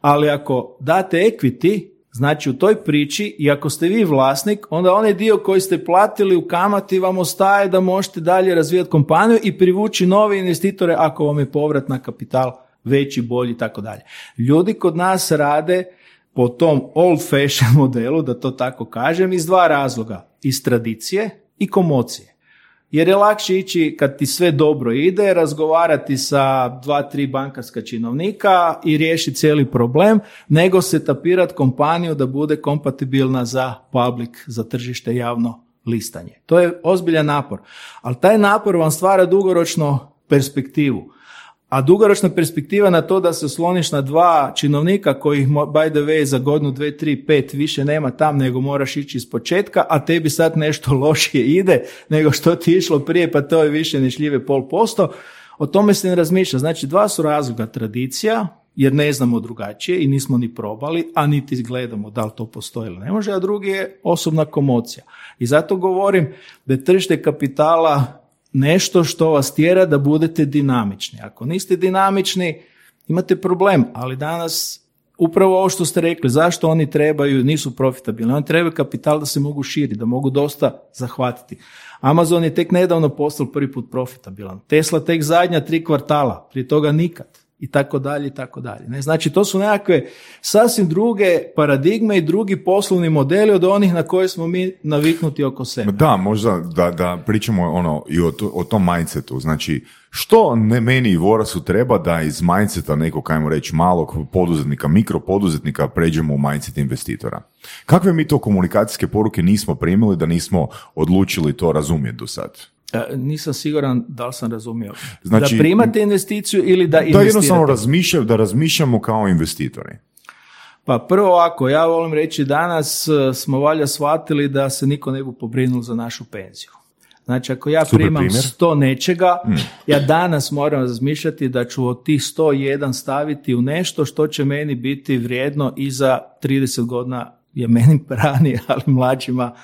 Ali ako date equity, znači u toj priči i ako ste vi vlasnik, onda onaj dio koji ste platili u kamati vam ostaje da možete dalje razvijati kompaniju i privući nove investitore ako vam je povrat na kapital veći, bolji i tako dalje. Ljudi kod nas rade po tom old fashion (laughs) modelu, da to tako kažem, iz dva razloga. Iz tradicije i komocije. Jer je lakše ići kad ti sve dobro ide, razgovarati sa dva, tri bankarska činovnika i riješiti cijeli problem, nego se tapirati kompaniju da bude kompatibilna za public, za tržište javno listanje. To je ozbiljan napor. Ali taj napor vam stvara dugoročno perspektivu. A dugoročna perspektiva na to da se osloniš na dva činovnika kojih by the way za godinu, dve, tri, pet više nema tam nego moraš ići iz početka, a tebi sad nešto (laughs) lošije ide nego što ti išlo prije pa to je više nešljive pol posto. O tome se ne razmišlja. Znači dva su razloga tradicija, jer ne znamo drugačije i nismo ni probali, a niti gledamo da li to postoji ili ne može, a drugi je osobna komocija. I zato govorim da je tržište kapitala nešto što vas tjera da budete dinamični. Ako niste dinamični, imate problem, ali danas upravo ovo što ste rekli, zašto oni trebaju, nisu profitabilni, oni trebaju kapital da se mogu širiti, da mogu dosta zahvatiti. Amazon je tek nedavno postao prvi put profitabilan. Tesla tek zadnja tri kvartala, prije toga nikad i tako dalje i tako dalje. Znači to su nekakve sasvim druge paradigme i drugi poslovni modeli od onih na koje smo mi naviknuti oko sebe. Da, možda da, da pričamo ono i o, o tom mindsetu. Znači, što ne meni i Vorasu treba da iz mindseta nekog, ajmo reći, malog poduzetnika, mikropoduzetnika pređemo u mindset investitora? Kakve mi to komunikacijske poruke nismo primili da nismo odlučili to razumjeti do sad? E, nisam siguran da li sam razumio. Znači, da primate investiciju ili da investirate? Da jednostavno razmišljam, da razmišljamo kao investitori. Pa prvo ako ja volim reći danas e, smo valja shvatili da se niko ne bi pobrinul za našu penziju. Znači ako ja Super primam primjer. 100 nečega, mm. ja danas moram razmišljati da ću od tih 101 staviti u nešto što će meni biti vrijedno i za 30 godina je meni (laughs) ranije, ali mlađima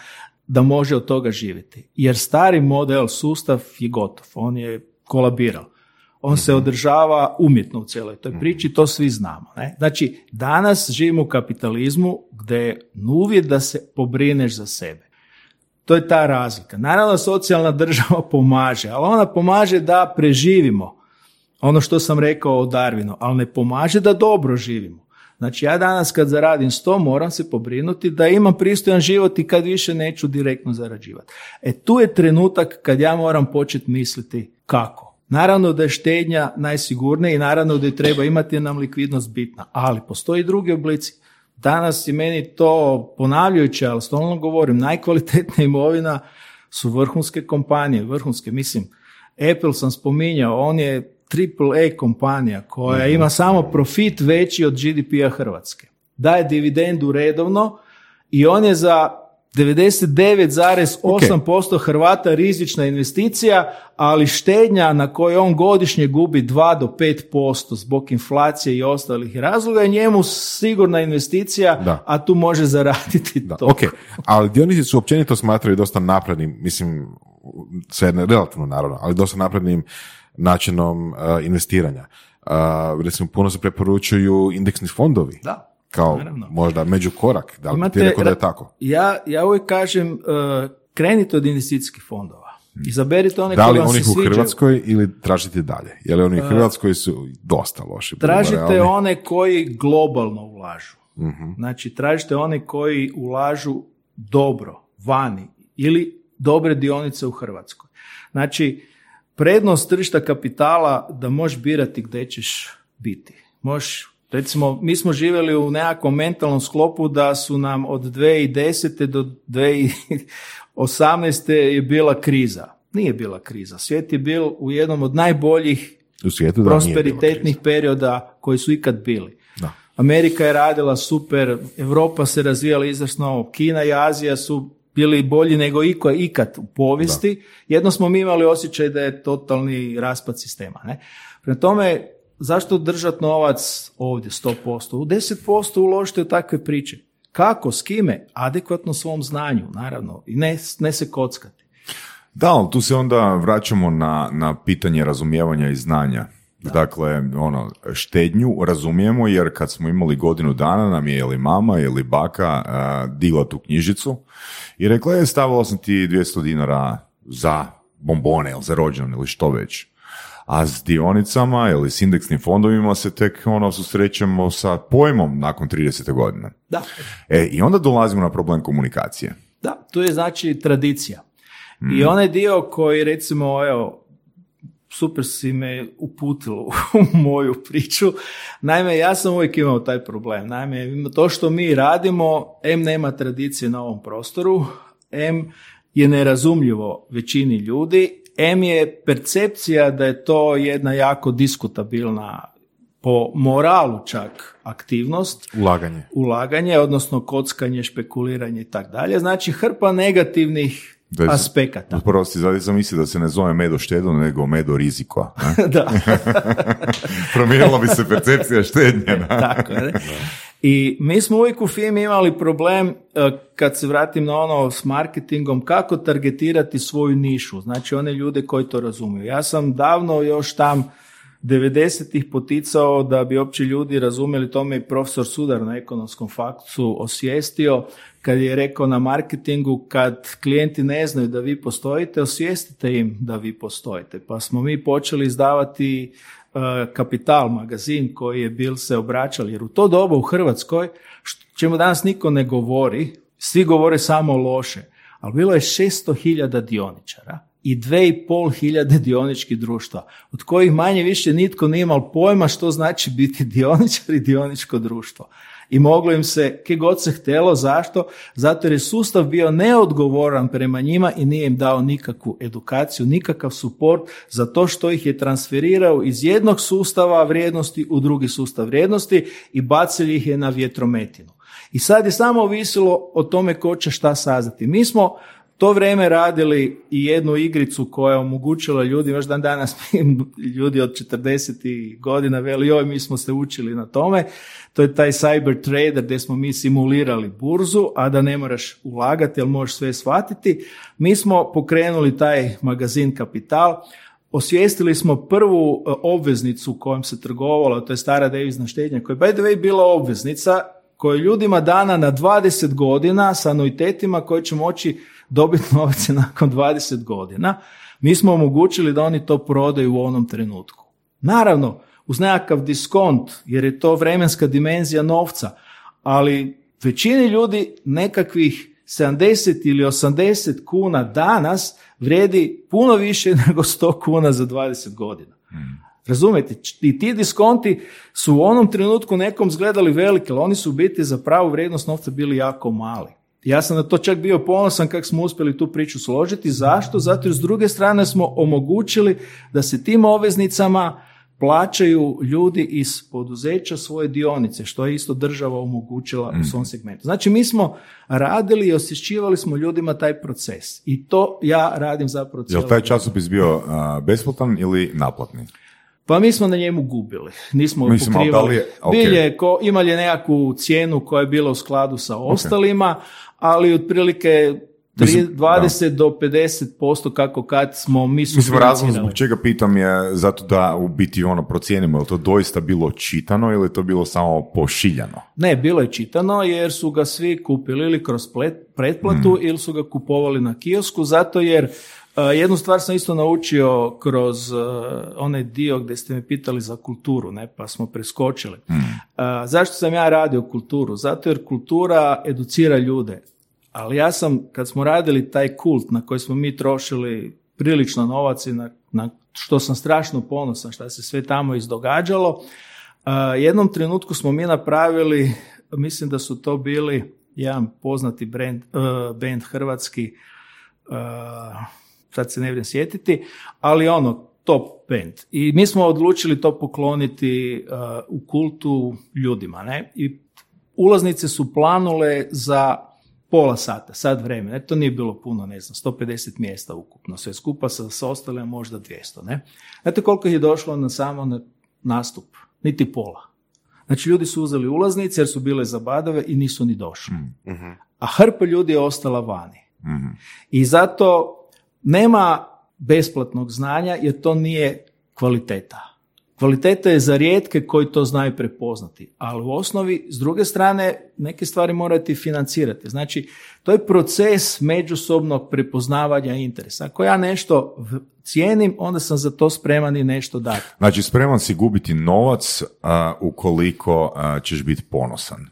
da može od toga živjeti. Jer stari model, sustav je gotov, on je kolabirao. On se mhm. održava umjetno u cijeloj toj priči, to svi znamo. Ne? Znači, danas živimo u kapitalizmu gdje je uvjet da se pobrineš za sebe. To je ta razlika. Naravno, socijalna država (laughs) pomaže, ali ona pomaže da preživimo ono što sam rekao o Darwinu, ali ne pomaže da dobro živimo. Znači ja danas kad zaradim 100 moram se pobrinuti da imam pristojan život i kad više neću direktno zarađivati. E tu je trenutak kad ja moram početi misliti kako. Naravno da je štednja najsigurnija i naravno da je treba imati nam likvidnost bitna, ali postoji drugi oblici. Danas je meni to ponavljajuće, ali stalno govorim, najkvalitetnija imovina su vrhunske kompanije, vrhunske, mislim, Apple sam spominjao, on je triple kompanija koja ima samo profit veći od GDP-a Hrvatske. Daje dividendu redovno i on je za 99,8% Hrvata rizična investicija, ali štednja na kojoj on godišnje gubi 2 do 5% zbog inflacije i ostalih razloga je njemu sigurna investicija, a tu može zaraditi da, to. Ok, ali dionici su općenito smatraju dosta naprednim, mislim, sve relativno naravno, ali dosta naprednim načinom uh, investiranja. Uh, recimo, puno se preporučuju indeksni fondovi. Da. Kao naravno. možda međukorak. Da li Imate, ti rekao da je tako? Ja, ja uvijek kažem, uh, krenite od investicijskih fondova. Izaberite one da li vam onih se u Hrvatskoj ili tražite dalje? Jer oni u Hrvatskoj su dosta loši. Tražite one koji globalno ulažu. uh Znači, tražite one koji ulažu dobro, vani ili dobre dionice u Hrvatskoj. Znači, prednost tržišta kapitala da možeš birati gdje ćeš biti. Možeš, recimo, mi smo živjeli u nekakvom mentalnom sklopu da su nam od 2010. do 2018. je bila kriza. Nije bila kriza. Svijet je bil u jednom od najboljih u svijetu prosperitetnih perioda koji su ikad bili. Da. Amerika je radila super, Europa se razvijala izvrsno, Kina i Azija su bili bolji nego iko ikad u povijesti. Jedno smo mi imali osjećaj da je totalni raspad sistema. Ne? Prema tome, zašto držati novac ovdje 100%? U 10% uložite u takve priče. Kako, s kime? Adekvatno svom znanju, naravno. I ne, ne se kockati. Da, ali tu se onda vraćamo na, na pitanje razumijevanja i znanja. Dakle, ono, štednju razumijemo jer kad smo imali godinu dana nam je ili mama ili baka uh, digla tu knjižicu i rekla je stavila sam ti 200 dinara za bombone ili za rođendan ili što već. A s dionicama ili s indeksnim fondovima se tek ono susrećemo sa pojmom nakon 30. godine. Da. E, i onda dolazimo na problem komunikacije. Da, tu je znači tradicija. I onaj dio koji recimo, evo, super si me uputilo (laughs) u moju priču. Naime, ja sam uvijek imao taj problem. Naime, to što mi radimo, M nema tradicije na ovom prostoru, M je nerazumljivo većini ljudi, M je percepcija da je to jedna jako diskutabilna po moralu čak aktivnost, Ulaganje. ulaganje, odnosno kockanje, špekuliranje i tako dalje. Znači hrpa negativnih Da aspekata. Prvo si zato sam mislio da se ne zove medo štedo, nego medo riziko. ne? (laughs) da. (laughs) Promijenila bi se percepcija štednje. ne? (laughs) Tako je. I mi smo uvijek u firmi imali problem, e, kad se vratim na ono s marketingom, kako targetirati svoju nišu, znači one ljude koji to razumiju. Ja sam davno još tam 90-ih poticao da bi opće ljudi razumjeli, to me i profesor Sudar na ekonomskom faktu osvijestio, kad je rekao na marketingu, kad klijenti ne znaju da vi postojite, osvijestite im da vi postojite. Pa smo mi počeli izdavati e, Kapital magazin koji je bil se obraćali, jer u to doba u Hrvatskoj, čemu danas niko ne govori, svi govore samo loše, ali bilo je 600.000 dioničara i 2.500 dioničkih društva, od kojih manje više nitko nije imao pojma što znači biti dioničar i dioničko društvo. I moglo im se, kje god se htjelo, zašto? Zato jer je sustav bio neodgovoran prema njima i nije im dao nikakvu edukaciju, nikakav suport za to što ih je transferirao iz jednog sustava vrijednosti u drugi sustav vrijednosti i bacili ih je na vjetrometinu. I sad je samo ovisilo o tome ko će šta saznati. Mi smo to vrijeme radili i jednu igricu koja je omogućila ljudi, još dan danas (laughs) ljudi od 40 godina veli, joj, mi smo se učili na tome. To je taj cyber trader gdje smo mi simulirali burzu, a da ne moraš ulagati, jer možeš sve shvatiti. Mi smo pokrenuli taj magazin Kapital, Osvijestili smo prvu e, obveznicu kojom se trgovalo, to je stara devizna štednja, koja je by the way bila obveznica koja je ljudima dana na 20 godina sa anuitetima koji će moći dobiti novce (laughs) nakon 20 godina. Mi smo omogućili da oni to prodaju u onom trenutku. Naravno, uz nekakav diskont, jer je to vremenska dimenzija novca, ali većini ljudi nekakvih 70 ili 80 kuna danas vrijedi puno više (laughs) nego 100 kuna za 20 godina. Razumijete? Č- I ti diskonti su u onom trenutku nekom izgledali velike, ali oni su u biti za pravu vrijednost novca bili jako mali. Ja sam na to čak bio ponosan kako smo uspjeli tu priču složiti. Zašto? Zato jer s druge strane smo omogućili da se tim obveznicama plaćaju ljudi iz poduzeća svoje dionice, što je isto država omogućila u svom segmentu. Znači mi smo radili i osjećivali smo ljudima taj proces. I to ja radim zapravo Je cijelo li taj časopis bio a, besplatan ili naplatni? Pa mi smo na njemu gubili. Nismo Mislim, ali da pokrivali. li je- ok. Bil je ko, imali je nekakvu cijenu koja je bila u skladu sa ostalima, ali otprilike tri- Mislim, 20 do 50% kako kad smo mi su Mislim, razlog zbog čega pitam je zato da u biti ono procijenimo, je li to doista bilo čitano ili je to bilo samo pošiljano? Ne, bilo je čitano jer su ga svi kupili ili kroz pretplatu Mm. ili su ga kupovali na kiosku, zato jer uh, jednu stvar sam isto naučio kroz uh, onaj dio gdje ste me pitali za kulturu, ne, pa smo preskočili. Mm. Zašto sam ja radio kulturu? Zato jer kultura educira ljude. Ali ja sam, kad smo radili taj kult na koji smo mi trošili prilično novac i na, na što sam strašno ponosan, šta se sve tamo izdogađalo, jednom trenutku smo mi napravili, mislim da su to bili jedan poznati brand, band hrvatski, uh, sad se ne vjerujem sjetiti, ali ono, top band. I mi smo odlučili to pokloniti uh, u kultu ljudima, ne? I ulaznice su planule za pola sata, sat vremena. To nije bilo puno, ne znam, 150 mjesta ukupno, sve skupa sa, sa ostalim možda 200, ne? Znate koliko je došlo na samo na nastup? Niti pola. Znači, ljudi su uzeli ulaznice jer su bile zabadave i nisu ni došli. A hrpa ljudi je ostala vani. I zato nema besplatnog znanja jer to nije kvaliteta. Kvaliteta je za rijetke koji to znaju prepoznati, ali u osnovi, s druge strane, neke stvari morate financirati. Znači, to je proces međusobnog prepoznavanja interesa. Ako ja nešto cijenim, onda sam za to spreman i nešto dati. Znači, spreman si gubiti novac a, ukoliko a, ćeš biti ponosan.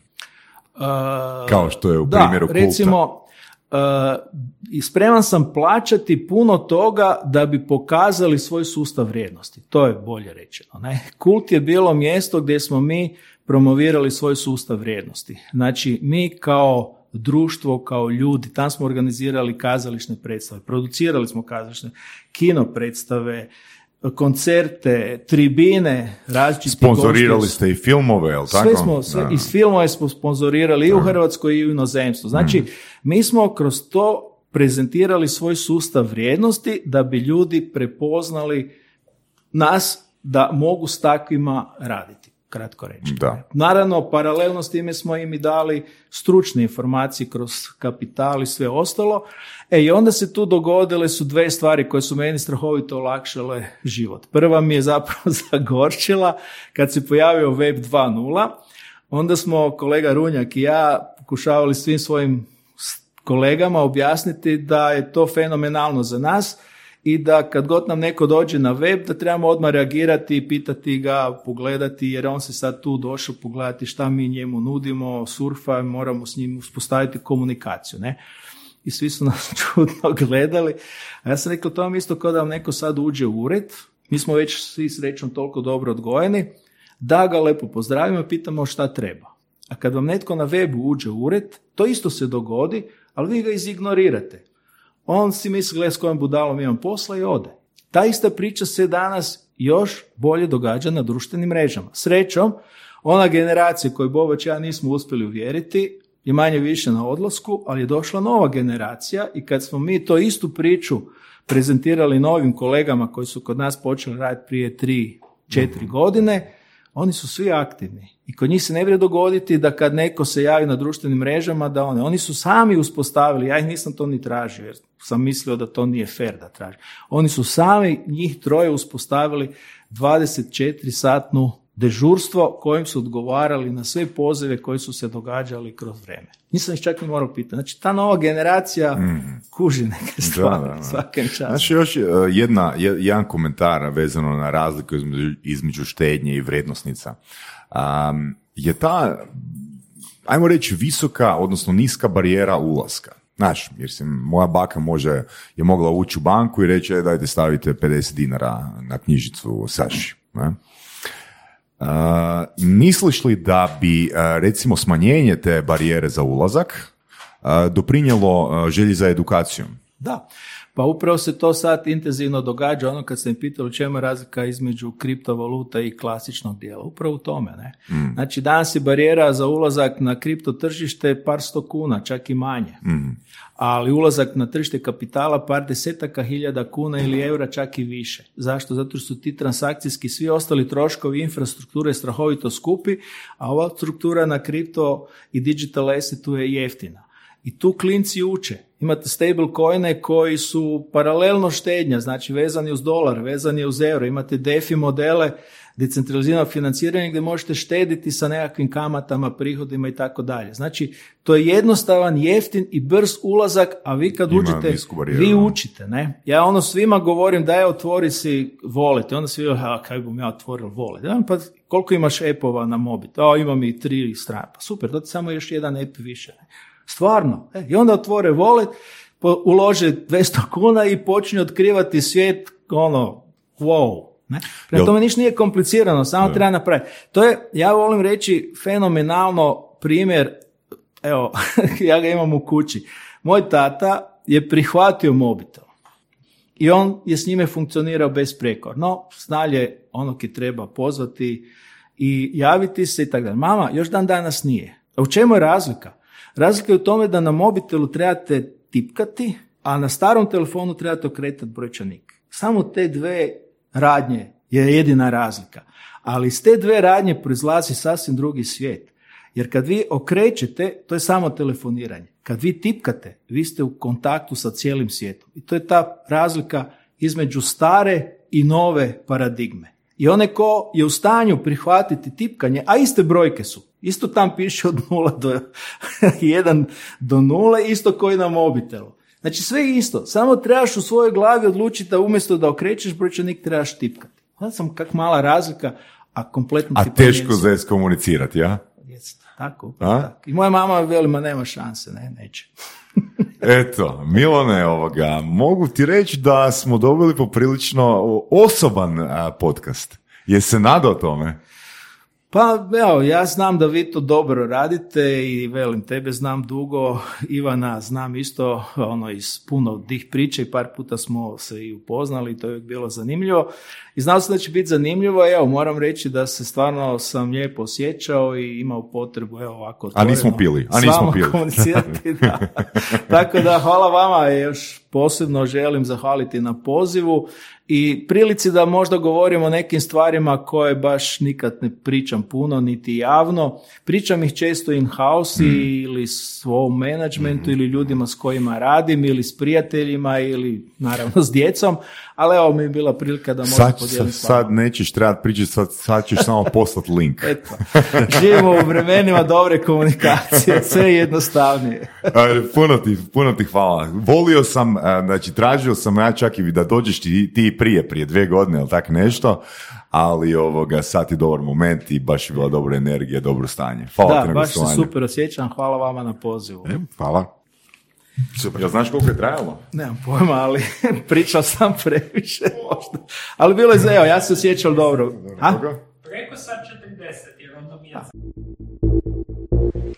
Kao što je u da, primjeru kulta. recimo, i spreman sam plaćati puno toga da bi pokazali svoj sustav vrijednosti. To je bolje rečeno. Ne? Kult je bilo mjesto gdje smo mi promovirali svoj sustav vrijednosti. Znači, mi kao društvo, kao ljudi, tam smo organizirali kazališne predstave, producirali smo kazališne kino predstave, koncerte, tribine, različiti Sponzorirali gosti. ste i filmove, jel tako? Sve smo, sve, iz filmova smo sponzorirali i u Hrvatskoj i u inozemstvu. Znači, Mhm. mi smo kroz to prezentirali svoj sustav vrijednosti da bi ljudi prepoznali nas da mogu s takvima raditi, kratko reći. Da. Naravno, paralelno s time smo im i dali stručne informacije kroz kapital i sve ostalo. E i onda se tu dogodile su dve stvari koje su meni strahovito olakšale život. Prva mi je zapravo (laughs) zagorčila kad se pojavio Web 2.0. Onda smo kolega Runjak i ja pokušavali svim svojim kolegama objasniti da je to fenomenalno za nas i da kad god nam neko dođe na web da trebamo odmah reagirati pitati ga, pogledati jer on se sad tu došao pogledati šta mi njemu nudimo, surfa, moramo s njim uspostaviti komunikaciju. Ne? I svi su nas (laughs) čudno gledali. A ja sam rekao, to vam isto kao da vam neko sad uđe u ured, mi smo već svi srećom toliko dobro odgojeni, da ga lepo pozdravimo i pitamo šta treba. A kad vam netko na webu uđe u ured, to isto se dogodi, ali vi ga izignorirate. On si misli, gle s kojom budalom imam posla i ode. Ta ista priča se danas još bolje događa na društvenim mrežama. Srećom, ona generacija koju Bobač i ja nismo uspjeli uvjeriti je manje više na odlasku, ali je došla nova generacija i kad smo mi to istu priču prezentirali novim kolegama koji su kod nas počeli raditi prije tri, četiri godine, oni su svi aktivni. I kod njih se ne vrijedi dogoditi da kad neko se javi na društvenim mrežama, da one, oni su sami uspostavili, ja ih nisam to ni tražio, jer sam mislio da to nije fair da traži. Oni su sami, njih troje uspostavili 24-satnu dežurstvo kojim su odgovarali na sve pozive koji su se događali kroz vrijeme. Nisam ih čak ni morao pitati. Znači, ta nova generacija kuži neke stvari da, da. svakem času. Znači još e, jedna, je- jedan komentar vezano na razliku između, između štednje i vrednosnica. Um, je ta, ajmo reći, visoka, odnosno niska barijera ulaska. Znaš, jer se moja baka može, je mogla ući u banku i reći, e, dajte stavite 50 dinara na knjižicu Saši. Ne? Uh, misliš li da bi, uh, recimo, smanjenje te barijere za ulazak uh, doprinjelo uh, želji za edukacijom? Da, pa upravo se to sad intenzivno događa, ono kad ste mi pitali u čemu je razlika između kriptovaluta i klasičnog dijela, upravo u tome. Ne? Znači danas je barijera za ulazak na kripto tržište par sto kuna, čak i manje. Ali ulazak na tržište kapitala par desetaka hiljada kuna ili eura čak i više. Zašto? Zato što su ti transakcijski svi ostali troškovi infrastrukture strahovito skupi, a ova struktura na kripto i digital assetu je jeftina. I tu klinci uče. Imate stable coine koji su paralelno štednja, znači vezani uz dolar, vezani uz euro. Imate DeFi modele, decentralizirano financiranje gdje možete štediti sa nekakvim kamatama, prihodima i tako dalje. Znači, to je jednostavan, jeftin i brz ulazak, a vi kad Ima uđete, vi učite. Ne? Ja ono svima govorim da je otvori si wallet. I onda svi, a kaj bom ja otvorio wallet? Ja, pa koliko imaš appova na mobit? A, imam i tri strane. Pa super, to ti samo još jedan app više. Ne? Stvarno. E, I onda otvore po- ulože 200 kuna i počinju otkrivati svijet, ono, wow. Ne? Prema tome ništa nije komplicirano, samo treba napraviti. To je, ja volim reći, fenomenalno primjer, evo, (laughs) ja ga imam u kući. Moj tata je prihvatio mobitel i on je s njime funkcionirao besprekorno, snalje onog je treba pozvati i javiti se i tako dalje. Mama, još dan danas nije. A u čemu je razlika? Razlika je u tome da na mobitelu trebate tipkati, a na starom telefonu trebate okretati brojčanik. Samo te dve radnje je jedina razlika. Ali iz te dve radnje proizlazi sasvim drugi svijet. Jer kad vi okrećete, to je samo telefoniranje. Kad vi tipkate, vi ste u kontaktu sa cijelim svijetom. I to je ta razlika između stare i nove paradigme. I onaj ko je u stanju prihvatiti tipkanje, a iste brojke su, isto tam piše od 0 do (laughs) 1 do 0, isto koji na mobitelu. Znači sve isto, samo trebaš u svojoj glavi odlučiti da umjesto da okrećeš brojčanik trebaš tipkati. Znači sam kak mala razlika, a kompletno A teško za komunicirati, ja? Tako, tako. I moja mama veli, ma nema šanse, ne, neće. (laughs) Eto, Milone, ovoga, mogu ti reći da smo dobili poprilično osoban podcast. Je se nadao tome? Pa evo, ja znam da vi to dobro radite i velim, tebe znam dugo, Ivana znam isto ono iz puno tih priča i par puta smo se i upoznali, to je bilo zanimljivo. I znao sam da će biti zanimljivo, evo, moram reći da se stvarno sam lijepo osjećao i imao potrebu, evo ovako A nismo otvoreno pili, a nismo pili. komunicirati, da. (laughs) Tako da hvala vama i još posebno želim zahvaliti na pozivu i prilici da možda govorimo o nekim stvarima koje baš nikad ne pričam puno, niti javno. Pričam ih često in-house ili svom menadžmentu ili ljudima s kojima radim ili s prijateljima ili naravno s djecom, ali evo mi je bila prilika da možda Sad, podijelim sad, sad nećeš trebati pričati, sad, sad ćeš samo poslati link. (laughs) Eto, živimo u vremenima dobre komunikacije, (laughs) sve je jednostavnije. A, puno, ti, puno ti hvala. Volio sam, a, znači tražio sam ja čak i da dođeš ti, ti prije, prije dvije godine ili tak nešto, ali ovoga, sad je dobar moment i baš je bila dobra energija, dobro stanje. Hvala ti Da, na baš se super osjećam, hvala vama na pozivu. E, hvala. Jel znaš koliko je trajalo? Nemam pojma, ali (laughs) pričao sam previše možda. Ali bilo je za, evo, ja se osjećam dobro. A? Preko sad 40, jer onda mi je